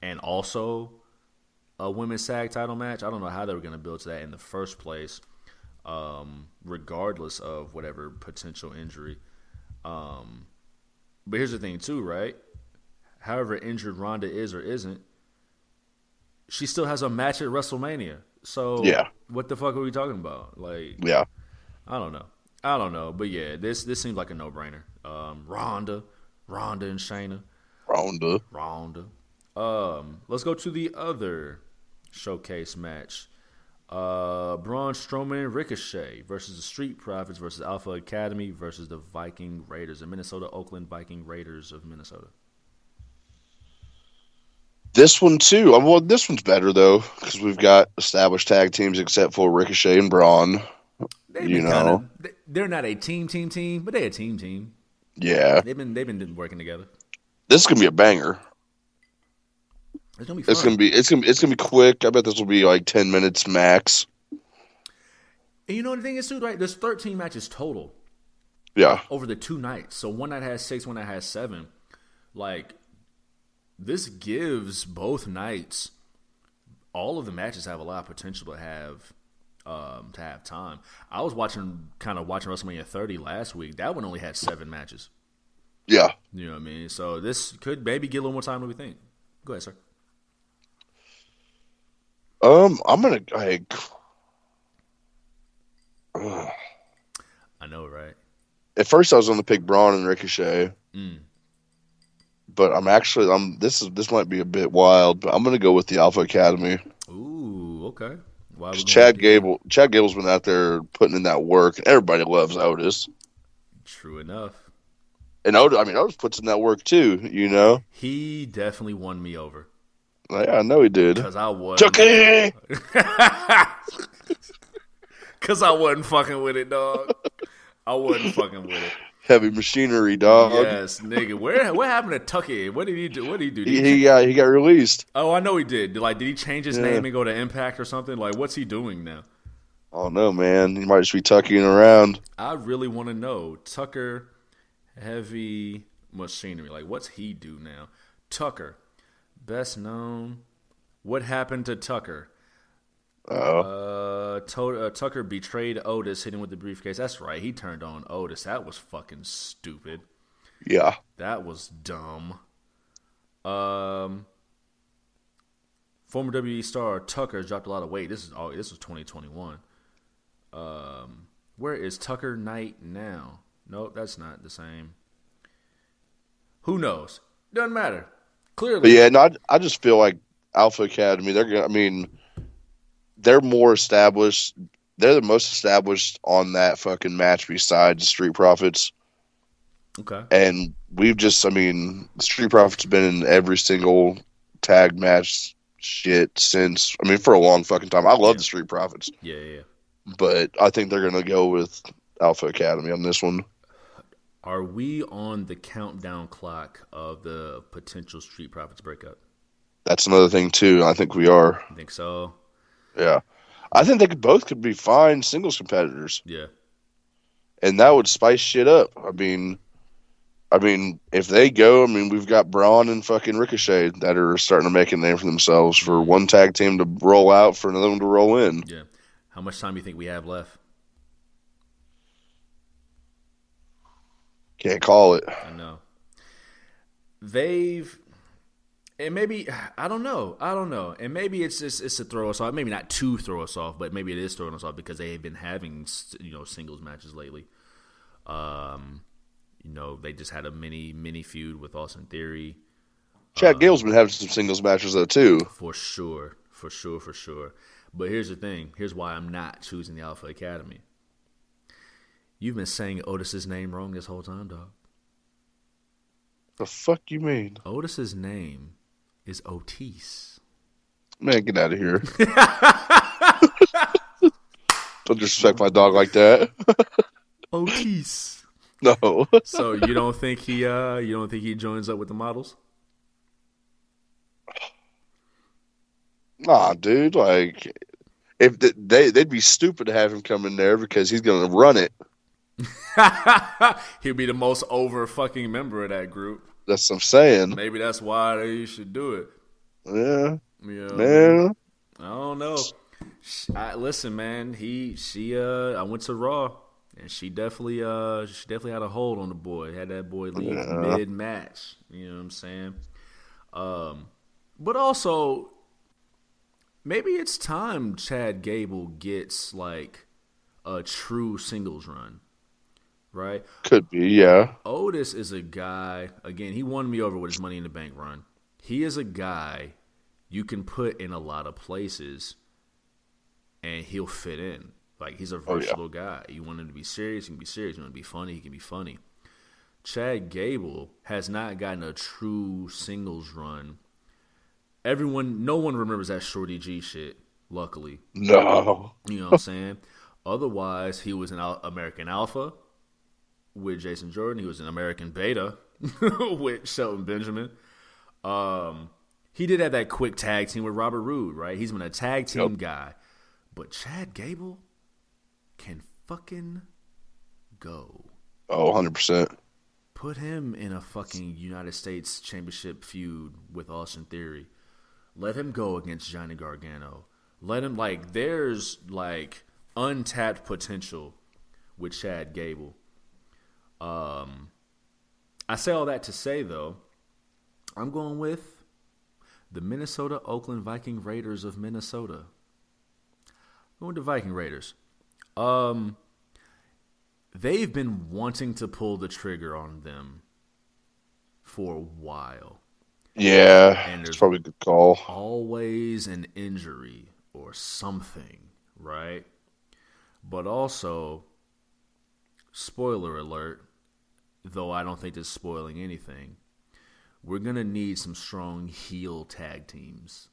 and also a women's tag title match. I don't know how they were going to build to that in the first place, um, regardless of whatever potential injury. Um, but here's the thing, too, right? However injured Ronda is or isn't, she still has a match at WrestleMania. So
Yeah.
what the fuck are we talking about? Like,
Yeah.
I don't know. I don't know, but yeah, this this seems like a no brainer. Um, Ronda, Ronda and Shayna.
Ronda.
Ronda. Um, let's go to the other showcase match. Uh, Braun Strowman and Ricochet versus the Street Profits versus Alpha Academy versus the Viking Raiders, the Minnesota Oakland Viking Raiders of Minnesota.
This one too. Uh, Well, this one's better though because we've got established tag teams except for Ricochet and Braun.
They've
You know.
kinda, they- they're not a team, team, team, but they're a team, team.
Yeah.
They've been they've been working together.
This is gonna be a banger.
It's gonna be fun.
It's gonna be. It's gonna. It's gonna be quick. I bet this will be like ten minutes max.
and you know the thing is too, right? There's 13 matches total.
Yeah.
over the two nights. So one night has six, one night has seven. Like this gives both nights all of the matches have a lot of potential to have um, to have time. I was watching, kind of watching WrestleMania 30 last week. That one only had seven matches.
Yeah.
You know what I mean? So this could maybe get a little more time than we think. Go ahead, sir.
Um, I'm gonna like. ugh.
I know, right?
At first, I was gonna pick Braun and Ricochet,
Mm.
But I'm actually I'm this is this might be a bit wild, but I'm gonna go with the Alpha Academy.
Ooh, okay. Why we
'Cause
going
Chad Gable, Chad Gable's been out there putting in that work, everybody loves Otis.
True enough.
And Otis, I mean, Otis puts in that work too. You know,
He definitely won me over
like, I know he did.
because I was
Chucky.
Because I wasn't fucking with it, dog. I wasn't fucking with it.
Heavy machinery, dog.
Yes, nigga. Where what happened to Tucky? What did he do? What did he do? Did
He,
he
he got uh, he got released.
oh, I know he did. Like, did he change his
Yeah.
name and go to Impact or something? Like, what's he doing now?
Oh no, man, he might just be tucking around.
I really want to know Tucker Heavy Machinery. Like, what's he do now? Tucker, best known. What happened to Tucker? Uh, to- uh, Tucker betrayed Otis, hitting with the briefcase. That's right. He turned on Otis. That was fucking stupid.
yeah.
That was dumb. Um, former WWE star Tucker dropped a lot of weight. This is oh, this was 2021. Um, where is Tucker Knight now? Nope, that's not the same. Who knows? Doesn't matter. Clearly,
But yeah, no, I, I just feel like Alpha Academy. They're gonna. I mean, they're more established. They're the most established on that fucking match besides Street Profits.
Okay.
And we've just, I mean, Street Profits been in every single tag match shit since. I mean, for a long fucking time. I love
Yeah.
the Street Profits,
Yeah, yeah. yeah.
but I think they're gonna go with Alpha Academy on this one.
Are we on the countdown clock of the potential Street Profits breakup?
That's another thing too. I think we are.
I think so.
Yeah, I think they could both could be fine singles competitors.
Yeah.
and that would spice shit up. I mean, I mean, if they go, I mean, we've got Braun and fucking Ricochet that are starting to make a name for themselves for one tag team to roll out for another one to roll in.
Yeah. How much time do you think we have left?
Can't call it.
I know. They've and maybe I don't know. I don't know. And maybe it's just it's to throw us off. Maybe not to throw us off, but maybe it is throwing us off because they have been having you know singles matches lately. Um, you know they just had a mini mini feud with Austin Theory
Chad Gable's been having some singles matches though too.
for sure, for sure, for sure. But here's the thing. Here's why I'm not choosing the Alpha Academy. You've been saying Otis's name wrong this whole time, dog.
The fuck you mean?
Otis's name is Otis.
Man, get out of here. Don't disrespect my dog like that.
Otis.
no.
So you don't think he uh you don't think he joins up with the models?
Nah, dude. Like, if th- they they'd be stupid to have him come in there because he's gonna run it.
He'll be the most over fucking member of that group.
That's what I'm saying.
Maybe that's why they should do it.
Yeah,
know,
man.
I don't know. I, listen, man. He, she, uh, I went to Raw, and she definitely, uh, she definitely had a hold on the boy. Had that boy leave
Yeah.
mid match. You know what I'm saying? Um, but also, maybe it's time Chad Gable gets like a true singles run, right?
Could be, yeah.
Otis is a guy, again, he won me over with his money in the bank run. He is a guy you can put in a lot of places and he'll fit in. Like he's a
Oh, yeah.
versatile guy. You want him to be serious, he can be serious. You want him to be funny, he can be funny. Chad Gable has not gotten a true singles run. Everyone no one remembers that Shorty G shit, luckily.
No.
You know what I'm saying? Otherwise, he was an American Alpha with Jason Jordan. He was an American Beta with Shelton Benjamin. Um, he did have that quick tag team with Robert Roode, right? He's been a tag team
Yep.
guy. But Chad Gable can fucking go.
Oh, 100%.
Put him in a fucking United States Championship feud with Austin Theory. Let him go against Johnny Gargano. Let him like there's like untapped potential with Chad Gable. Um, I say all that to say though, I'm going with the Minnesota Oakland Viking Raiders of Minnesota. I'm going to Viking Raiders. Um, they've been wanting to pull the trigger on them for a while.
Yeah,
And there's-
probably a good call.
always an injury or something, right? But also, spoiler alert, though I don't think this is spoiling anything, we're going to need some strong heel tag teams.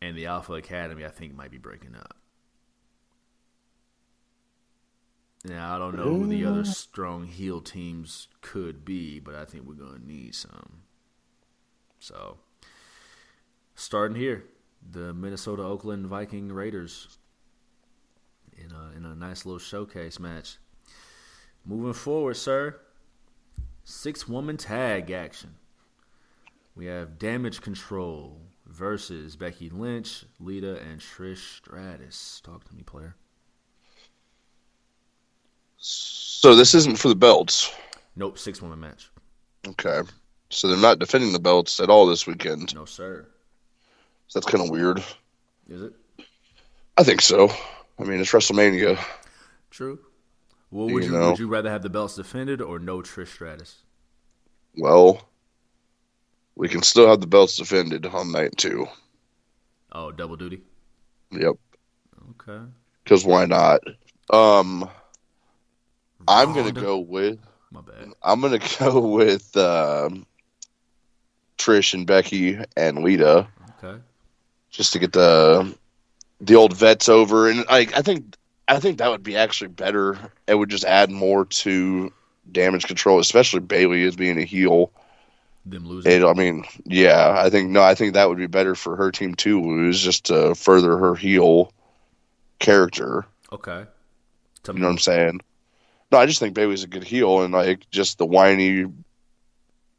And the Alpha Academy, I think, might be breaking up. Now, I don't know who the other strong heel teams could be, but I think we're going to need some. So, starting here, the Minnesota Oakland Viking Raiders in a, in a nice little showcase match. Moving forward, sir, six woman tag action. We have Damage Control versus Becky Lynch, Lita, and Trish Stratus. Talk to me, player.
So this isn't for the belts.
Nope, six woman match.
Okay. So they're not defending the belts at all this weekend.
No, sir.
So that's kind of weird.
Is it?
I think so. I mean, it's WrestleMania.
True. Well, would
You
you,
know.
would you rather have the belts defended or no Trish Stratus?
Well, we can still have the belts defended on night two.
Oh, double duty.
Yep.
Okay.
Because why not? Um, I'm gonna go with
My bad.
I'm gonna go with um, Trish and Becky and Lita
Okay.
just to get the the old vets over, and I I think I think that would be actually better. It would just add more to damage control, especially Bayley as being a heel.
Them losing.
And I mean, yeah, I think no, I think that would be better for her team to lose, just to further her heel character.
Okay. Tell
You know what I'm saying? No, I just think Bayley's a good heel, and like just the whiny.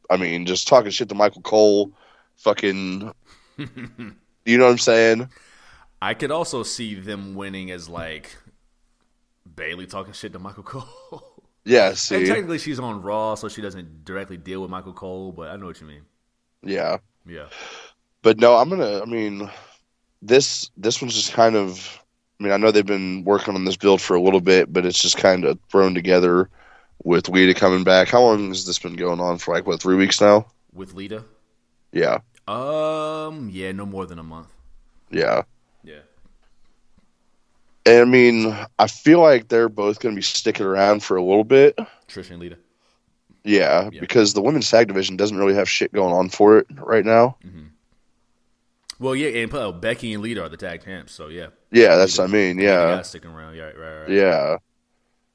I mean, just talking shit to Michael Cole, fucking. you know what I'm saying?
I could also see them winning as like Bayley talking shit to Michael Cole.
Yeah.
and
See.
technically, she's on Raw, so she doesn't directly deal with Michael Cole. But I know what you mean.
Yeah.
Yeah.
But no, I'm gonna. I mean, this this one's just kind of. I mean, I know they've been working on this build for a little bit, but it's just kind of thrown together with Lita coming back. How long has this been going on for? Like what, three weeks now?
With Lita.
Yeah,
Um. Yeah. No more than a month.
yeah. I mean, I feel like they're both going to be sticking around for a little bit.
Trish and Lita.
Yeah,
Yeah.
because the women's tag division doesn't really have shit going on for it right now.
Well, yeah, and uh, Becky and Lita are the tag champs, so yeah.
Yeah, that's what I mean. Yeah,
gotta around. Yeah. Right. Right. right.
yeah.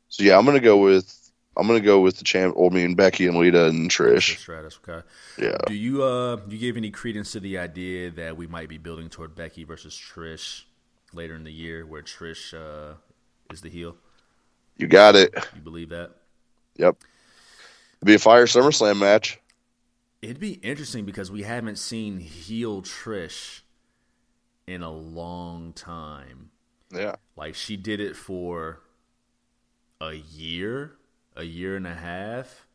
So yeah, I'm gonna go with I'm gonna go with the champ. Well, I mean Becky and Lita and
Trish. Okay.
Yeah.
Do you uh do you give any credence to the idea that we might be building toward Becky versus Trish later in the year, where Trish uh, is the heel?
You got it.
You believe that?
Yep. It'd be a fire SummerSlam match.
It'd be interesting because we haven't seen heel Trish in a long time.
Yeah.
Like she did it for a year, a year and a half.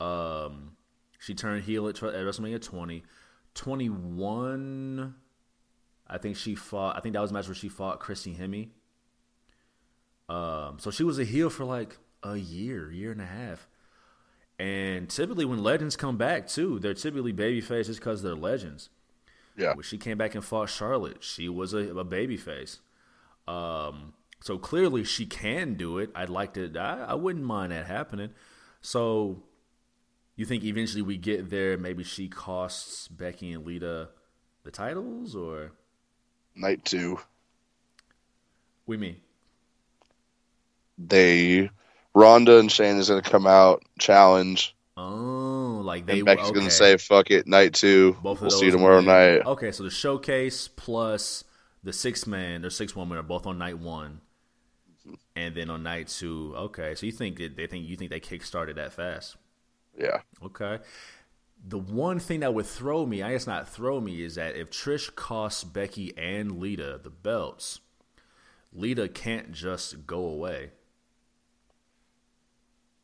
Um, she turned heel at, at WrestleMania 20. 21, I think she fought. I think that was the match where she fought Christy Hemme. Um, so she was a heel for like a year, year and a half. And typically, when legends come back too, they're typically baby faces because they're legends.
Yeah.
When she came back and fought Charlotte, she was a, a baby face. Um, so clearly she can do it. I'd like to. I, I wouldn't mind that happening. So you think eventually we get there? Maybe she costs Becky and Lita the titles, or
Night two.
we mean?
They Ronda and Shane is gonna come out, challenge,
Oh, like they
and Becky's
okay.
gonna say fuck it, night two.
Both of
we'll see you tomorrow night.
Okay, so the showcase plus the six man or six woman are both on night one, mm-hmm. and then on night two. Okay, so you think that they think you think they kick started that fast?
Yeah.
Okay. The one thing that would throw me, I guess not throw me, is that if Trish costs Becky and Lita the belts, Lita can't just go away.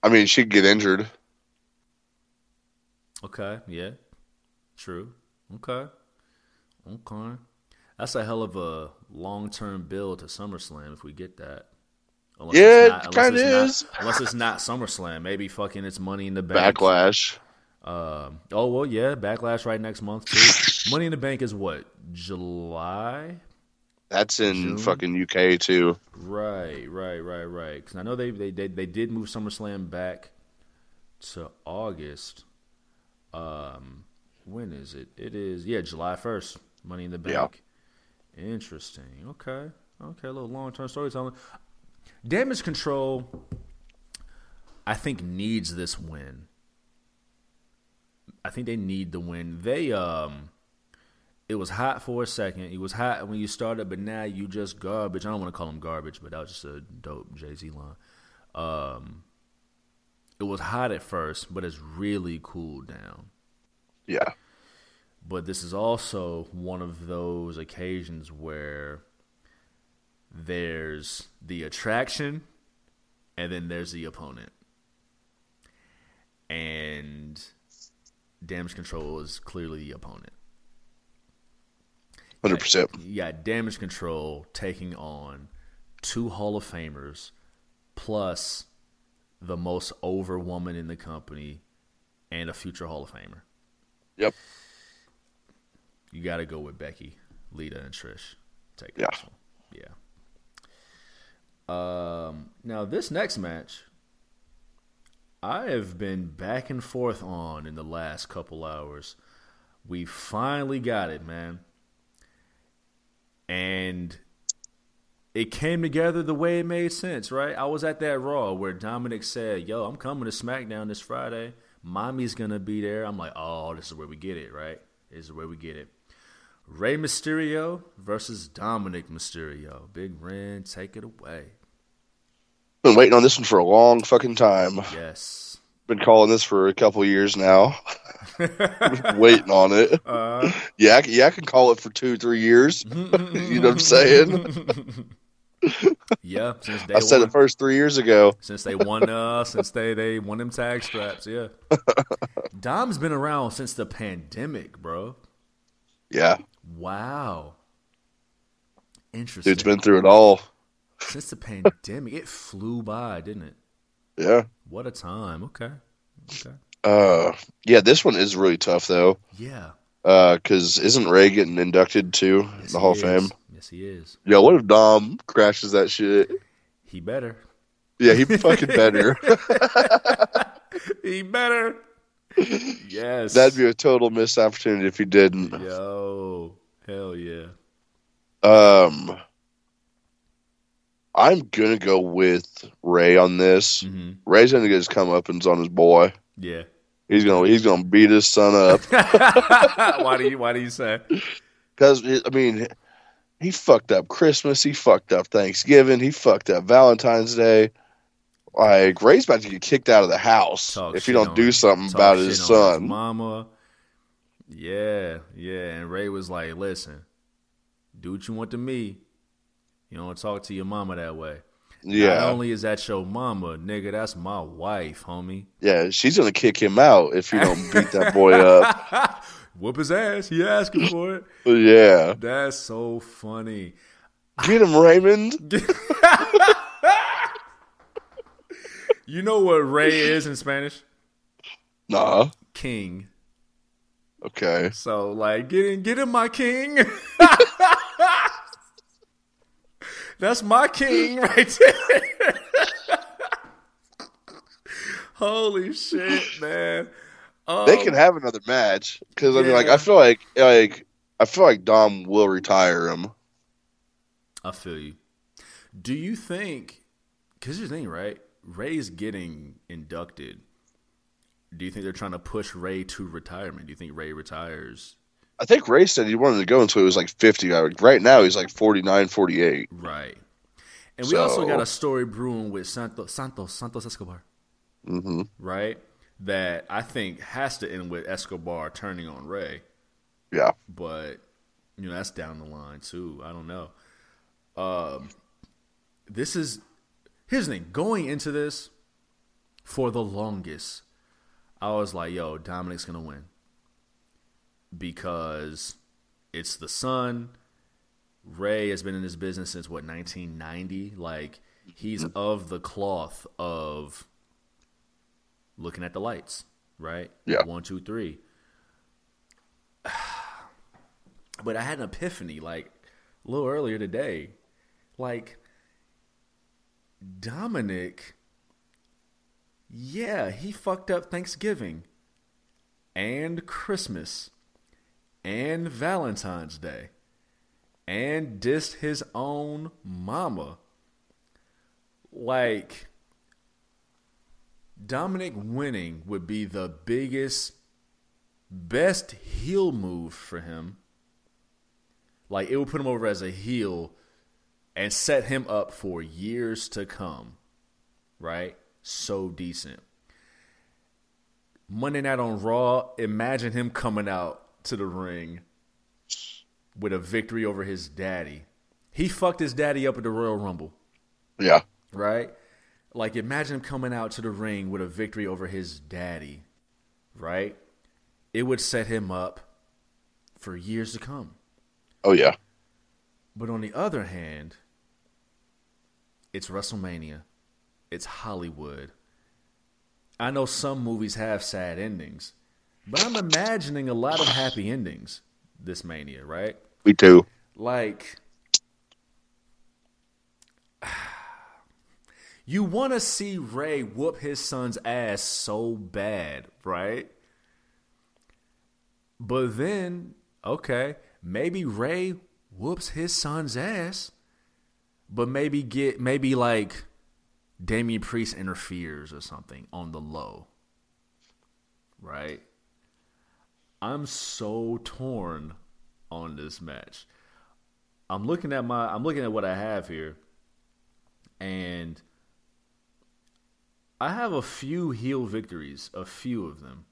I mean, she'd get injured.
Okay, yeah, true. Okay, okay. That's a hell of a long term build to SummerSlam if we get that. Unless
Yeah, it kinda is.
Not, unless it's not SummerSlam, maybe fucking it's Money in the Bank.
Backlash.
Um, oh well, yeah, Backlash right next month too. Money in the Bank is what July.
That's in
June?
fucking UK too.
Right, right, right, right. Because I know they, they they they did move SummerSlam back to August. Um, when is it? It is yeah, July first. Money in the
Yeah.
Bank. Interesting. Okay, okay. A little long term storytelling. Damage Control. I think needs this win. I think they need the win. They um it was hot for a second. It was hot when you started, but now you just garbage. I don't want to call them garbage, but that was just a dope Jay Z line. Um, it was hot at first, but it's really cooled down.
Yeah.
But this is also one of those occasions where there's the attraction and then there's the opponent. And damage control is clearly the opponent.
Hundred percent.
Yeah, damage control taking on two Hall of Famers plus the most over woman in the company and a future Hall of Famer.
Yep.
You got to go with Becky, Lita, and Trish. Take
Yeah.
one. Yeah. Um, now this next match, I have been back and forth on in the last couple hours. We finally got it, man. And it came together the way it made sense, right? I was at that Raw where Dominic said, Yo, I'm coming to SmackDown this Friday. Mommy's going to be there. I'm like, Oh, this is where we get it, right? This is where we get it. Rey Mysterio versus Dominic Mysterio. Big Ren, take it away.
Been waiting on this one for a long fucking time.
Yes.
Been calling this for a couple years now. waiting on it.
Uh,
Yeah, I, can- yeah, I can call it for two, three years. you know what I'm saying?
yeah, since day
I said it first three years ago.
Since they won, uh, since they they won them tag straps, yeah. Dom's been around since the pandemic, bro.
Yeah,
Wow. Interesting.
dude's been through it all.
Since the pandemic, it flew by, didn't it?
Yeah.
What a time. Okay. Okay.
Uh, yeah, this one is really tough though.
Yeah.
Uh, because isn't Rey getting inducted to
Yes,
the Hall of. Fame?
Yes, he is.
Yo, what if Dom crashes that shit?
He better.
Yeah, he fucking better.
He better. Yes.
That'd be a total missed opportunity if he didn't.
Yo. Hell yeah.
Um, I'm gonna go with Rey on this.
hmm
Rey's gonna get his comeuppance on his boy.
Yeah.
He's gonna he's gonna beat his son up
why do you why do you say?
because I mean he fucked up Christmas, he fucked up Thanksgiving, he fucked up Valentine's Day. Like Rey's about to get kicked out of the house
Talk
if he don't
on-
do something about his
on
son.
mama. Yeah, yeah. And Rey was like, listen, do what you want to me. You don't talk to your mama that way.
Yeah.
Not only is that your mama, nigga, that's my wife, homie.
yeah, she's gonna kick him out if you don't beat that boy up.
Whoop his ass. He asking for it.
Yeah,
That's so funny.
get him, Raymond.
You know what Rey is in Spanish?
Nah,
King.
okay.
So like, get in, get in, my king. That's my king right there. Holy shit, man! Um,
They can have another match because I mean, like, I feel like like I feel like Dom will retire him.
I feel you. Do you think? Because here's the thing, right? Rey's getting inducted. Do you think they're trying to push Rey to retirement? Do you think Rey retires?
I think Rey said he wanted to go until he was like 50. Right now, he's like 49, 48.
Right. And we also got a story brewing with Santos Santos Santos Escobar,
hmm
right? That I think has to end with Escobar turning on Rey,
Yeah.
but you know that's down the line too. I don't know. Um, this is here's the thing. Going into this, for the longest, I was like, "Yo, Dominic's gonna win," because it's the son. Rey has been in this business since what 1990. Like he's of the cloth of looking at the lights, right?
Yeah.
One, two, three. But I had an epiphany like a little earlier today. Like Dominic, yeah, he fucked up Thanksgiving and Christmas and Valentine's Day and dissed his own mama. Like, Dominic winning would be the biggest, best heel move for him. Like, it would put him over as a heel and set him up for years to come. Right? So decent. Monday night on Raw, imagine him coming out to the ring with a victory over his daddy. He fucked his daddy up at the Royal Rumble,
Yeah.
right? Like imagine him coming out to the ring with a victory over his daddy, right? It would set him up for years to come.
Oh yeah.
But on the other hand, it's WrestleMania. It's Hollywood. I know some movies have sad endings, but I'm imagining a lot of happy endings this Mania, right?
Me too.
Like, you want to see Rey whoop his son's ass so bad, right? But then, okay, maybe Rey whoops his son's ass, but maybe get maybe like Damian Priest interferes or something on the low, right? I'm so torn on this match. I'm looking at my I'm looking at what I have here and I have a few heel victories, a few of them.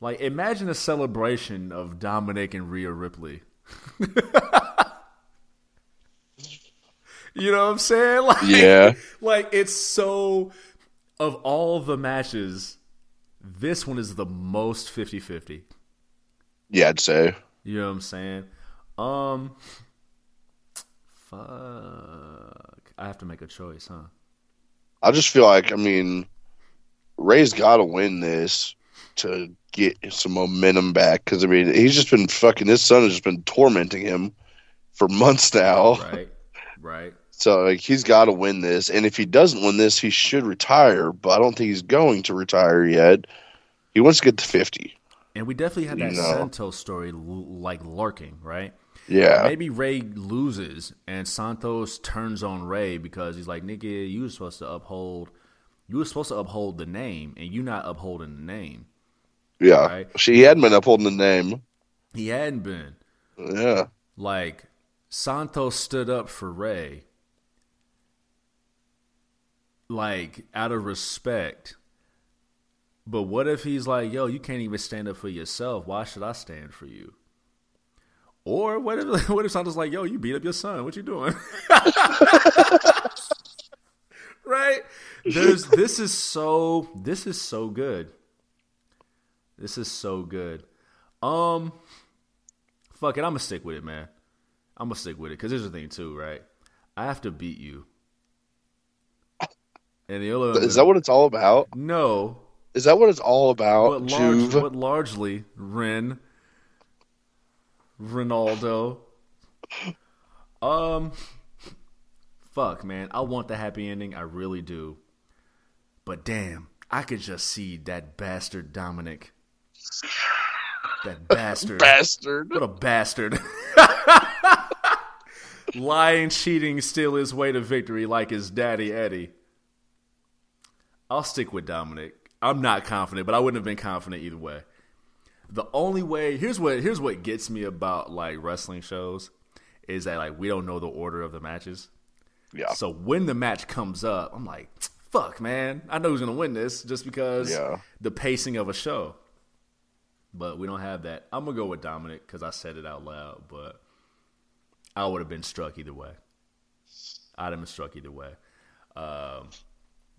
Like imagine a celebration of Dominic and Rhea Ripley. you know what I'm saying? Like
Yeah.
like it's so of all the matches this one is the most 50-50.
Yeah, I'd say.
You know what I'm saying? Um, fuck. I have to make a choice, huh?
I just feel like I mean, Rey's got to win this to get some momentum back because I mean he's just been fucking. His son has just been tormenting him for months now.
Right, right.
So like he's got to win this, and if he doesn't win this, he should retire. But I don't think he's going to retire yet. He wants to get to fifty.
And we definitely had that
No.
Santos story like lurking, right?
Yeah,
Maybe Rey loses and Santos turns on Rey because he's like, "Nigga, you were supposed to uphold, you were supposed to uphold the name, and you not upholding the name."
yeah.
right.
She hadn't been upholding the name.
He hadn't been.
Yeah,
like Santos stood up for Rey like out of respect. But what if he's like, "Yo, you can't even stand up for yourself. Why should I stand for you?" Or what if what if Santos like, "Yo, you beat up your son. What you doing?" right? There's this is so this is so good. This is so good. Um fuck it, I'm gonna stick with it, man. I'm gonna stick with it because here's the thing too, right? I have to beat you. And the other
is that what it's all about?
no,
Is that what it's all about,
but, large, but largely Ren, Ronaldo. Um, fuck, man, I want the happy ending, I really do. But damn, I could just see that bastard Dominic. That bastard.
Bastard.
What a bastard. Lying, cheating, steal his way to victory like his daddy Eddie. I'll stick with Dominic. I'm not confident, but I wouldn't have been confident either way. The only way here's what here's what gets me about like wrestling shows is that like we don't know the order of the matches.
Yeah.
So when the match comes up, I'm like, fuck, man. I know who's gonna win this just because
Yeah.
the pacing of a show. But we don't have that. I'm gonna go with Dominic because I said it out loud, but I would have been struck either way. I'd have been struck either way. Um,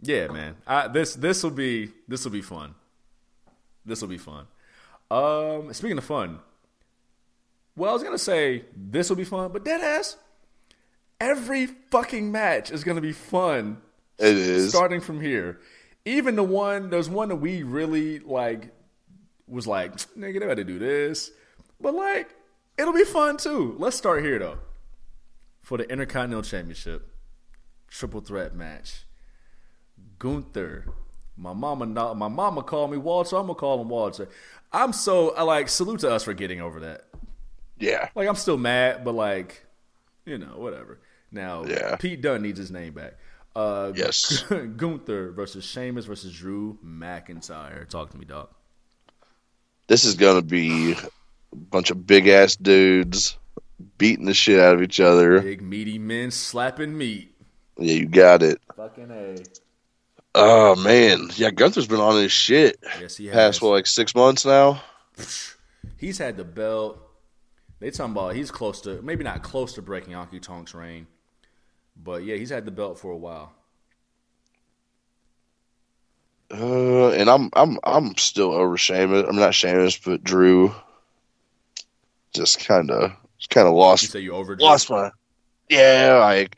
yeah, man. I, this this will be this will be fun. This will be fun. Um, speaking of fun, well, I was gonna say this will be fun, but dead ass. Every fucking match is gonna be fun.
It is.
starting from here. Even the one, there's one that we really like was like, nigga, they better do this. But like, it'll be fun too. Let's start here though. For the Intercontinental Championship, triple threat match. Gunther. My mama not, my mama called me Walter, I'm gonna call him Walter. I'm so I like salute to us for getting over that.
Yeah.
Like I'm still mad, but like, you know, whatever. Now
Yeah.
Pete Dunne needs his name back. Uh
Yes.
Gunther versus Sheamus versus Drew McIntyre. Talk to me, dog.
This is gonna be a bunch of big ass dudes beating the shit out of each other.
Big meaty men slapping meat.
Yeah, you got it.
Fucking A.
Oh man, yeah, Gunther's been on his shit
Yes, he has.
past what like six months now.
He's had the belt. They talking about he's close to maybe not close to breaking Honky Tonk's reign. But yeah, he's had the belt for a while.
Uh, and I'm I'm I'm still over Sheamus. I'm not Sheamus, but Drew. Just kind of kind of
You
lost
say you over
lost my yeah like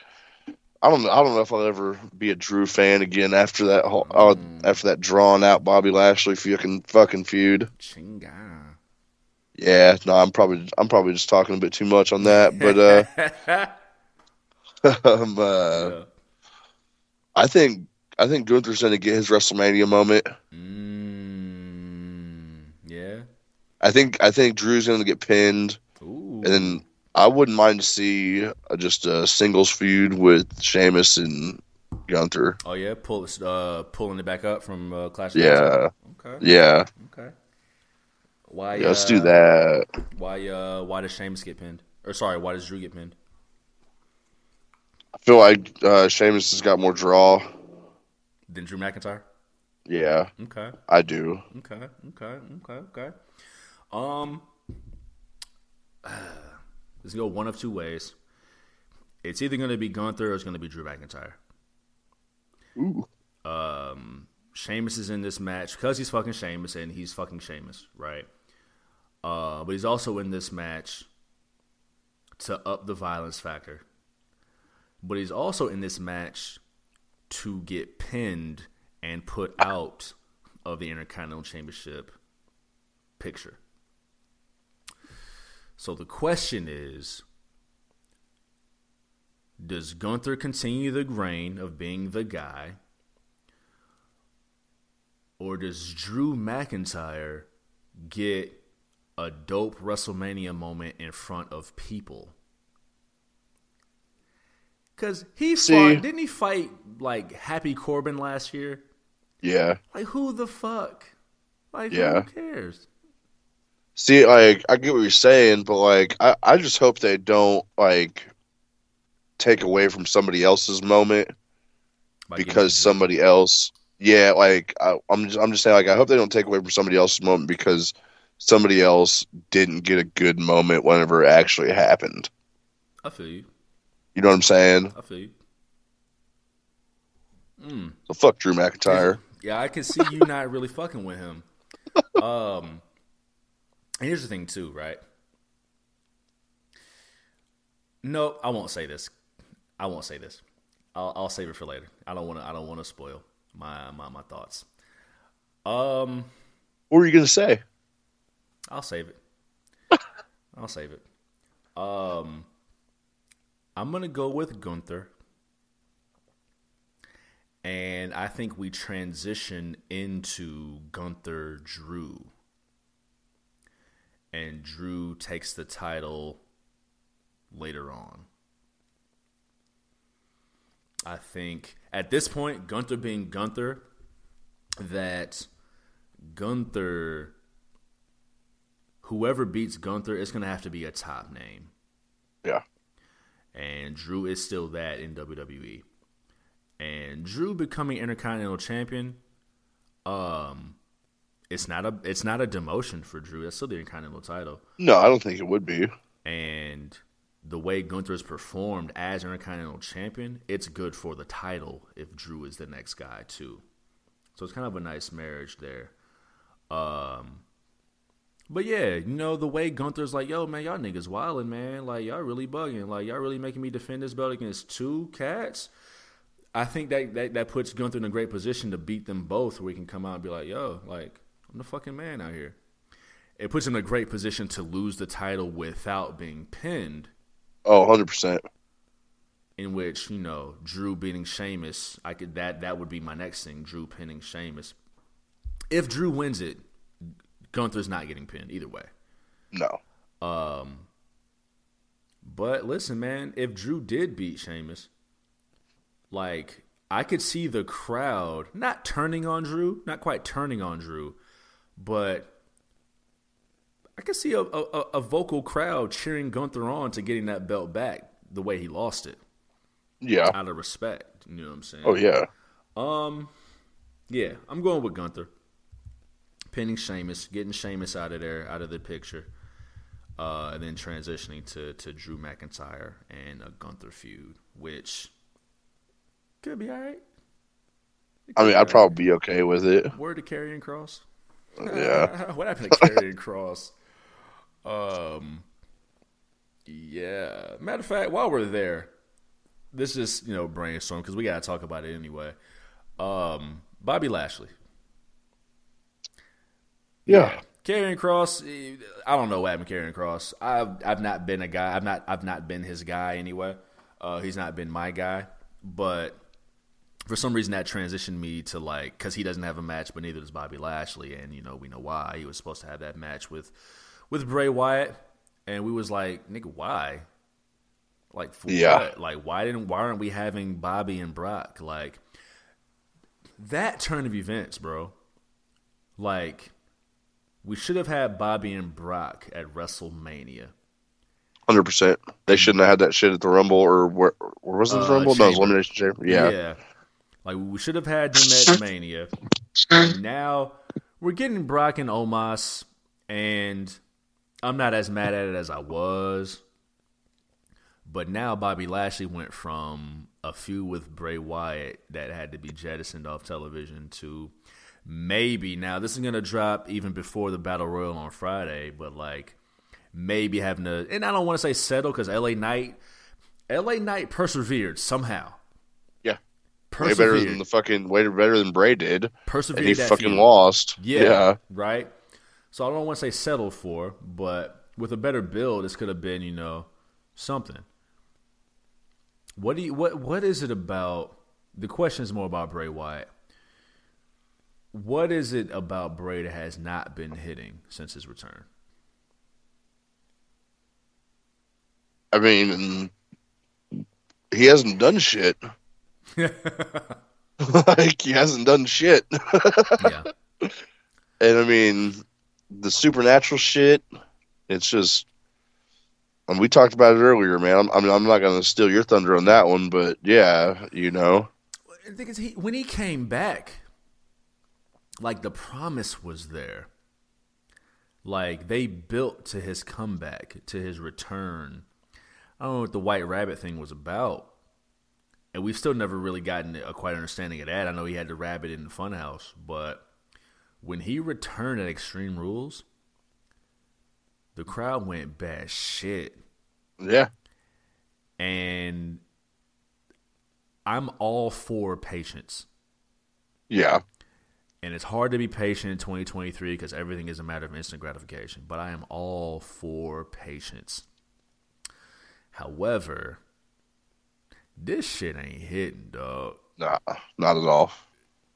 I don't know I don't know if I'll ever be a Drew fan again after that whole uh, after that drawn out Bobby Lashley fucking fucking feud.
Chinga.
Yeah, no, I'm probably I'm probably just talking a bit too much on that, but uh, um, uh
Yeah.
I think I think Gunther's gonna get his WrestleMania moment.
Mm, yeah.
I think I think Drew's gonna get pinned,
Ooh.
and then I wouldn't mind to see uh, just a singles feud with Sheamus and Gunther.
Oh yeah, pull uh pulling it back up from uh, Clash.
Yeah,
Okay.
yeah,
Okay. Why?
yeah. Let's
uh,
do that.
Why? Uh, why does Sheamus get pinned? Or sorry, why does Drew get pinned?
I feel like uh, Sheamus has got more draw.
Then Drew McIntyre.
Yeah,
Okay.
I do.
Okay. Okay. Okay. Okay. Um. Let's go one of two ways. It's either going to be Gunther or it's going to be Drew McIntyre.
Ooh.
Um, Sheamus is in this match because he's fucking Sheamus and he's fucking Sheamus, right? Uh, but he's also in this match to up the violence factor. But he's also in this match to get pinned and put out of the Intercontinental Championship picture. So the question is Does Gunther continue the reign of being the guy? Or does Drew McIntyre get a dope WrestleMania moment in front of people? Cause he
See-
fought, didn't he fight like Happy Corbin last year?
Yeah.
Like who the fuck? Like
Yeah.
who cares?
See, like I get what you're saying, but like I, I just hope they don't like take away from somebody else's moment
By
because somebody else. Yeah, like I, I'm just I'm just saying like I hope they don't take away from somebody else's moment because somebody else didn't get a good moment whenever it actually happened.
I feel you.
You know what I'm saying?
I feel you. Mm.
So fuck Drew McIntyre.
Yeah, I can see you not really fucking with him. Um, here's the thing too, right? No, I won't say this. I won't say this. I'll, I'll save it for later. I don't want to. I don't want to spoil my, my my thoughts. Um,
What were you gonna say?
I'll save it. I'll save it. Um, I'm gonna go with Gunther, and I think we transition into Gunther Drew, and Drew takes the title later on. I think at this point, Gunther being Gunther, that Gunther whoever beats Gunther is going to have to be a top name.
Yeah.
And Drew is still that in WWE. And Drew becoming Intercontinental Champion, um, it's not a it's not a demotion for Drew. That's still the Intercontinental title.
No, I don't think it would be.
And the way Gunther's performed as Intercontinental Champion, it's good for the title if Drew is the next guy too. So it's kind of a nice marriage there. Um, but yeah, you know the way Gunther's like, yo man, y'all niggas wildin', man. Like y'all really bugging. Like y'all really making me defend this belt against two cats. I think that, that that puts Gunther in a great position to beat them both, where he can come out and be like, yo, like I'm the fucking man out here. It puts him in a great position to lose the title without being pinned
Oh, 100%.
in which you know Drew beating Sheamus, I could that that would be my next thing. Drew pinning Sheamus. If Drew wins it, Gunther's not getting pinned either way.
No.
Um but listen, man, if Drew did beat Sheamus, like I could see the crowd not turning on Drew, not quite turning on Drew, but I could see a, a, a vocal crowd cheering Gunther on to getting that belt back the way he lost it
Yeah.
out of respect. You know what I'm saying?
Oh, yeah.
Um, Yeah, I'm going with Gunther. Pinning Sheamus, getting Sheamus out of there, out of the picture, uh, and then transitioning to, to Drew McIntyre and a Gunther feud, which could be all right.
I mean, I'd probably be okay with it.
Word to Karrion Cross.
Yeah.
what happened to Karrion Cross? Um, yeah. Matter of fact, while we're there, this is you know brainstorm because we gotta talk about it anyway. Um, Bobby Lashley.
Yeah.
Karrion Cross, eh, I don't know what happened Karrion Cross. I've I've not been a guy. I've not I've not been his guy anyway. Uh, he's not been my guy, but for some reason that transitioned me to like because he doesn't have a match, but neither does Bobby Lashley, and you know we know why he was supposed to have that match with with Bray Wyatt, and we was like, nigga, why? Like, for
Yeah.
what? Like, why didn't why aren't we having Bobby and Brock? Like that turn of events, bro. Like we should have had Bobby and Brock at WrestleMania.
100%. They shouldn't have had that shit at the Rumble or where, where was it the
Uh,
Rumble? No, it was Elimination Chamber. Yeah.
Like we should have had them at Mania. And now we're getting Brock and Omos, and I'm not as mad at it as I was. But now Bobby Lashley went from a feud with Bray Wyatt that had to be jettisoned off television to maybe now this is gonna drop even before the Battle Royal on Friday, but like maybe having to and I don't want to say settle because LA Knight LA Knight persevered somehow.
Yeah. Way better than the fucking, way better than Bray did.
persevered
And he
that
fucking lost.
Yeah,
Yeah.
right. So I don't want to say settle for, but with a better build, this could have been, you know, something. What do you what what is it about? The question is more about Bray Wyatt. What is it about Bray that has not been hitting since his return?
I mean, he hasn't done shit. like, he hasn't done shit.
yeah,
And I mean, the supernatural shit, it's just. And we talked about it earlier, man. I'm, I'm, I'm not going to steal your thunder on that one, but yeah, you know.
the thing is, he when he came back, like the promise was there. Like they built to his comeback, to his return. I don't know what the White Rabbit thing was about, and we've still never really gotten a quite understanding of that. I know he had the rabbit in the funhouse, but when he returned at Extreme Rules, the crowd went bad shit
Yeah.
and I'm all for patience.
Yeah.
And it's hard to be patient in 2023 because everything is a matter of instant gratification. But I am all for patience. However, this shit ain't hitting, dog.
Nah, not at all.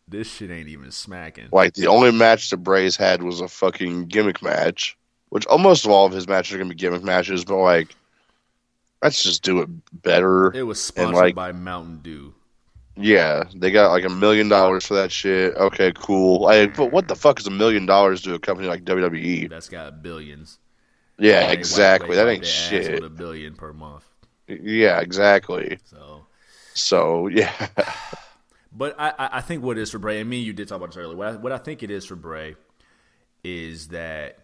This shit ain't even smacking.
Like, the only match the Bray's had was a fucking gimmick match, which almost all of his matches are going to be gimmick matches, but like, let's just do it better.
It was sponsored
like-
by Mountain Dew.
Yeah, they got like a million dollars for that shit. Okay, cool. I, but what the fuck is a million dollars to a company like WWE?
That's got billions.
Yeah, exactly. That ain't shit.
A billion per month.
Yeah, exactly.
So
So yeah,
But I, I think what it is for Bray, and me, you did talk about this earlier. What I, what I think it is for Bray is that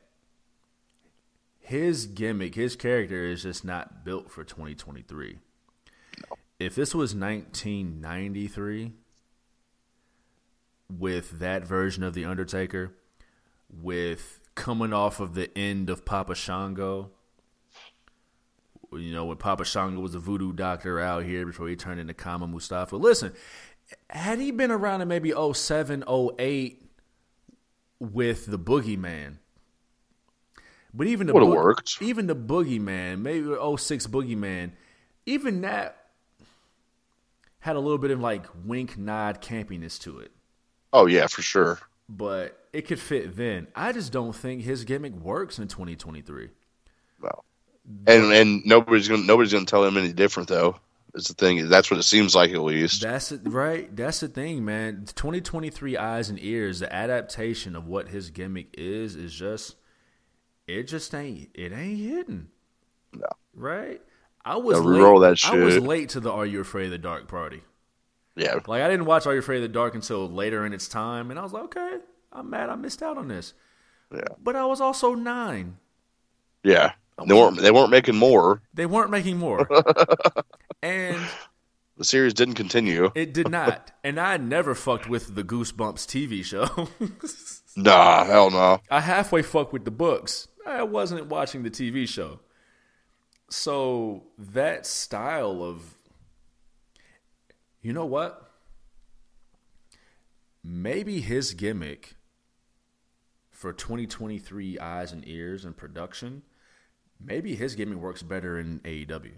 his gimmick, his character is just not built for 2023. If this was 1993 with that version of the Undertaker, with coming off of the end of Papa Shango, you know, when Papa Shango was a voodoo doctor out here before he turned into Kama Mustafa. Listen, had he been around in maybe 07, 08 with the Boogeyman, but even the Boog-
worked.
even the Boogeyman, maybe 06 Boogeyman, even that had a little bit of like wink nod campiness to it.
Oh yeah, for sure.
But it could fit then. I just don't think his gimmick works in 2023.
No. And and nobody's gonna nobody's gonna tell him any different though. Is the thing. That's what it seems like at least.
That's it, right. That's the thing, man. 2023 eyes and ears. The adaptation of what his gimmick is is just it just ain't it ain't hidden.
No.
Right. I was
Now
late, I was late to the Are You Afraid of the Dark party.
Yeah.
Like I didn't watch Are You Afraid of the Dark until later in its time, and I was like, okay, I'm mad I missed out on this.
Yeah.
But I was also nine.
Yeah. They weren't they weren't making more.
They weren't making more, and
The series didn't continue.
it did not. And I never fucked with the Goosebumps TV show.
Nah, hell no.
I halfway fucked with the books. I wasn't watching the TV show. So that style of you know what? Maybe his gimmick for 2023 eyes and ears and production, maybe his gimmick works better in AEW.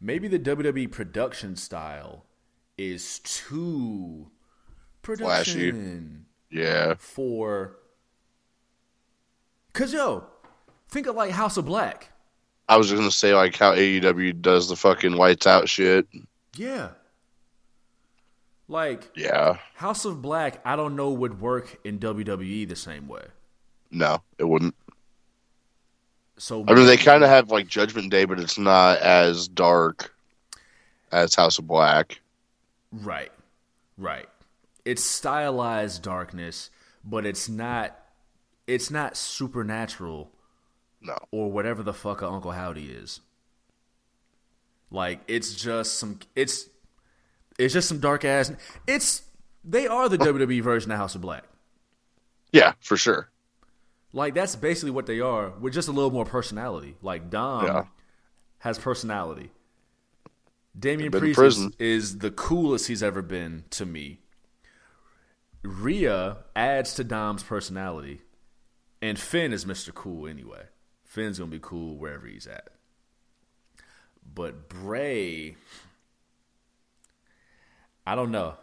Maybe the WWE production style is too production
Yeah.
for. Cause yo, think of like House of Black.
I was just gonna say like how AEW does the fucking whites out shit.
Yeah. Like
Yeah.
House of Black, I don't know would work in WWE the same way.
No, it wouldn't.
So
I mean they kinda have like Judgment Day, but it's not as dark as House of Black.
Right. Right. It's stylized darkness, but it's not it's not supernatural
No.
or whatever the fuck a Uncle Howdy is. Like it's just some it's it's just some dark ass it's they are the WWE version of House of Black.
Yeah, for sure.
Like that's basically what they are with just a little more personality. Like Dom
Yeah.
has personality. Damian Priest is, is the coolest he's ever been to me. Rhea adds to Dom's personality. And Finn is Mr. Cool anyway. Finn's gonna be cool wherever he's at. But Bray I don't know.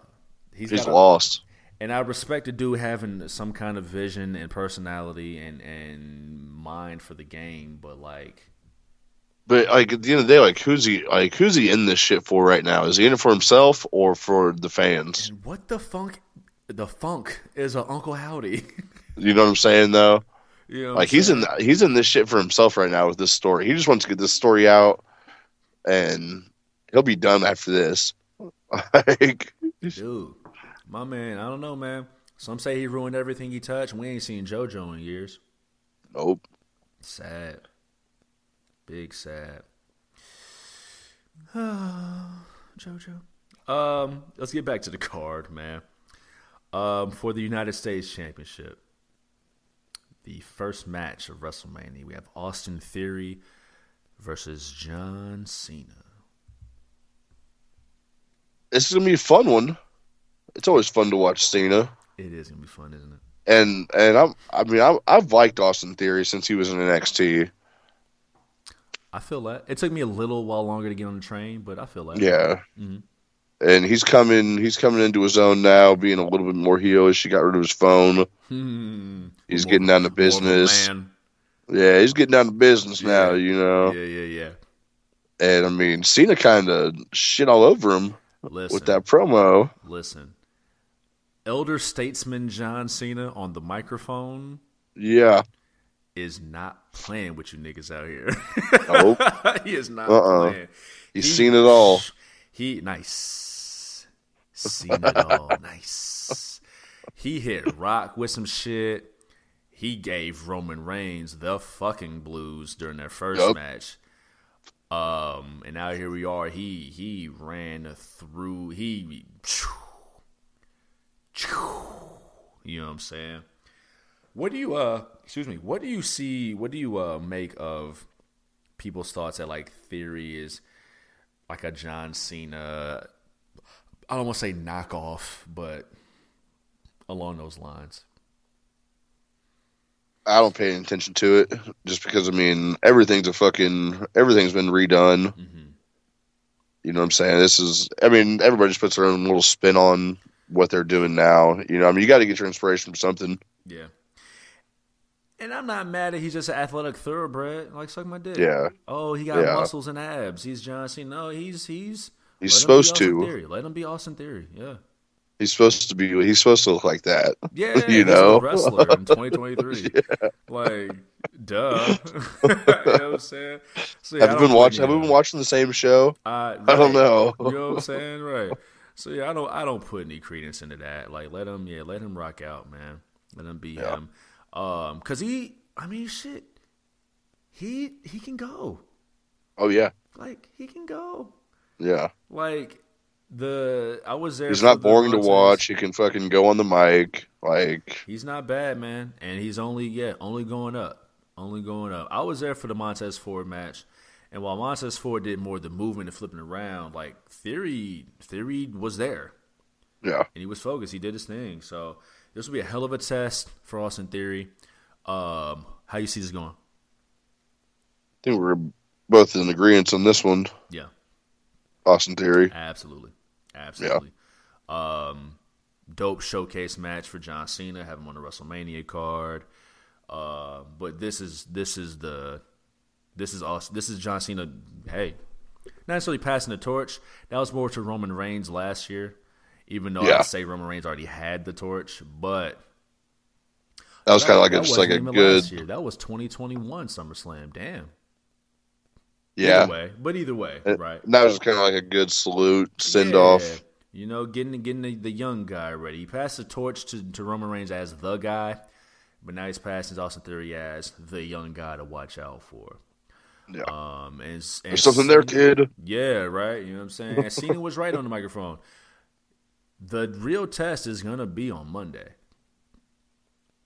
He's lost.
And I respect the dude having some kind of vision and personality and and mind for the game, but like
But like at the end of the day, like who's he like who's he in this shit for right now? Is he in it for himself or for the fans?
and what the funk the funk is a Uncle Howdy.
You know what I'm saying though?
you know
Like he's in he's in this shit for himself right now with this story. He just wants to get this story out and he'll be done after this. like
dude. My man, I don't know, man. Some say he ruined everything he touched. We ain't seen JoJo in years.
nope.
Sad. Big sad. JoJo. Um, let's get back to the card, man. Um, for the United States Championship, the first match of WrestleMania, we have Austin Theory versus John Cena.
This is gonna be a fun one. It's always fun to watch Cena.
It is gonna be fun, isn't it?
And and I'm I mean I I've liked Austin Theory since he was in NXT.
I feel that. It took me a little while longer to get on the train, but I feel that.
Yeah.
Mhm.
And he's coming he's coming into his own now, being a little bit more heelish. He got rid of his phone.
Hmm.
He's
More-
getting down to
more of a
business. Yeah, he's getting down to business now, you know.
Yeah, yeah, yeah.
And I mean, Cena kind of shit all over him
Listen,
with that promo.
listen. Elder statesman John Cena on the microphone
Yeah.
is not playing with you niggas out here.
Nope.
he is not
Uh-uh.
playing.
He's
He-
seen it all.
He nice. Seen it all. nice. He hit rock with some shit. he gave Roman Reigns the fucking blues during their first
Yup.
match. Um, and now here we are. He he ran through. He, you know what I'm saying. What do you uh? Excuse me. What do you see? What do you uh make of people's thoughts that like theory is like a John Cena? I don't want to say knockoff, but along those lines.
I don't pay any attention to it just because I mean everything's a fucking everything's been redone.
Mm-hmm.
You know what I'm saying? This is I mean everybody just puts their own little spin on what they're doing now. You know, I mean you got to get your inspiration from something.
Yeah. And I'm not mad that he's just an athletic thoroughbred. Like suck my dick.
Yeah.
Oh, he got
Yeah.
muscles and abs. He's John Cena. No, he's he's
He's
let him be
supposed to.
Theory. Let him be Austin Theory. Yeah.
He's supposed to be he's supposed to look like that.
Yeah,
You know?
wrestler in 2023. Like, duh. you know what I'm saying? So, yeah, I
have you been watching have we been watching the same show?
Uh,
I don't know.
You know what I'm saying? Right. So yeah, I don't I don't put any credence into that. Like let him yeah, let him rock out, man. Let him be
Yeah.
him. Um cuz he I mean shit. He he can go.
Oh yeah.
Like he can go.
Yeah.
Like the I was there
He's not boring to watch. He can fucking go on the mic. Like
He's not bad, man, and he's only yeah, only going up, only going up. I was there for the Montez Ford match, and while Montez Ford did more of the movement and flipping around, like Theory, Theory was there
yeah.
and he was focused. He did his thing. So this will be a hell of a test for Austin Theory. Um, how you see this going?
I think we're both in agreement on this one.
Yeah,
Austin Theory.
absolutely, absolutely. Um, dope showcase match for John Cena. Have him on the WrestleMania card. Uh, but this is this is the this is Austin, this is John Cena. Hey, not necessarily passing the torch. That was more to Roman Reigns last year. Even though
Yeah.
I'd say Roman Reigns already had the torch, but
That was kind of like a, just like a good
last year. That was 2021 SummerSlam. Damn.
yeah.
Either way, but either way, right?
That was kind of like a good salute, send
Yeah.
off.
You know, getting getting the, the young guy ready. He passed the torch to, to Roman Reigns as the guy, but now he's passing Austin Theory as the young guy to watch out for.
Yeah.
Um, and, and
There's something there, kid.
Yeah, right. You know what I'm saying? And Cena was right on the microphone. The real test is gonna be on Monday.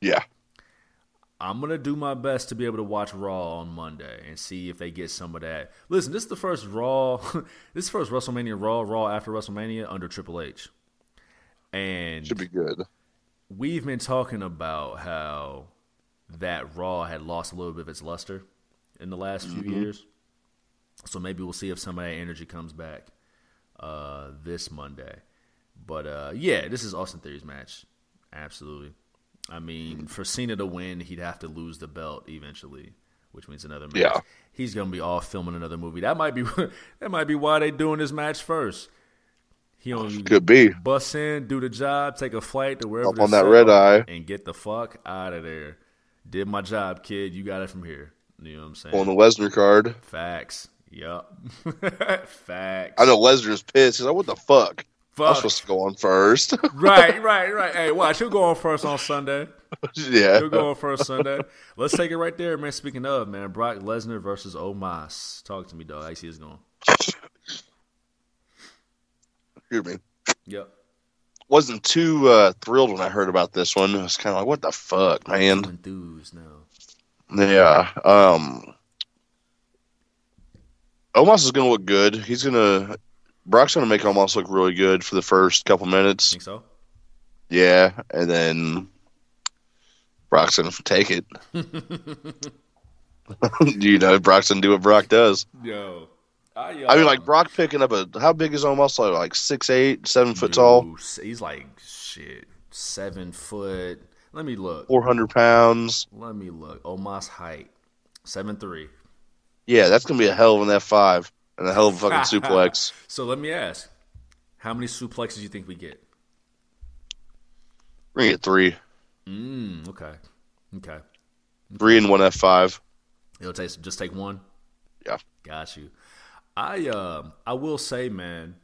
Yeah.
I'm gonna do my best to be able to watch Raw on Monday and see if they get some of that. Listen, this is the first Raw, this is the first WrestleMania Raw, Raw after WrestleMania under Triple H, and
Should be good.
we've been talking about how that Raw had lost a little bit of its luster in the last few years. So maybe we'll see if some of that energy comes back uh, this Monday. But uh, yeah, this is Austin Theory's match. Absolutely. I mean, for Cena to win, he'd have to lose the belt eventually, which means another match.
Yeah.
He's gonna be off filming another movie. That might be that might be why they doing this match first. He only
Could be.
bus in, do the job, take a flight to wherever
Up on that red eye.
and get the fuck out of there. Did my job, kid. You got it from here. You know what I'm saying?
On the Lesnar card.
Facts. Yup. Facts.
I know Lesnar's pissed. He's like, what the fuck? I'm
Fuck.
supposed to go on first.
right, right, right. Hey, watch. He'll go on first on Sunday.
yeah.
He'll go on first Sunday. Let's take it right there, man. Speaking of, man, Brock Lesnar versus Omos. Talk to me, dog. I see it's going.
Excuse me.
Yep.
Wasn't too uh, thrilled when I heard about this one. I was kind of like, what the fuck, man?
Enthused now.
Yeah. Um, Omos is going to look good. He's going to. Brock's going to make Omos look really good for the first couple minutes.
Think so?
Yeah. And then Brock's going to take it. you know, Brock's going to do what Brock does.
Yo. I,
I mean, like, Brock picking up a. How big is Omos? Like, like six eight, seven foot tall,
He's like shit, seven foot. Let me look.
400 pounds.
Let me look. Omos height, seven three.
Yeah, that's going to be a hell of an F5 and a hell of a fucking suplex.
So let me ask, how many suplexes do you think we get?
We're to get three.
Mm, okay, okay.
Three and one F5.
It'll take just take one.
Yeah.
Got you. I uh, I will say, man,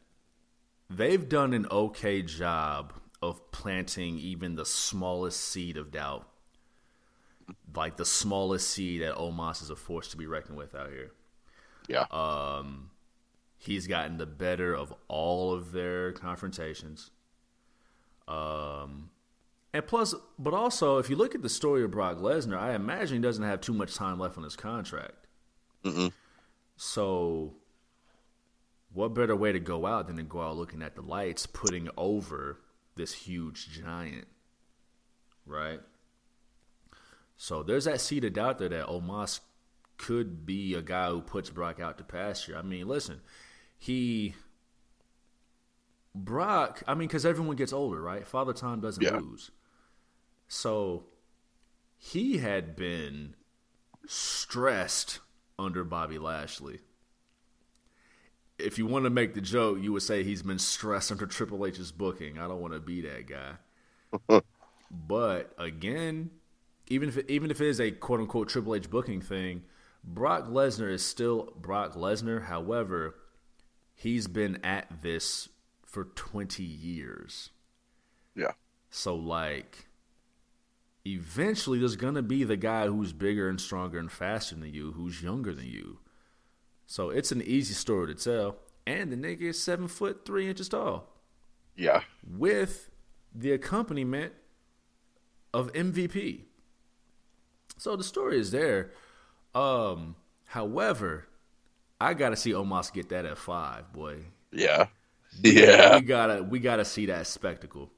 they've done an okay job of planting even the smallest seed of doubt like the smallest seed that Omos is a force to be reckoned with out here.
Yeah.
Um, he's gotten the better of all of their confrontations. Um, and plus, but also, if you look at the story of Brock Lesnar, I imagine he doesn't have too much time left on his contract.
Mm-mm.
So, what better way to go out than to go out looking at the lights, putting over this huge giant, right? So there's that seed of doubt there that Omos could be a guy who puts Brock out to pasture. I mean, listen, he Brock. I mean, because everyone gets older, right? Father Time doesn't
Yeah.
lose. So he had been stressed under Bobby Lashley. If you want to make the joke, you would say he's been stressed under Triple H's booking. I don't want to be that guy. but again, even if it, even if it is a quote unquote Triple H booking thing, Brock Lesnar is still Brock Lesnar. However, he's been at this for 20 years.
Yeah.
So like eventually there's going to be the guy who's bigger and stronger and faster than you, who's younger than you. So it's an easy story to tell. And the nigga is seven foot three inches tall
Yeah.
with the accompaniment of MVP. So the story is there. Um, however, I gotta see Omos get that F5, boy.
Yeah. Yeah.
We gotta we gotta see that spectacle.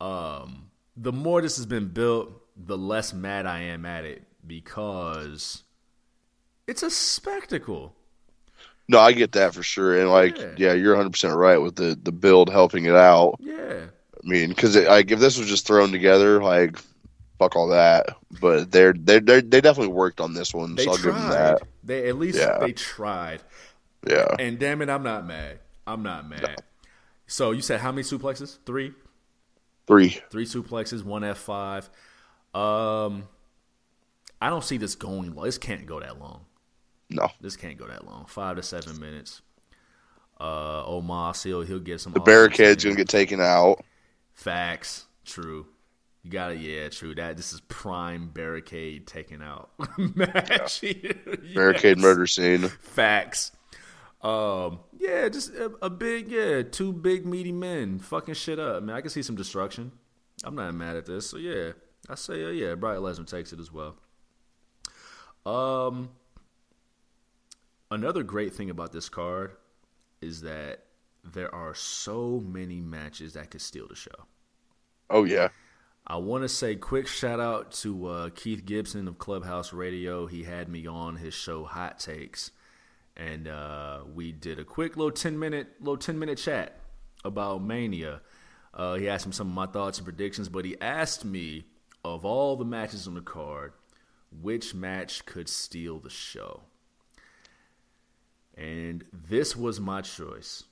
Um, the more this has been built, the less mad I am at it because it's a spectacle.
No, I get that for sure. And like,
Yeah.
yeah, you're 100 percent right with the the build helping it out.
Yeah.
I mean, because like if this was just thrown together, like fuck all that. But they're they they they definitely worked on this one,
They
so I'll give them
tried.
that.
They at least
Yeah.
they tried.
Yeah.
And damn it, I'm not mad. I'm not mad. So you said how many suplexes? Three?
Three.
Three suplexes, one F five. Um I don't see this going. This can't go that long.
No.
This can't go that long. Five to seven minutes. Uh Omos, he'll he'll get some
The barricade's gonna get taken out.
Facts. True. You got it. Yeah, true. That this is prime barricade taken out match.
Barricade
Yes.
murder scene.
Facts. Um, yeah, just a, a big, yeah, two big meaty men fucking shit up. Man, I can see some destruction. I'm not mad at this. So yeah, I say, uh, yeah, Brian Lesnar takes it as well. Um, another great thing about this card is that there are so many matches that could steal the show.
Oh yeah.
I want to say quick shout out to uh, Keith Gibson of Clubhouse Radio. He had me on his show Hot Takes, and uh, we did a quick little ten minute little ten minute chat about Mania. Uh, he asked me some of my thoughts and predictions, but he asked me of all the matches on the card, which match could steal the show. And this was my choice.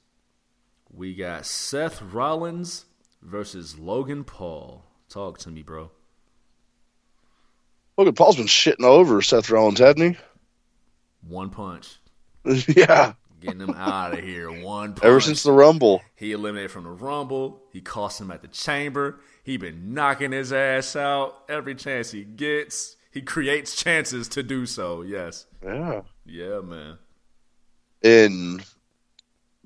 We got Seth Rollins versus Logan Paul. Talk to me, bro.
Logan Paul's been shitting over Seth Rollins, hasn't he?
One punch.
yeah.
Getting him out of here. One punch.
Ever since the Rumble.
he eliminated from the Rumble. He cost him at the Chamber. He been knocking his ass out every chance he gets. He creates chances to do so. Yes.
Yeah.
Yeah, man.
And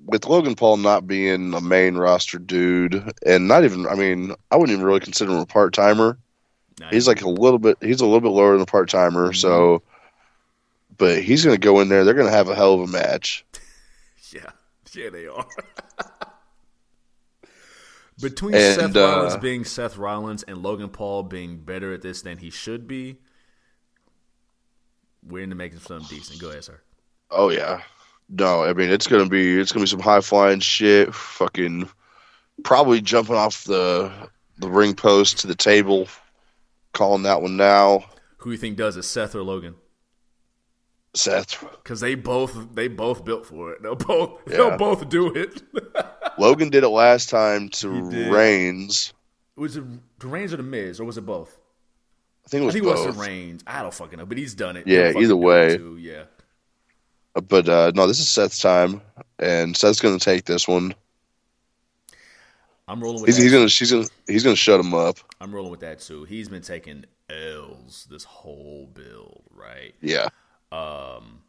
with Logan Paul not being a main roster dude, and not even, I mean, I wouldn't even really consider him a part timer.
Nah,
He's like a little bit, he's a little bit lower than a part timer. So, but he's going to go in there. They're going to have a hell of a match.
Yeah, yeah, they are. Between
And,
Seth Rollins
uh,
being Seth Rollins and Logan Paul being better at this than he should be, we're into making something decent. Go ahead, sir.
Oh yeah. No, I mean it's gonna be it's gonna be some high flying shit. Fucking probably jumping off the the ring post to the table, calling that one now.
Who you think does it, Seth or Logan?
Seth
Because they both they both built for it. They'll both
Yeah.
they'll both do it.
Logan did it last time to. Reigns.
was it Reigns or the Miz, or was it both?
I think it
I
was
think it was
both.
the Reigns. I don't fucking know, but he's done it.
Yeah, either way.
Yeah.
But uh, no, this is Seth's time, and Seth's gonna take this one.
I'm rolling with
He's,
that.
he's gonna she's gonna he's gonna shut him up.
I'm rolling with that too. He's been taking L's this whole build, right?
Yeah.
Um,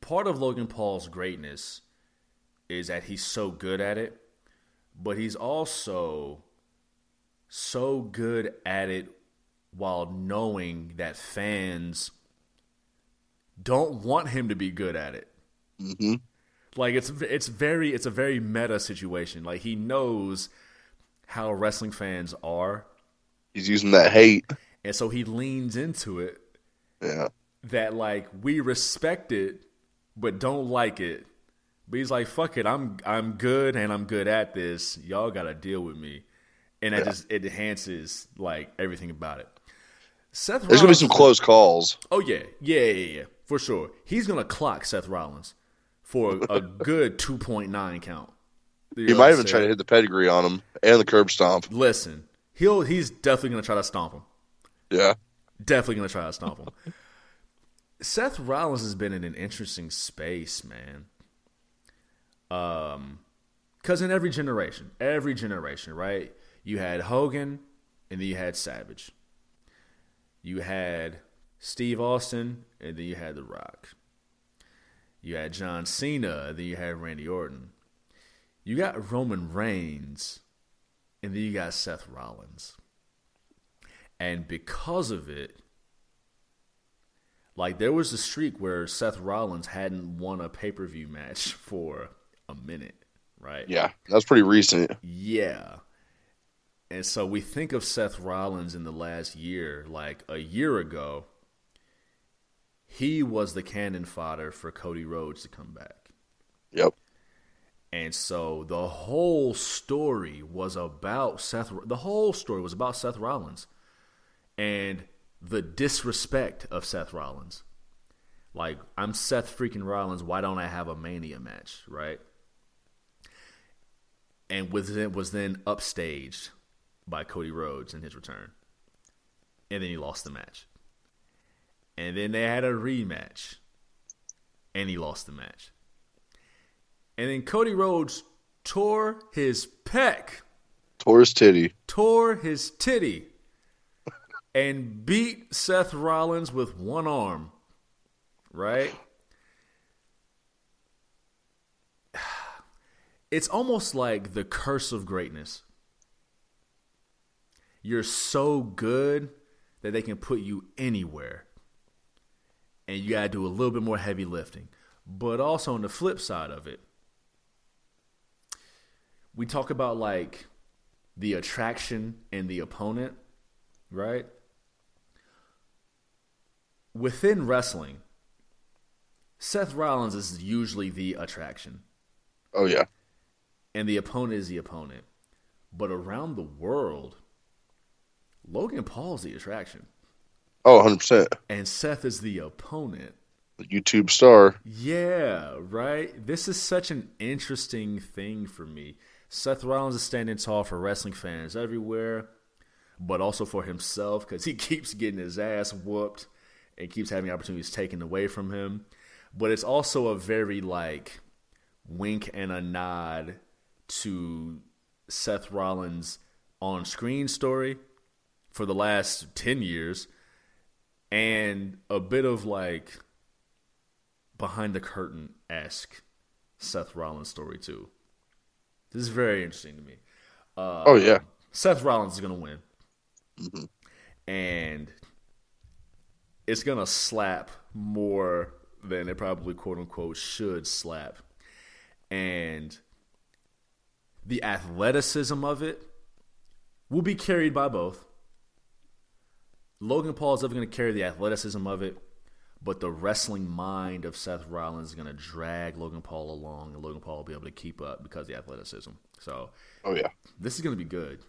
part of Logan Paul's greatness is that he's so good at it, but he's also so good at it while knowing that fans don't want him to be good at it.
hmm
Like it's it's very it's a very meta situation. Like he knows how wrestling fans are,
He's using that hate.
and so he leans into it
Yeah.
that like we respect it but don't like it. But he's like, "Fuck it, I'm I'm good and I'm good at this. Y'all got to deal with me." And that
Yeah.
just it enhances like everything about it. Seth
There's gonna be some close calls.
Oh yeah, yeah, yeah, yeah, for sure. He's gonna clock Seth Rollins for a good two point nine count. You
He
know
might even try to hit the pedigree on him and the curb stomp.
Listen, he'll he's definitely gonna try to stomp him.
Yeah.
Definitely gonna try to stomp him. Seth Rollins has been in an interesting space, man. Um, because in every generation, every generation, right? You had Hogan, and then you had Savage. You had Steve Austin, and then you had The Rock. You had John Cena, and then you had Randy Orton. You got Roman Reigns, and then you got Seth Rollins. And because of it, like there was a streak where Seth Rollins hadn't won a pay per view match for a minute, right?
Yeah. That's pretty recent.
Yeah. And so we think of Seth Rollins in the last year, like a year ago, he was the cannon fodder for Cody Rhodes to come back.
Yep.
And so the whole story was about Seth. The whole story was about Seth Rollins and the disrespect of Seth Rollins. Like, I'm Seth freaking Rollins. Why don't I have a Mania match, right? And was then, was then upstaged by Cody Rhodes in his return. And then he lost the match. And then they had a rematch. And he lost the match. And then Cody Rhodes tore his pec,
Taurus titty.
tore his titty, and beat Seth Rollins with one arm. Right? It's almost like the curse of greatness. You're so good that they can put you anywhere. And you got to do a little bit more heavy lifting. But also on the flip side of it, we talk about like the attraction and the opponent, right? Within wrestling, Seth Rollins is usually the attraction,
Oh yeah.
and the opponent is the opponent. But around the world, Logan Paul's the attraction,
Oh, 100 percent.
and Seth is the opponent.
The YouTube star.
Yeah, right. This is such an interesting thing for me. Seth Rollins is standing tall for wrestling fans everywhere, but also for himself because he keeps getting his ass whooped and keeps having opportunities taken away from him. But it's also a very like wink and a nod to Seth Rollins on screen story for the last 10 years and a bit of like behind the curtain esque Seth Rollins story too. This is very interesting to me. Uh,
Oh yeah.
Seth Rollins is gonna win,
Mm-hmm.
and it's gonna slap more than it probably quote unquote should slap, and the athleticism of it will be carried by both. Logan Paul is definitely going to carry the athleticism of it, but the wrestling mind of Seth Rollins is going to drag Logan Paul along, and Logan Paul will be able to keep up because of the athleticism. So
Oh yeah.
this is going to be good.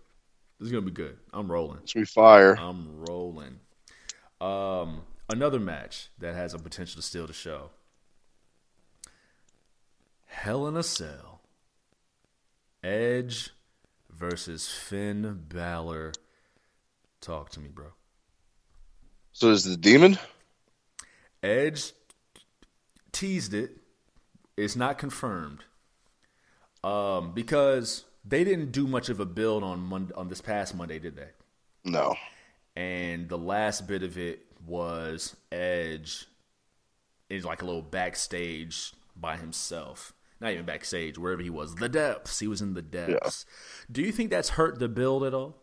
This is going to be good. I'm rolling.
It's be fire.
I'm rolling. Um, another match that has a potential to steal the show. Hell in a Cell. Edge versus Finn Balor. Talk to me, bro.
So is the demon?
Edge teased it. It's not confirmed. Um, because they didn't do much of a build on Monday, on this past Monday, did they?
No.
and the last bit of it was Edge is like a little backstage by himself. Not even backstage, wherever he was. The depths. He was in the depths. Do you think that's hurt the build at all?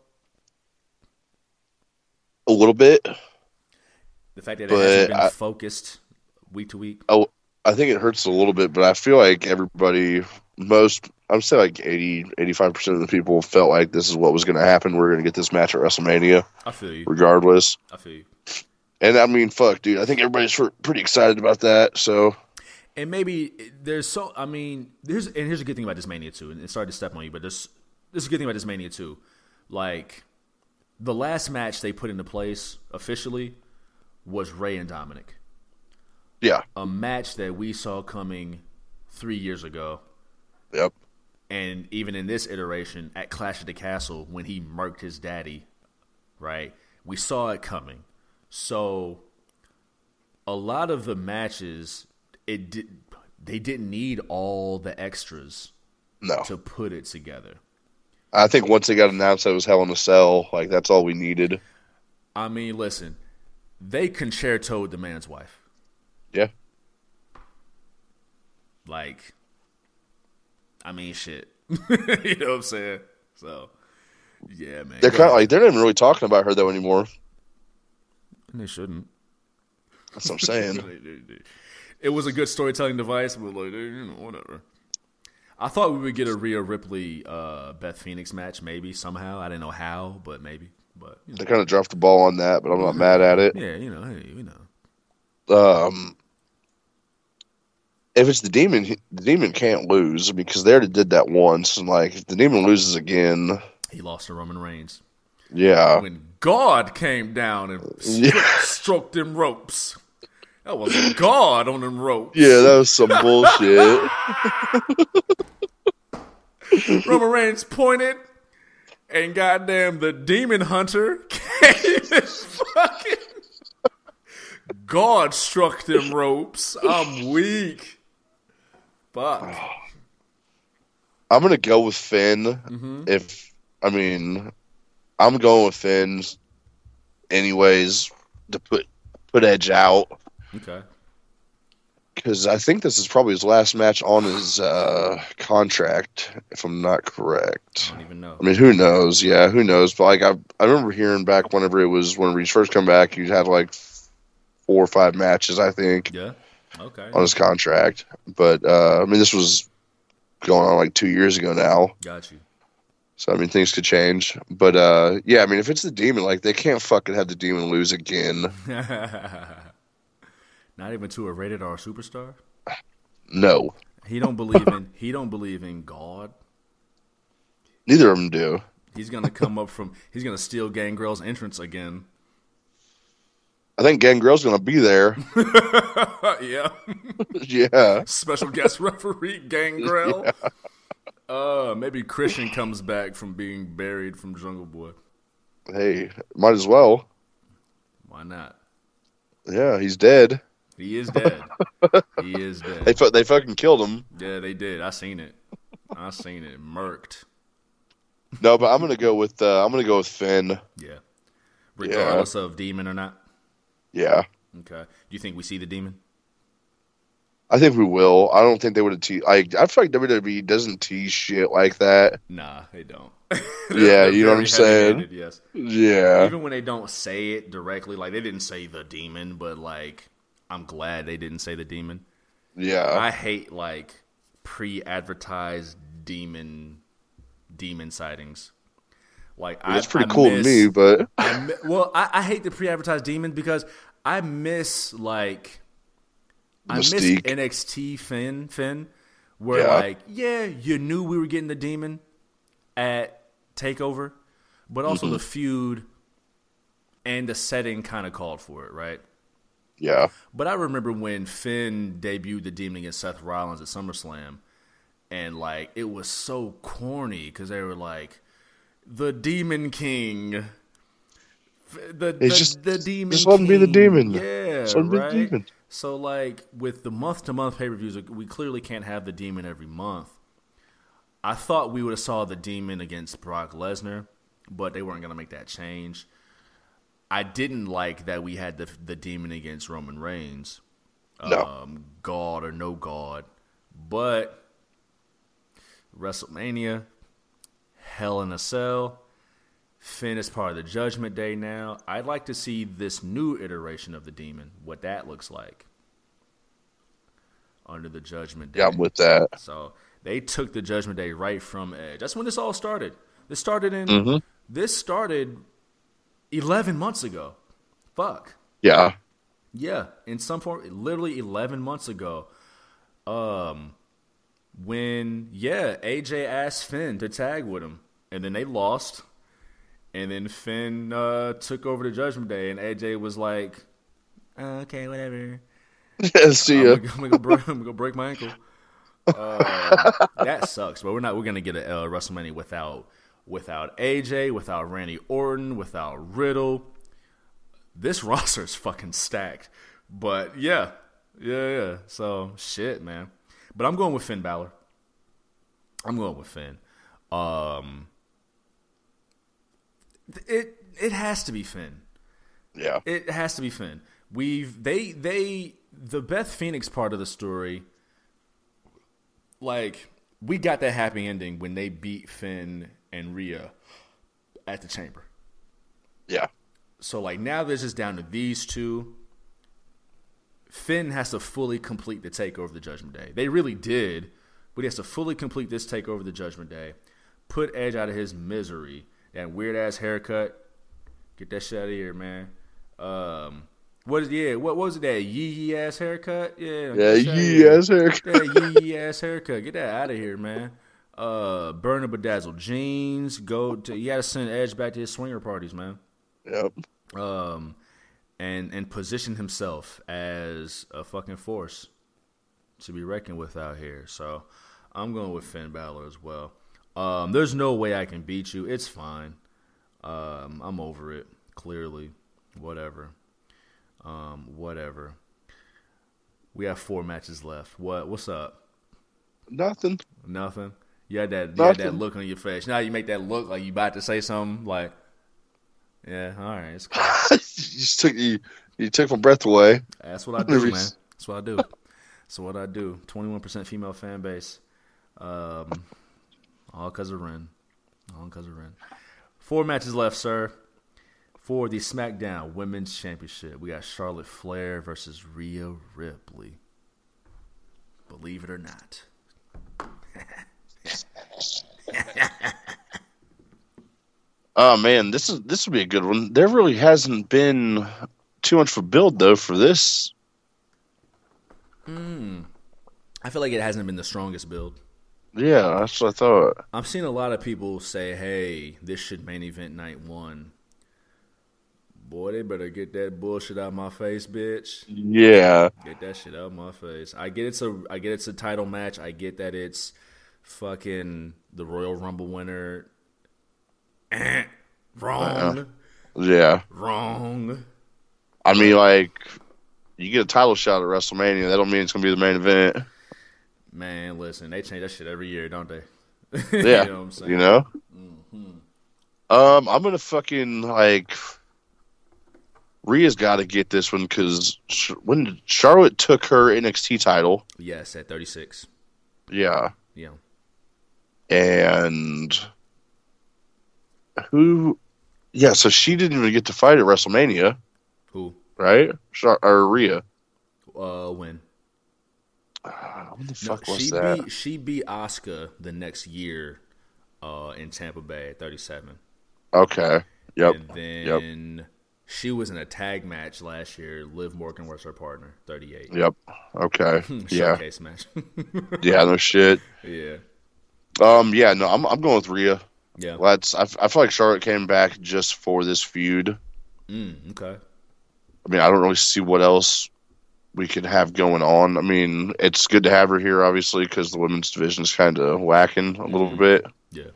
A little bit.
The fact that it
But
hasn't been
I-
focused week to week?
Oh, I think it hurts a little bit, but I feel like everybody, most, I'm saying like 80, 85% of the people felt like this is what was going to happen. We're going to get this match at WrestleMania,
I feel you.
regardless.
I feel you.
And I mean, fuck, dude. I think everybody's pretty excited about that. So,
And maybe there's so I mean there's and here's a good thing about this mania too, and it's sorry to step on you, but this this is a good thing about this mania too. Like the last match they put into place officially was Rey and Dominic.
yeah.
A match that we saw coming three years ago.
Yep.
And even in this iteration at Clash of the Castle, when he murked his daddy, right? We saw it coming. So a lot of the matches, it did, they didn't need all the extras
No.
to put it together.
I think once it got announced that it was Hell in a Cell, like, that's all we needed.
I mean, listen, they con-chair-to'd the man's wife.
Yeah.
Like, I mean, shit. you know what I'm saying? So, yeah, man.
They're kind of like, they're not even really talking about her, though, anymore.
And they shouldn't.
That's what I'm saying.
it was a good storytelling device, but like, you know, whatever. I thought we would get a Rhea Ripley, uh, Beth Phoenix match, maybe somehow. I didn't know how, but maybe. But you know.
they kind of dropped the ball on that, but I'm not mad at it.
yeah, you know, hey, you know.
um, if it's the demon, the demon can't lose because they already did that once, and like if the demon loses again,
He lost to Roman Reigns
yeah,
when God came down and
Yeah.
stroked them ropes. That was God on them ropes.
yeah, that was some bullshit.
Roman Reigns pointed, and goddamn, the demon hunter came and fucking. God struck them ropes. I'm weak. Fuck.
I'm gonna go with Finn.
Mm-hmm.
If I mean, I'm going with Finn, anyways, to put put Edge out
Okay.
Because I think this is probably his last match on his uh, contract, if I'm not correct.
I don't even know.
I mean, who knows? Yeah, who knows? But like, I I remember hearing back whenever it was whenever he first come back, he had like four or five matches, I think,
Yeah. Okay.
on his contract. But uh, I mean, this was going on like two years ago now,
Got you.
so I mean, things could change. But uh, yeah, I mean, if it's the demon, like they can't fucking have the demon lose again.
Not even to a rated R superstar.
No,
He don't believe in. He don't believe in God.
neither of them do.
He's gonna come up from. He's gonna steal Gangrel's entrance again.
I think Gangrel's gonna be there.
yeah.
yeah,
Special guest referee Gangrel. Uh, maybe Christian comes back from being buried from Jungle Boy.
hey, might as well.
Why not?
Yeah, he's dead.
He is dead. he is
They
dead.
fu- they fucking killed him.
Yeah, they did. I seen it. I seen it. Murked.
No, but I'm gonna go with uh, I'm gonna go with Finn.
Yeah. Regardless of demon or not.
Yeah.
Okay. Do you think we see the demon?
I think we will. I don't think they would have teased. I I feel like WWE doesn't tease shit like that.
Nah, they don't.
Yeah, you know what I'm saying?
Yes.
Yeah,
Even when they don't say it directly, like they didn't say the demon, but like I'm glad they didn't say the demon.
yeah,
I hate like pre-advertised demon demon sightings. Like I,
it's pretty
I
cool
miss-
to me. But
I well, I, I hate the pre-advertised demons because I miss like I miss NXT Finn Finn, where
Yeah.
like yeah, you knew we were getting the demon at Takeover, but also
Mm-hmm.
the feud and the setting kind of called for it, right?
Yeah,
But I remember when Finn debuted the Demon against Seth Rollins at SummerSlam, and like it was so corny because they were like, "The Demon King." The, the,
just-
the demon.
just let him be the demon.
Yeah,
Just be the
right?
demon.
So like with the month to month pay per views, we clearly can't have the demon every month. I thought we would have saw the demon against Brock Lesnar, but they weren't gonna make that change. I didn't like that we had the the demon against Roman Reigns.
No.
Um, God or no God. But WrestleMania, Hell in a Cell, Finn is part of the Judgment Day now. I'd like to see this new iteration of the demon, what that looks like under the Judgment Day.
Yeah, I'm with that.
So they took the Judgment Day right from Edge. That's when this all started. This started in
Mhm.
this started eleven months ago. Fuck.
Yeah.
Yeah, in some form, literally eleven months ago. Um, when yeah, AJ asked Finn to tag with him, and then they lost, and then Finn uh, took over the Judgment Day, and AJ was like, "Uh, "Okay, whatever."
See
I'm
ya.
gonna, I'm gonna go break, I'm gonna go break my ankle. Uh, that sucks, but we're not. We're gonna get a uh, WrestleMania without without AJ, without Randy Orton, without Riddle. This roster is fucking stacked. But yeah, yeah, yeah. So shit, man. But I'm going with Finn Balor. I'm going with Finn. Um, it it has to be Finn.
Yeah.
It has to be Finn. We've they they the Beth Phoenix part of the story. Like we got that happy ending when they beat Finn and Rhea at the chamber.
Yeah.
So like now this is down to these two. Finn has to fully complete the takeover of the Judgment Day. They really did, but he has to fully complete this takeover of the Judgment Day. Put Edge out of his misery. That weird ass haircut. Get that shit out of here, man. Um, what is yeah? What was it? That yee yee ass haircut? Yeah,
Yeah.
get that shit outta here.
Yes,
That yee yee ass haircut. Get that out of here, man. Uh, burn and bedazzled jeans. Go to. You gotta send Edge back to his swinger parties, man
Yep.
um, and and position himself as a fucking force to be reckoned with out here. So I'm going with Finn Balor as well. Um, there's no way I can beat you. It's fine. Um, I'm over it. Clearly, whatever. Um, whatever. We have four matches left. What? What's up?
Nothing.
Nothing. You had that. You had that look on your face. Now you make that look like you about to say something. Like, yeah, all right, it's cool.
you just took you. You took my breath away.
That's what I do, man. That's what I do. That's what I do. Twenty-one percent female fan base. Um, all because of Ren. All because of Ren. Four matches left, sir. For the SmackDown Women's Championship, we got Charlotte Flair versus Rhea Ripley. Believe it or not.
Oh man, this is this would be a good one. There really hasn't been too much for build though for this. Hmm.
I feel like it hasn't been the strongest build.
Yeah, that's what I thought.
I've seen a lot of people say, "Hey, this should main event night one." Boy, they better get that bullshit out my face, bitch.
Yeah,
Get that shit out my face. I get it's a I get it's a title match. I get that it's fucking the Royal Rumble winner. Eh, wrong.
yeah.
Wrong.
I mean, like, you get a title shot at WrestleMania. That don't mean it's gonna be the main event.
Man, listen, they change that shit every year, don't they?
Yeah,
you know what I'm saying?
You know. Um, I'm gonna fucking like. Rhea's got to get this one because when Charlotte took her NXT title,
Yes, at 36.
yeah,
Yeah.
And who, yeah, so she didn't even get to fight at WrestleMania,
Who?
right? Char- or Rhea.
Uh, when?
Ah, What the
No,
fuck was
she
that?
beat she beat Asuka the next year, uh, in Tampa Bay at 37.
Okay. Yep.
And then she was in a tag match last year. Liv Morgan was her partner, 38.
Yep. Okay. yeah.
Showcase match.
Yeah. No shit.
yeah.
Um. Yeah. No. I'm. I'm going with Rhea.
Yeah.
Let's. I, I feel like Charlotte came back just for this feud.
Mm, okay.
I mean, I don't really see what else we could have going on. I mean, it's good to have her here, obviously, because the women's division is kind of whacking a little
Mhm.
bit.
Yeah.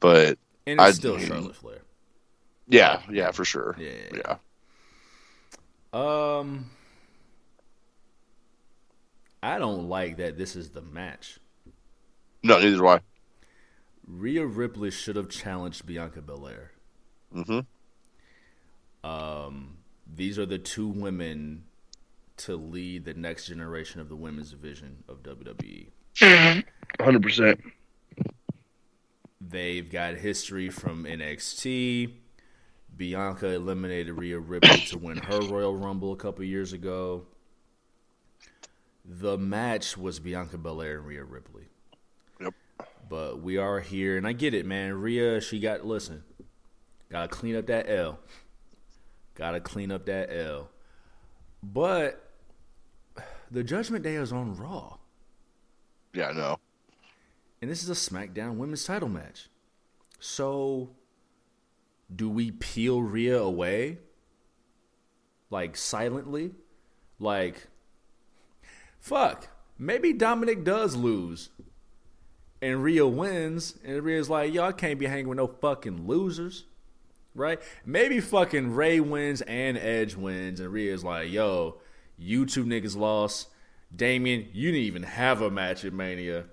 But
And it's
I-
still Charlotte Flair.
yeah, yeah, for sure.
Yeah.
Yeah.
Um, I don't like that this is the match.
No, neither do I.
Rhea Ripley should have challenged Bianca Belair.
Mm-hmm.
Um, these are the two women to lead the next generation of the women's division of WWE.
Hundred percent.
They've got history from NXT. Bianca eliminated Rhea Ripley to win her Royal Rumble a couple years ago. The match was Bianca Belair and Rhea Ripley. But we are here, and I get it, man. Rhea, she got listen, gotta clean up that L. Gotta clean up that L. But the Judgment Day is on Raw,
Yeah, I know.
and this is a SmackDown Women's Title match. So, do we peel Rhea away, like silently, like, fuck? Maybe Dominic does lose, and Rhea wins, and Rhea's like, yo, I can't be hanging with no fucking losers. Right? Maybe fucking Rey wins and Edge wins, and Rhea's like, yo, you two niggas lost. Damien, you didn't even have a match at Mania.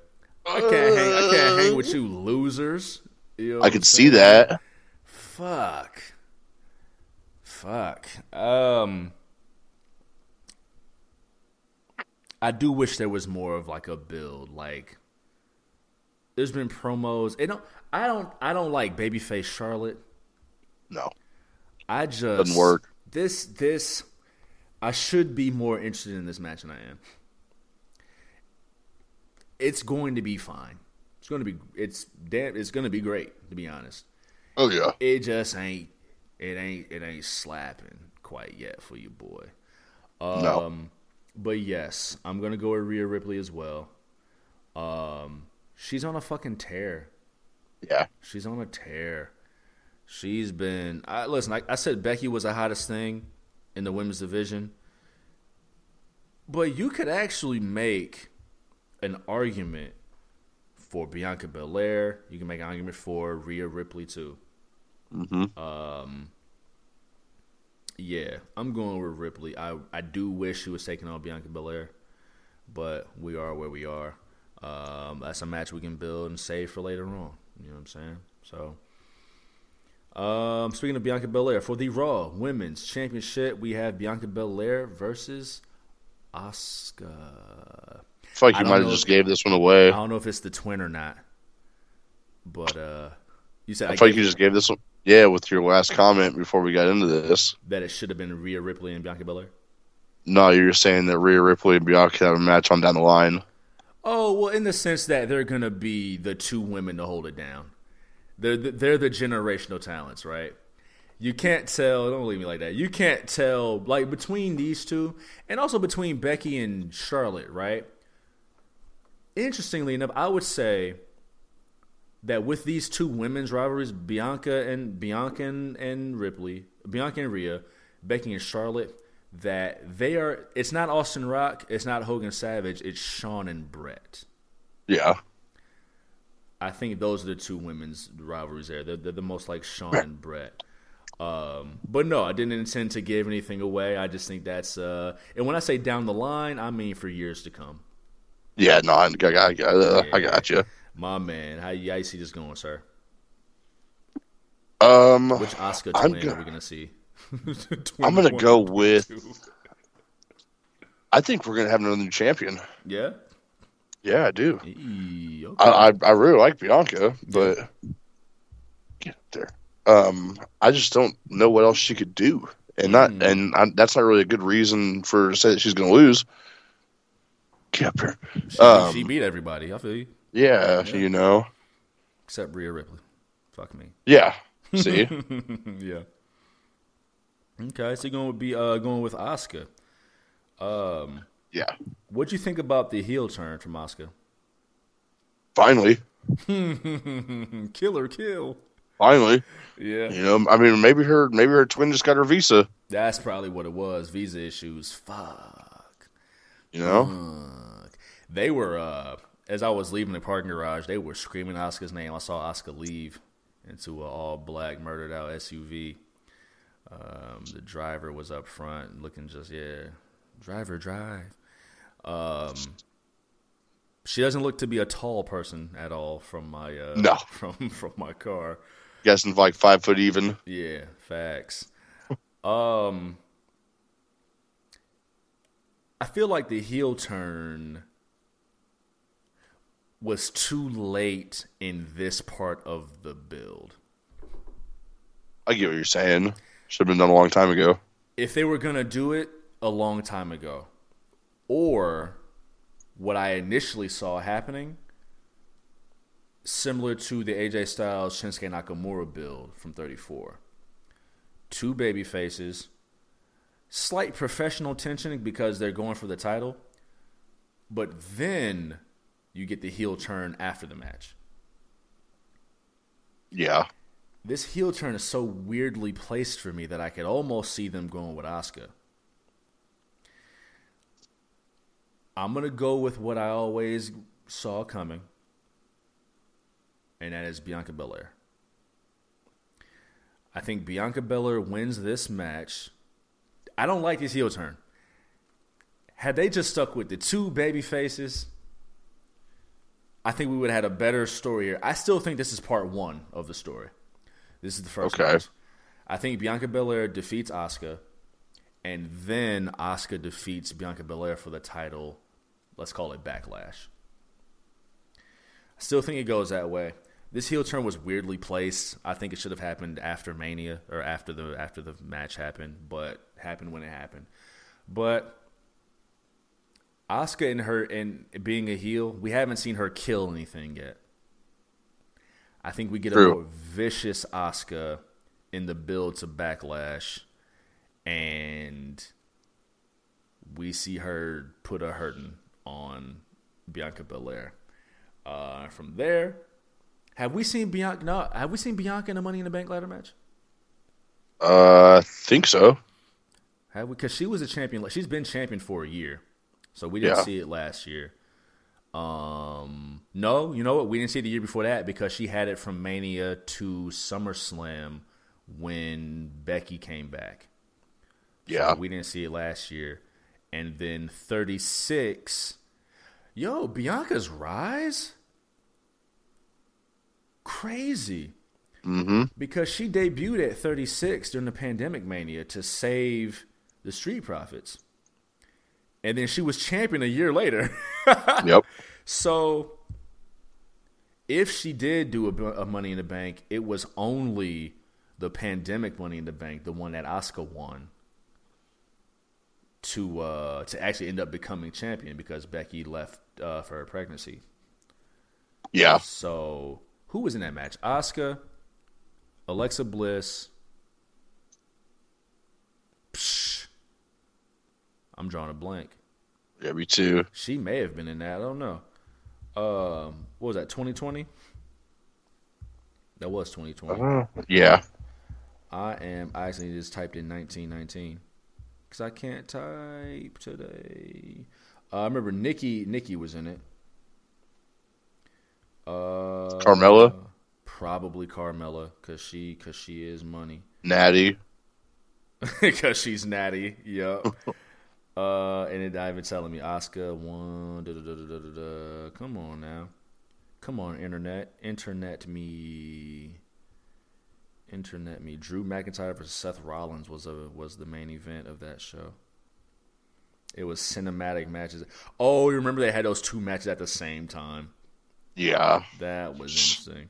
I can't hang I can't hang with you losers. You know
I
I'm
see that.
Fuck. Fuck. Um I do wish there was more of like a build. Like there's been promos. It don't I don't I don't like babyface Charlotte.
No.
I just
Doesn't work.
This this I should be more interested in this match than I am. It's going to be fine. It's going to be it's damn it's going to be great to be honest.
Oh yeah.
It just ain't it ain't it ain't slapping quite yet for you boy. Um
No.
but yes, I'm going to go with Rhea Ripley as well. Um she's on a fucking tear.
Yeah.
She's on a tear. She's been. I, listen, I, I said Becky was the hottest thing in the women's division, but you could actually make an argument for Bianca Belair. You can make an argument for Rhea Ripley too.
Mm-hmm.
Um, yeah, I'm going with Ripley. I I do wish she was taking on Bianca Belair, but we are where we are. Um, that's a match we can build and save for later on. You know what I'm saying? So, um, speaking of Bianca Belair, for the Raw Women's Championship, we have Bianca Belair versus Asuka.
I feel like you might have just gave this one away.
I don't know if it's the twin or not, but uh, you said
I
I
feel like you just gave this one. Yeah, with your last comment before we got into this.
that it should have been Rhea Ripley and Bianca Belair.
No, you're saying that Rhea Ripley and Bianca have a match on down the line.
Oh well, in the sense that they're gonna be the two women to hold it down. They're the, they're the generational talents, right? You can't tell. Don't leave me like that. You can't tell like between these two, and also between Becky and Charlotte, right? Interestingly enough, I would say that with these two women's rivalries, Bianca and Bianca and, and Ripley, Bianca and Rhea, Becky and Charlotte, that they are. It's not Austin Rock. It's not Hogan Savage. It's Shawn and Brett.
Yeah.
I think those are the two women's rivalries there. They're, they're the most like Shawn and Brett. Um, but no, I didn't intend to give anything away. I just think that's uh, and when I say down the line, I mean for years to come.
Yeah, no, I, I, I, uh, I got you.
My man, how you, how you see this going, sir?
Um,
Which
Asuka
twin are we gonna see?
I'm gonna go with- I think we're gonna have another new champion.
Yeah.
Yeah, I do.
Eee, okay.
I, I, I really like Bianca, but get there. Um, I just don't know what else she could do, and not,
Mm.
and I, that's not really a good reason for to say that she's gonna lose. Get up here.
she,
um,
she beat everybody. I feel you,
Yeah,
Yeah.
you know.
except Rhea Ripley. Fuck me.
Yeah. See.
yeah. Okay, so you're going to be uh, going with Asuka. Um,
yeah.
what'd you think about the heel turn from Asuka?
Finally.
Killer kill.
Finally.
Yeah,
You know. I mean, maybe her maybe her twin just got her visa.
that's probably what it was. Visa issues. Fuck.
You know.
Fuck. They were uh, as I was leaving the parking garage, they were screaming Asuka's name. I saw Asuka leave into an all black murdered out SUV. Um, the driver was up front, looking just yeah, driver drive. Um, she doesn't look to be a tall person at all from my uh,
No.
from from my car.
Guessing like five foot even.
Yeah, facts. Um, I feel like the heel turn was too late in this part of the build.
I get what you're saying. Should have been done a long time ago.
If they were gonna do it a long time ago, or what I initially saw happening, similar to the AJ Styles Shinsuke Nakamura build from 34. Two baby faces, slight professional tension because they're going for the title, but then you get the heel turn after the match.
Yeah.
This heel turn is so weirdly placed for me that I could almost see them going with Asuka. I'm gonna go with what I always saw coming, and that is Bianca Belair. I think Bianca Belair wins this match. I don't like this heel turn. Had they just stuck with the two baby faces, I think we would have had a better story here. I still think this is part one of the story. This is the first
Okay.
match. I think Bianca Belair defeats Asuka, and then Asuka defeats Bianca Belair for the title. Let's call it Backlash. I still think it goes that way. This heel turn was weirdly placed. I think it should have happened after Mania or after the after the match happened, but happened when it happened. But Asuka and her and being a heel, we haven't seen her kill anything yet. I think we get a more vicious Asuka in the build to Backlash, and we see her put a hurting on Bianca Belair. Uh, from there, have we seen Bianca? No, have we seen Bianca in a Money in the Bank ladder match?
Uh, I think so.
Have we? Because she was a champion. like, She's been champion for a year, so we didn't
Yeah.
see it last year. Um, no, you know what? We didn't see it the year before that because she had it from Mania to SummerSlam when Becky came back.
Yeah.
we didn't see it last year, and then 36. Yo, Bianca's rise, crazy
Mm-hmm.
because she debuted at 36 during the pandemic mania to save the street profits and then she was champion a year later
Yep.
so if she did do a, a money in the bank it was only the pandemic money in the bank the one that Asuka won to uh to actually end up becoming champion because becky left uh, for her pregnancy
Yeah.
so who was in that match? Asuka, Alexa Bliss. Psh, I'm drawing a blank.
Yeah, me too.
She may have been in that. I don't know. Um, what was that? 2020. That was 2020.
Yeah.
I am. I actually just typed in 1919 because I can't type today. Uh, I remember Nikki. Nikki was in it. Uh,
Carmella?
Probably Carmella because she because she is money.
Natty.
Because she's natty. Yep. uh, and it not even telling me Asuka one. Da, da, da, da, da, da. Come on now. Come on, internet. Internet me. Internet me. Drew McIntyre versus Seth Rollins was a was the main event of that show. It was cinematic matches. Oh, you remember they had those two matches at the same time.
Yeah.
That was interesting.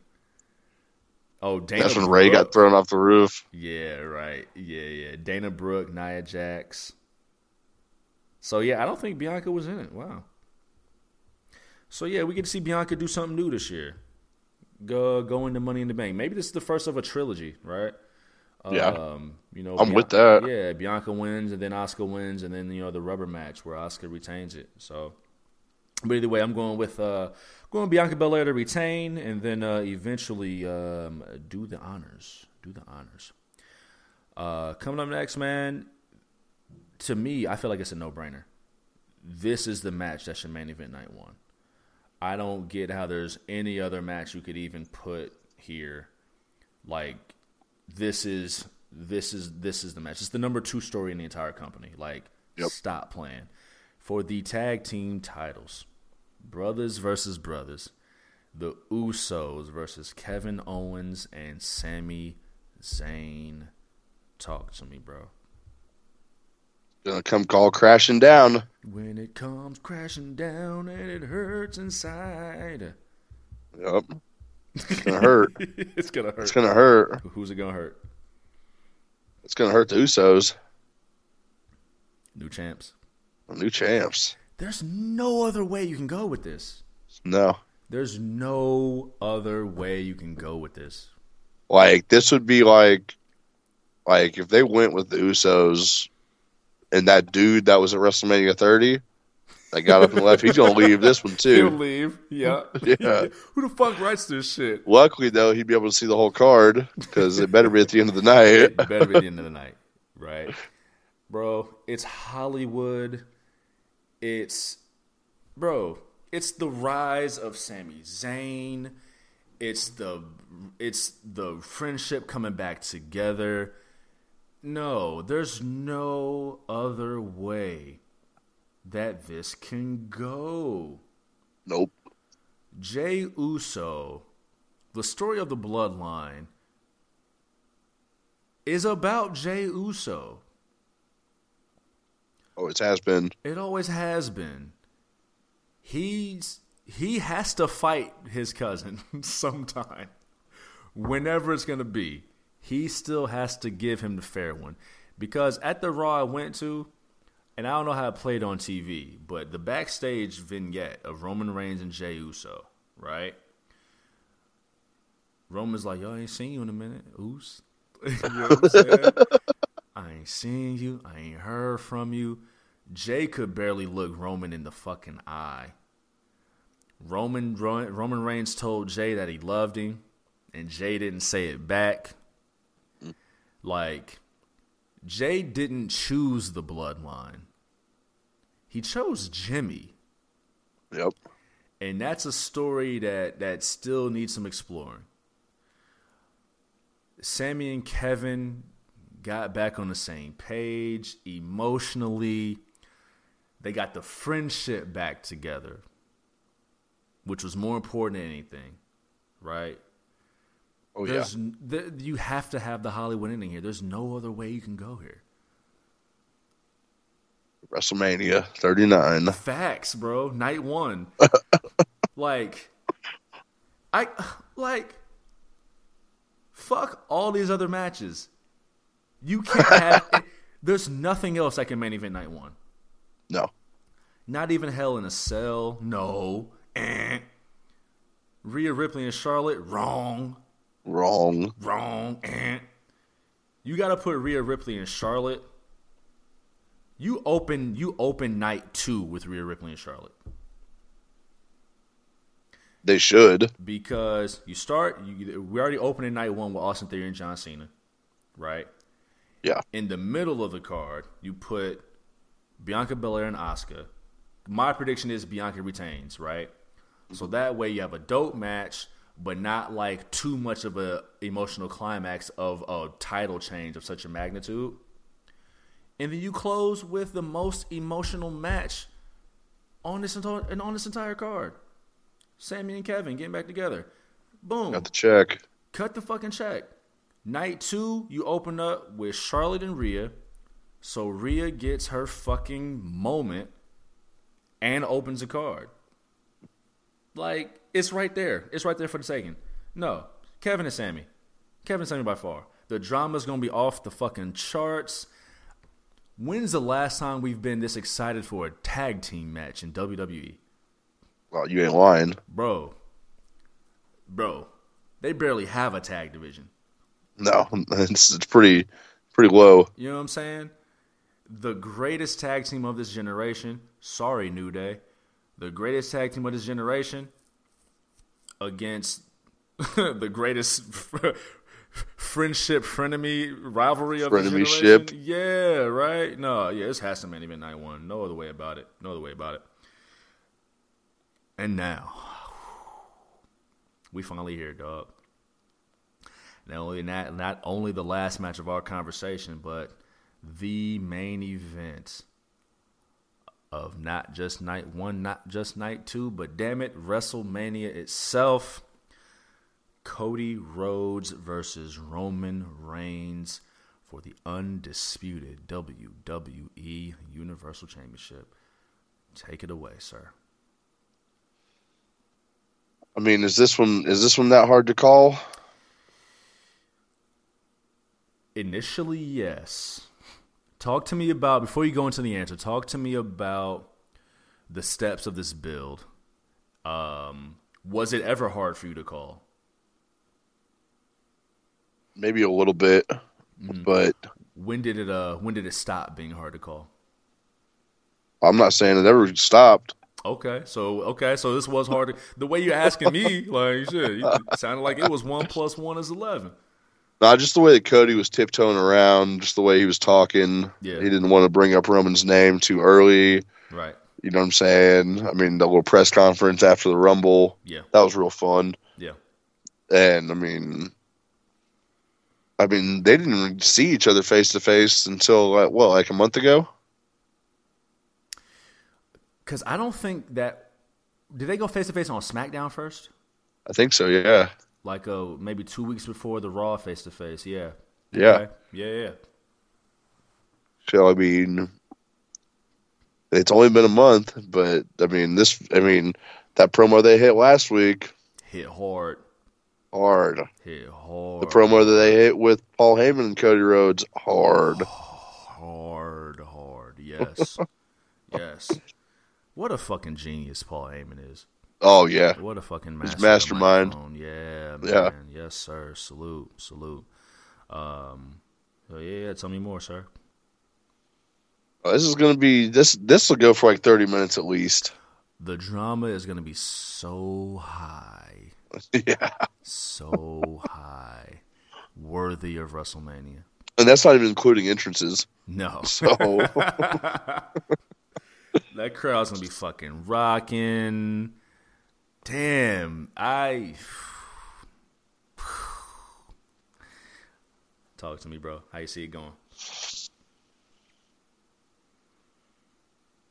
Oh, Dana
That's when Rey got
Brooke.
thrown off the roof.
Yeah, right. Yeah, yeah. Dana Brooke, Nia Jax. So yeah, I don't think Bianca was in it. Wow. So yeah, we get to see Bianca do something new this year. Go go into Money in the Bank. Maybe this is the first of a trilogy, right?
Yeah.
Um, you know,
I'm with that.
Yeah, Bianca wins, and then Asuka wins, and then you know the rubber match where Asuka retains it. So, but either way, I'm going with uh, going Bianca Belair to retain, and then uh, eventually um, do the honors. Do the honors. Uh, coming up next, man. To me, I feel like it's a no-brainer. This is the match that should main event night one. I don't get how there's any other match you could even put here. Like this is this is this is the match. It's the number two story in the entire company. Like
Yep.
stop playing for the tag team titles. Brothers versus brothers. The Usos versus Kevin Owens and Sami Zayn. Talk to me, bro.
Gonna come call crashing down.
When it comes crashing down and it hurts inside.
Yep. It's gonna hurt.
it's gonna hurt.
It's gonna hurt.
Who's it gonna hurt?
It's gonna hurt the Usos.
New champs.
New champs.
There's no other way you can go with this.
No.
There's no other way you can go with this.
Like this would be like like if they went with the Usos and that dude that was at WrestleMania 30 that got up and left, he's gonna leave this one too.
He'll leave. Yeah.
Yeah.
Who the fuck writes this shit?
Luckily though, he'd be able to see the whole card because it better be at the end of the night.
It better be the end of the night, right? Bro, it's Hollywood. It's bro, it's the rise of Sami Zayn. It's the it's the friendship coming back together. No, there's no other way that this can go.
Nope.
Jay Uso, the story of the bloodline, is about Jay Uso.
Oh, always has been.
It always has been. He's he has to fight his cousin sometime. Whenever it's gonna be. He still has to give him the fair one. Because at the Raw I went to, and I don't know how it played on TV, but the backstage vignette of Roman Reigns and Jay Uso, right? Roman's like, yo, I ain't seen you in a minute. Oos. you know? I ain't seen you. I ain't heard from you. Jay could barely look Roman in the fucking eye. Roman Roman Reigns told Jay that he loved him, and Jay didn't say it back. Like, Jay didn't choose the bloodline. He chose Jimmy.
Yep.
And that's a story that that still needs some exploring. Sami and Kevin got back on the same page emotionally. They got the friendship back together, which was more important than anything, right?
Oh yeah.
Th- you have to have the Hollywood ending here. There's no other way you can go here.
WrestleMania 39.
Facts, bro. Night one. like, I like. Fuck all these other matches. You can't have. there's nothing else that can main event night one.
No.
Not even Hell in a Cell. No. Eh. Rhea Ripley and Charlotte. Wrong.
Wrong.
Wrong. You got to put Rhea Ripley and Charlotte. You open you open night two with Rhea Ripley and Charlotte
They should.
because you start. You, we already opened in night one with Austin Theory and John Cena, right?
Yeah.
In the middle of the card, you put Bianca Belair and Asuka. My prediction is Bianca retains, right? So mm-hmm. that way you have a dope match, but not like too much of a emotional climax of a title change of such a magnitude. And then you close with the most emotional match on this entire and on this entire card. Sami and Kevin getting back together. Boom.
Got the check.
Cut the fucking check. Night two, you open up with Charlotte and Rhea. So Rhea gets her fucking moment and opens a card. Like, it's right there. It's right there for the taking. No. Kevin and Sami. Kevin and Sami by far. The drama's gonna be off the fucking charts. When's the last time we've been this excited for a tag team match in WWE?
Well, you ain't lying.
Bro. Bro. They barely have a tag division.
No, it's, it's pretty pretty low.
You know what I'm saying? The greatest tag team of this generation. Sorry, New Day. The greatest tag team of this generation against the greatest friendship, frenemy, rivalry of
Frenemy-ship.
generation. Yeah, right. No, yeah, this has to main event night one. No other way about it. No other way about it. And now we finally here, dog. Not only not not only the last match of our conversation, but the main event of not just night one, not just night two, but damn it, WrestleMania itself. Cody Rhodes versus Roman Reigns for the undisputed WWE Universal Championship. Take it away, sir.
I mean, is this one is this one that hard to call?
Initially, yes. Talk to me about before you go into the answer. Talk to me about the steps of this build. Um, was it ever hard for you to call?
Maybe a little bit,
Mm.
but
When did it uh when did it stop being hard to call?
I'm not saying it ever stopped.
Okay, so okay, so this was hard. To, the way you're asking me, like shit, sounded like it was one plus one is eleven.
Not just the way that Cody was tiptoeing around, just the way he was talking.
Yeah.
He didn't want to bring up Roman's name too early.
Right.
You know what I'm saying? I mean, the little press conference after the Rumble,
Yeah.
that was real fun.
Yeah.
And I mean, I mean, they didn't even see each other face to face until like, what, like a month ago?
Because I don't think that did they go face to face on SmackDown first?
I think so. Yeah,
Like uh maybe two weeks before the Raw face to face. Yeah.
yeah.
Okay. Yeah. Yeah.
So I mean, it's only been a month, but I mean, this, I mean, that promo they hit last week,
Hit hard.
hard.
Hit hard.
The promo that they hit with Paul Heyman and Cody Rhodes, hard.
Hard, hard. Yes. yes. What a fucking genius Paul Heyman is.
Oh yeah,
What a fucking master
mastermind.
microphone. Yeah, man.
Yeah.
Yes, sir. Salute, salute. Um, so yeah, yeah, tell me more, sir.
this is gonna be this. This will go for like thirty minutes at least.
The drama is gonna be so high,
yeah,
so high, worthy of WrestleMania.
and that's not even including entrances.
No,
So
that crowd's gonna be fucking rocking. Damn, I. Talk to me, bro. How you see it going?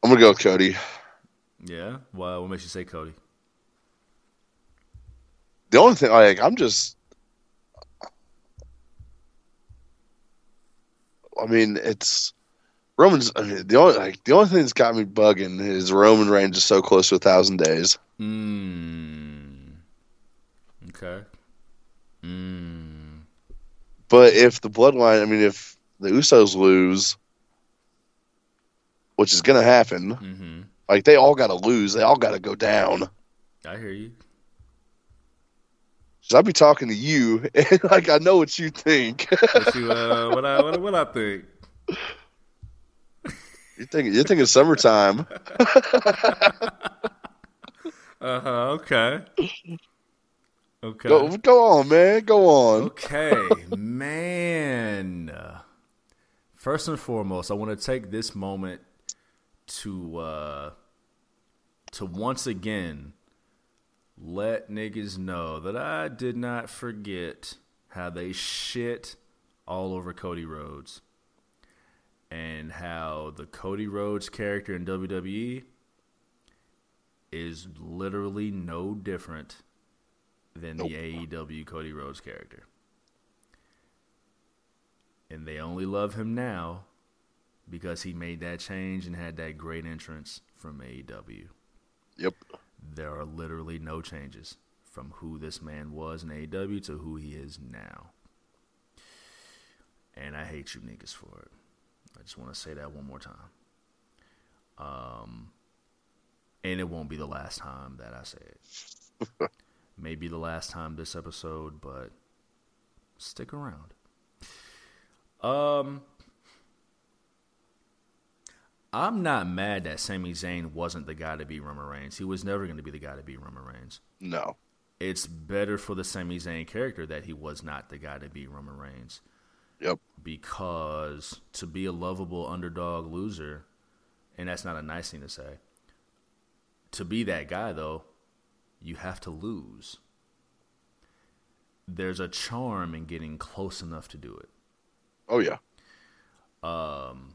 I'm gonna go with Cody.
Yeah. Well, what makes you say Cody?
The only thing, like, I'm just. I mean, it's Roman's. I mean, the only like the only thing that's got me bugging is Roman Reigns is so close to a thousand days.
Hmm. Okay. Hmm.
But if the bloodline, I mean, if the Usos lose, which is gonna happen,
Mm-hmm.
like they all got to lose, they all got to go down.
I hear you.
So I'd be talking to you, and like I know what you think.
What you uh, what I what, what I think?
you're thinking, you're thinking summertime.
Uh huh. Okay. Okay.
Go, go on, man. Go on.
Okay, man. First and foremost, I want to take this moment to uh, to once again let niggas know that I did not forget how they shit all over Cody Rhodes and how the Cody Rhodes character in WWE is literally no different than the AEW Cody Rhodes character. And they only love him now because he made that change and had that great entrance from AEW.
Yep.
There are literally no changes from who this man was in AEW to who he is now. And I hate you niggas for it. I just want to say that one more time. Um, and it won't be the last time that I say it. Maybe the last time this episode, but stick around. Um, I'm not mad that Sami Zayn wasn't the guy to beat Roman Reigns. He was never going to be the guy to beat Roman Reigns.
No.
It's better for the Sami Zayn character that he was not the guy to beat Roman Reigns
Yep.
because to be a lovable underdog loser, and that's not a nice thing to say. To be that guy, though, you have to lose. There's a charm in getting close enough to do it.
Oh yeah.
Um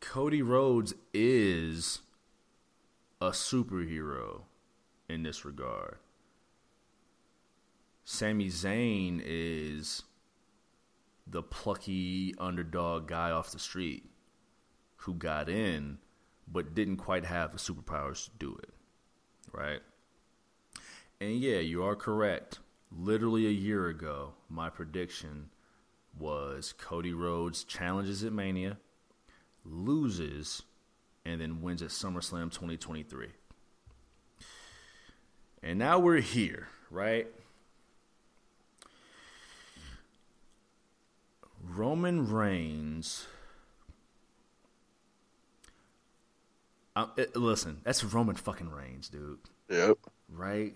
Cody Rhodes is a superhero in this regard. Sami Zayn is the plucky underdog guy off the street who got in but didn't quite have the superpowers to do it. Right? And yeah, you are correct. Literally a year ago, my prediction was Cody Rhodes challenges at Mania, loses, and then wins at SummerSlam 2023. And now we're here, right? Roman Reigns. Uh, it, listen, that's Roman fucking Reigns, dude.
Yep.
Right?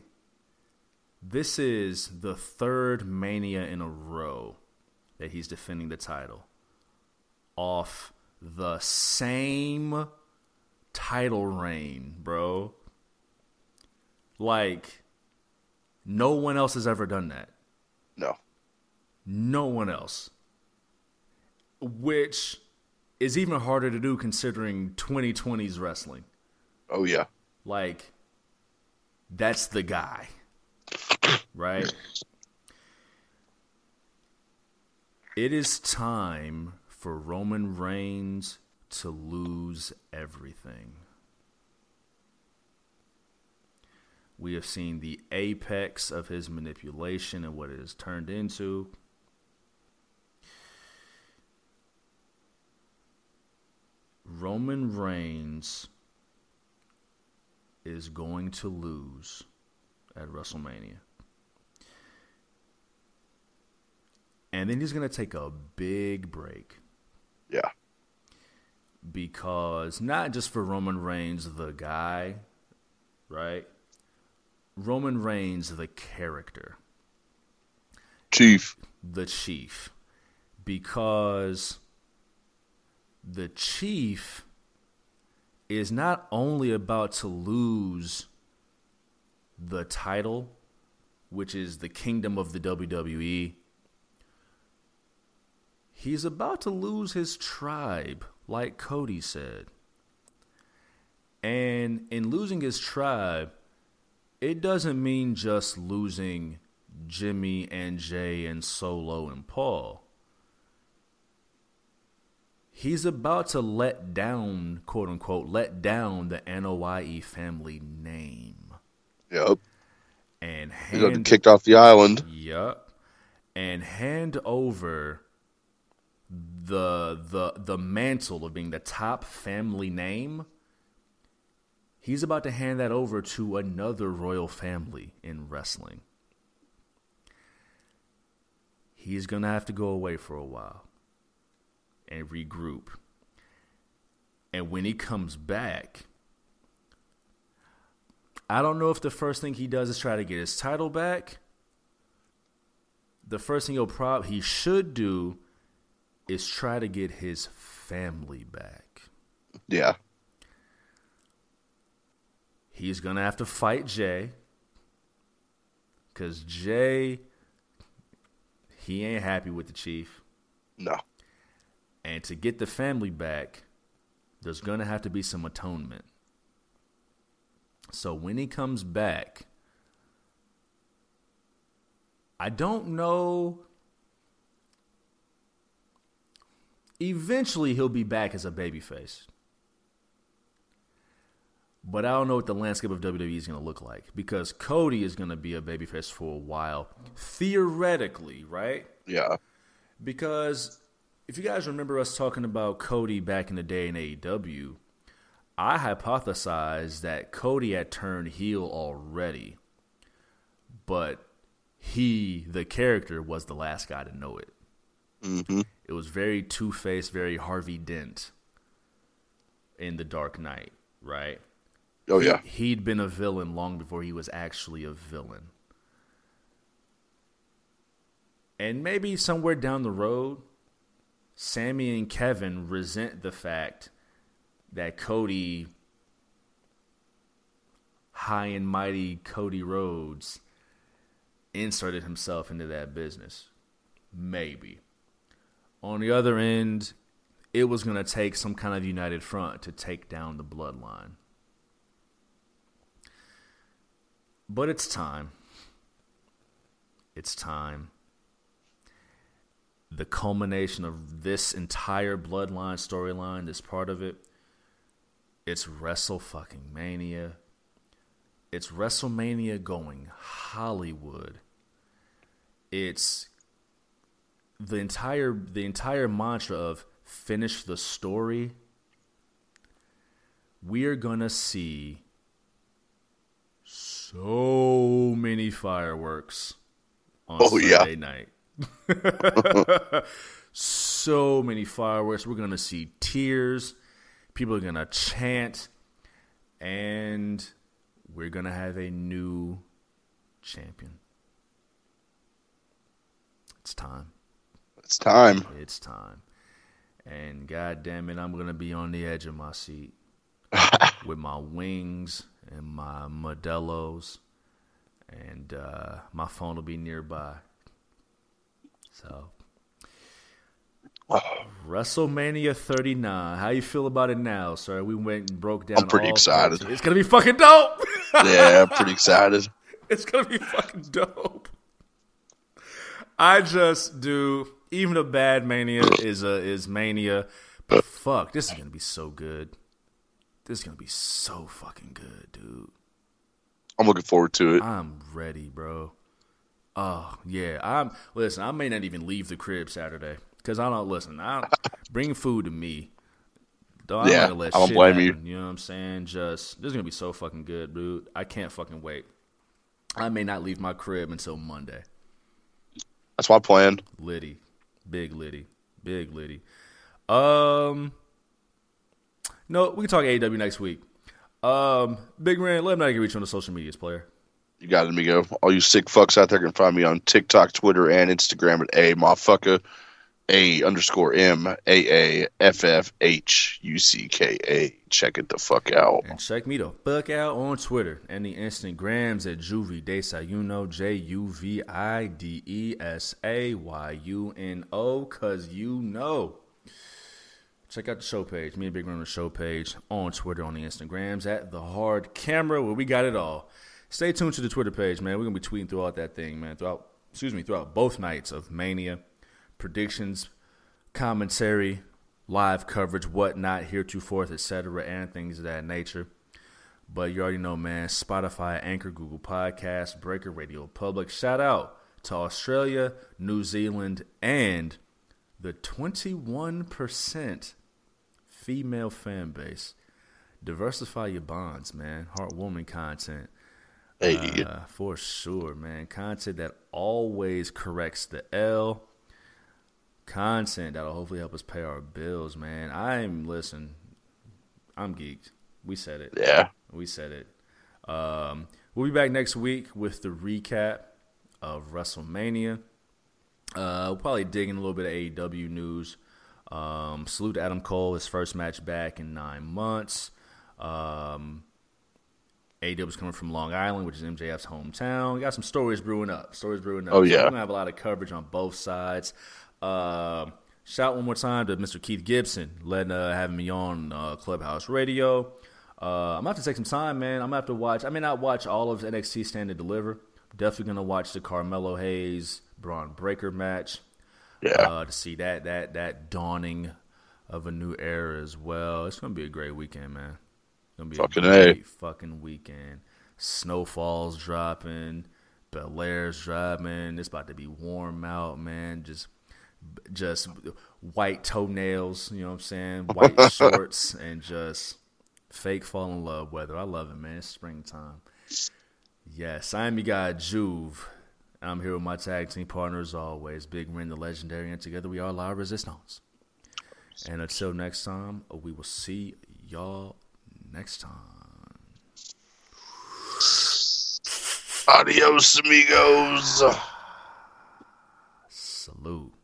This is the third Mania in a row that he's defending the title off the same title reign, bro. Like, no one else has ever done that.
No.
No one else. Which is even harder to do considering 2020's wrestling.
Oh yeah.
Like, that's the guy. Right? It is time for Roman Reigns to lose everything. We have seen the apex of his manipulation and what it has turned into. Roman Reigns is going to lose at WrestleMania. And then he's going to take a big break.
Yeah.
Because not just for Roman Reigns, the guy, right? Roman Reigns, the character.
Chief.
The chief. Because the chief is not only about to lose the title, which is the kingdom of the WWE, he's about to lose his tribe, like Cody said. And in losing his tribe, it doesn't mean just losing Jimmy and Jay and Solo and Paul. He's about to let down, quote unquote, let down the Anoa'i family name.
Yep.
And
He's got kicked off the island.
Yep. And hand over the the the mantle of being the top family name. He's about to hand that over to another royal family in wrestling. He's going to have to go away for a while and regroup. And when he comes back, I don't know if the first thing he does is try to get his title back. The first thing he'll prob he should do is try to get his family back.
Yeah.
He's gonna have to fight Jay. Cause Jay he ain't happy with the chief.
No.
And to get the family back, there's gonna have to be some atonement. So when he comes back, I don't know. Eventually, he'll be back as a babyface. But I don't know what the landscape of WWE is going to look like because Cody is going to be a babyface for a while, theoretically, right?
Yeah.
Because if you guys remember us talking about Cody back in the day in AEW, I hypothesized that Cody had turned heel already, but he, the character, was the last guy to know it.
Mm-hmm.
It was very two faced, very Harvey Dent in The Dark Knight, right?
Oh yeah.
He'd been a villain long before he was actually a villain. And maybe somewhere down the road, Sami and Kevin resent the fact that Cody, high and mighty Cody Rhodes, inserted himself into that business. Maybe. On the other end, it was going to take some kind of united front to take down the bloodline. But it's time. It's time. The culmination of this entire bloodline storyline, this part of it, it's Wrestle fucking Mania. It's WrestleMania going Hollywood. It's the entire the entire mantra of finish the story. We are gonna see so many fireworks on
Oh, yeah.
Sunday night. so many fireworks. We're gonna see tears. People are gonna chant, and we're gonna have a new champion. It's time.
It's time.
It's time. And god damn it, I'm gonna be on the edge of my seat with my wings and my Modelo's, and uh, my phone will be nearby. So, WrestleMania 39. How you feel about it now, sir? We went and broke down.
I'm pretty excited.
13. It's gonna be fucking dope.
Yeah, I'm pretty excited.
It's gonna be fucking dope. I just do. Even a bad mania is a is mania, but fuck, this is gonna be so good. This is gonna be so fucking good, dude.
I'm looking forward to it.
I'm ready, bro. Oh yeah, I'm. Listen, I may not even leave the crib Saturday because I don't listen. I bring food to me. Dog, I'm
Yeah,
let
I don't blame you.
happen, You know what I'm saying? Just this is gonna be so fucking good, dude. I can't fucking wait. I may not leave my crib until Monday.
That's my plan.
Liddy, big Liddy, big Liddy. Um, no, we can talk AEW next week. Um, Big Ren, let me know you can reach you on the social medias, player.
You got it, amigo. All you sick fucks out there can find me on TikTok, Twitter, and Instagram at a motherfucker a underscore m a a f f h u c k a. Check it the fuck out.
And check me the fuck out on Twitter and the Instagrams at Juvie Desayuno, J U V I D E S A Y U N O, cause you know. Check out the show page, me and Big on the show page on Twitter, on the Instagrams at the Hard Camera, where we got it all. Stay tuned to the Twitter page, man. We're gonna be tweeting throughout that thing, man. Throughout, excuse me, throughout both nights of Mania, predictions, commentary, live coverage, whatnot, heretofore, etc., and things of that nature. But you already know, man. Spotify, Anchor, Google Podcasts, Breaker, Radio Public. Shout out to Australia, New Zealand, and the 21% female fan base. Diversify your bonds, man. Heartwarming content.
Hey,
Uh, for sure, man. Content that always corrects the L. Content that'll hopefully help us pay our bills, man. I'm listen. I'm geeked. We said it.
yeah.
We said it. Um, we'll be back next week with the recap of WrestleMania. Uh, we'll probably dig in a little bit of AEW news. Um, salute to Adam Cole, his first match back in nine months. Um, AEW is coming from Long Island, which is MJF's hometown. We got some stories brewing up. Stories brewing up.
Oh,
So
yeah.
we're gonna have a lot of coverage on both sides. Um shout one more time to Mr. Keith Gibson, letting uh, having me on uh, Clubhouse Radio. Uh, I'm gonna have to take some time, man. I'm gonna have to watch. I may not watch all of NXT Stand and Deliver. Definitely gonna watch the Carmelo Hayes Bron Breakker match
Yeah.
uh, to see that that that dawning of a new era as well. It's gonna be a great weekend, man. Gonna be
Fucking
a
A.
fucking weekend. Snowfall's dropping, Bel-Air's dropping. It's about to be warm out, man. Just just white toenails, you know what I'm saying? White shorts and just fake fall in love weather. I love it, man. It's springtime. Yes, I'm your guy Juve. I'm here with my tag team partner as always, Big Ren the Legendary, and together we are La Resistance. And until next time, we will see y'all next time.
Adios, amigos. Salute.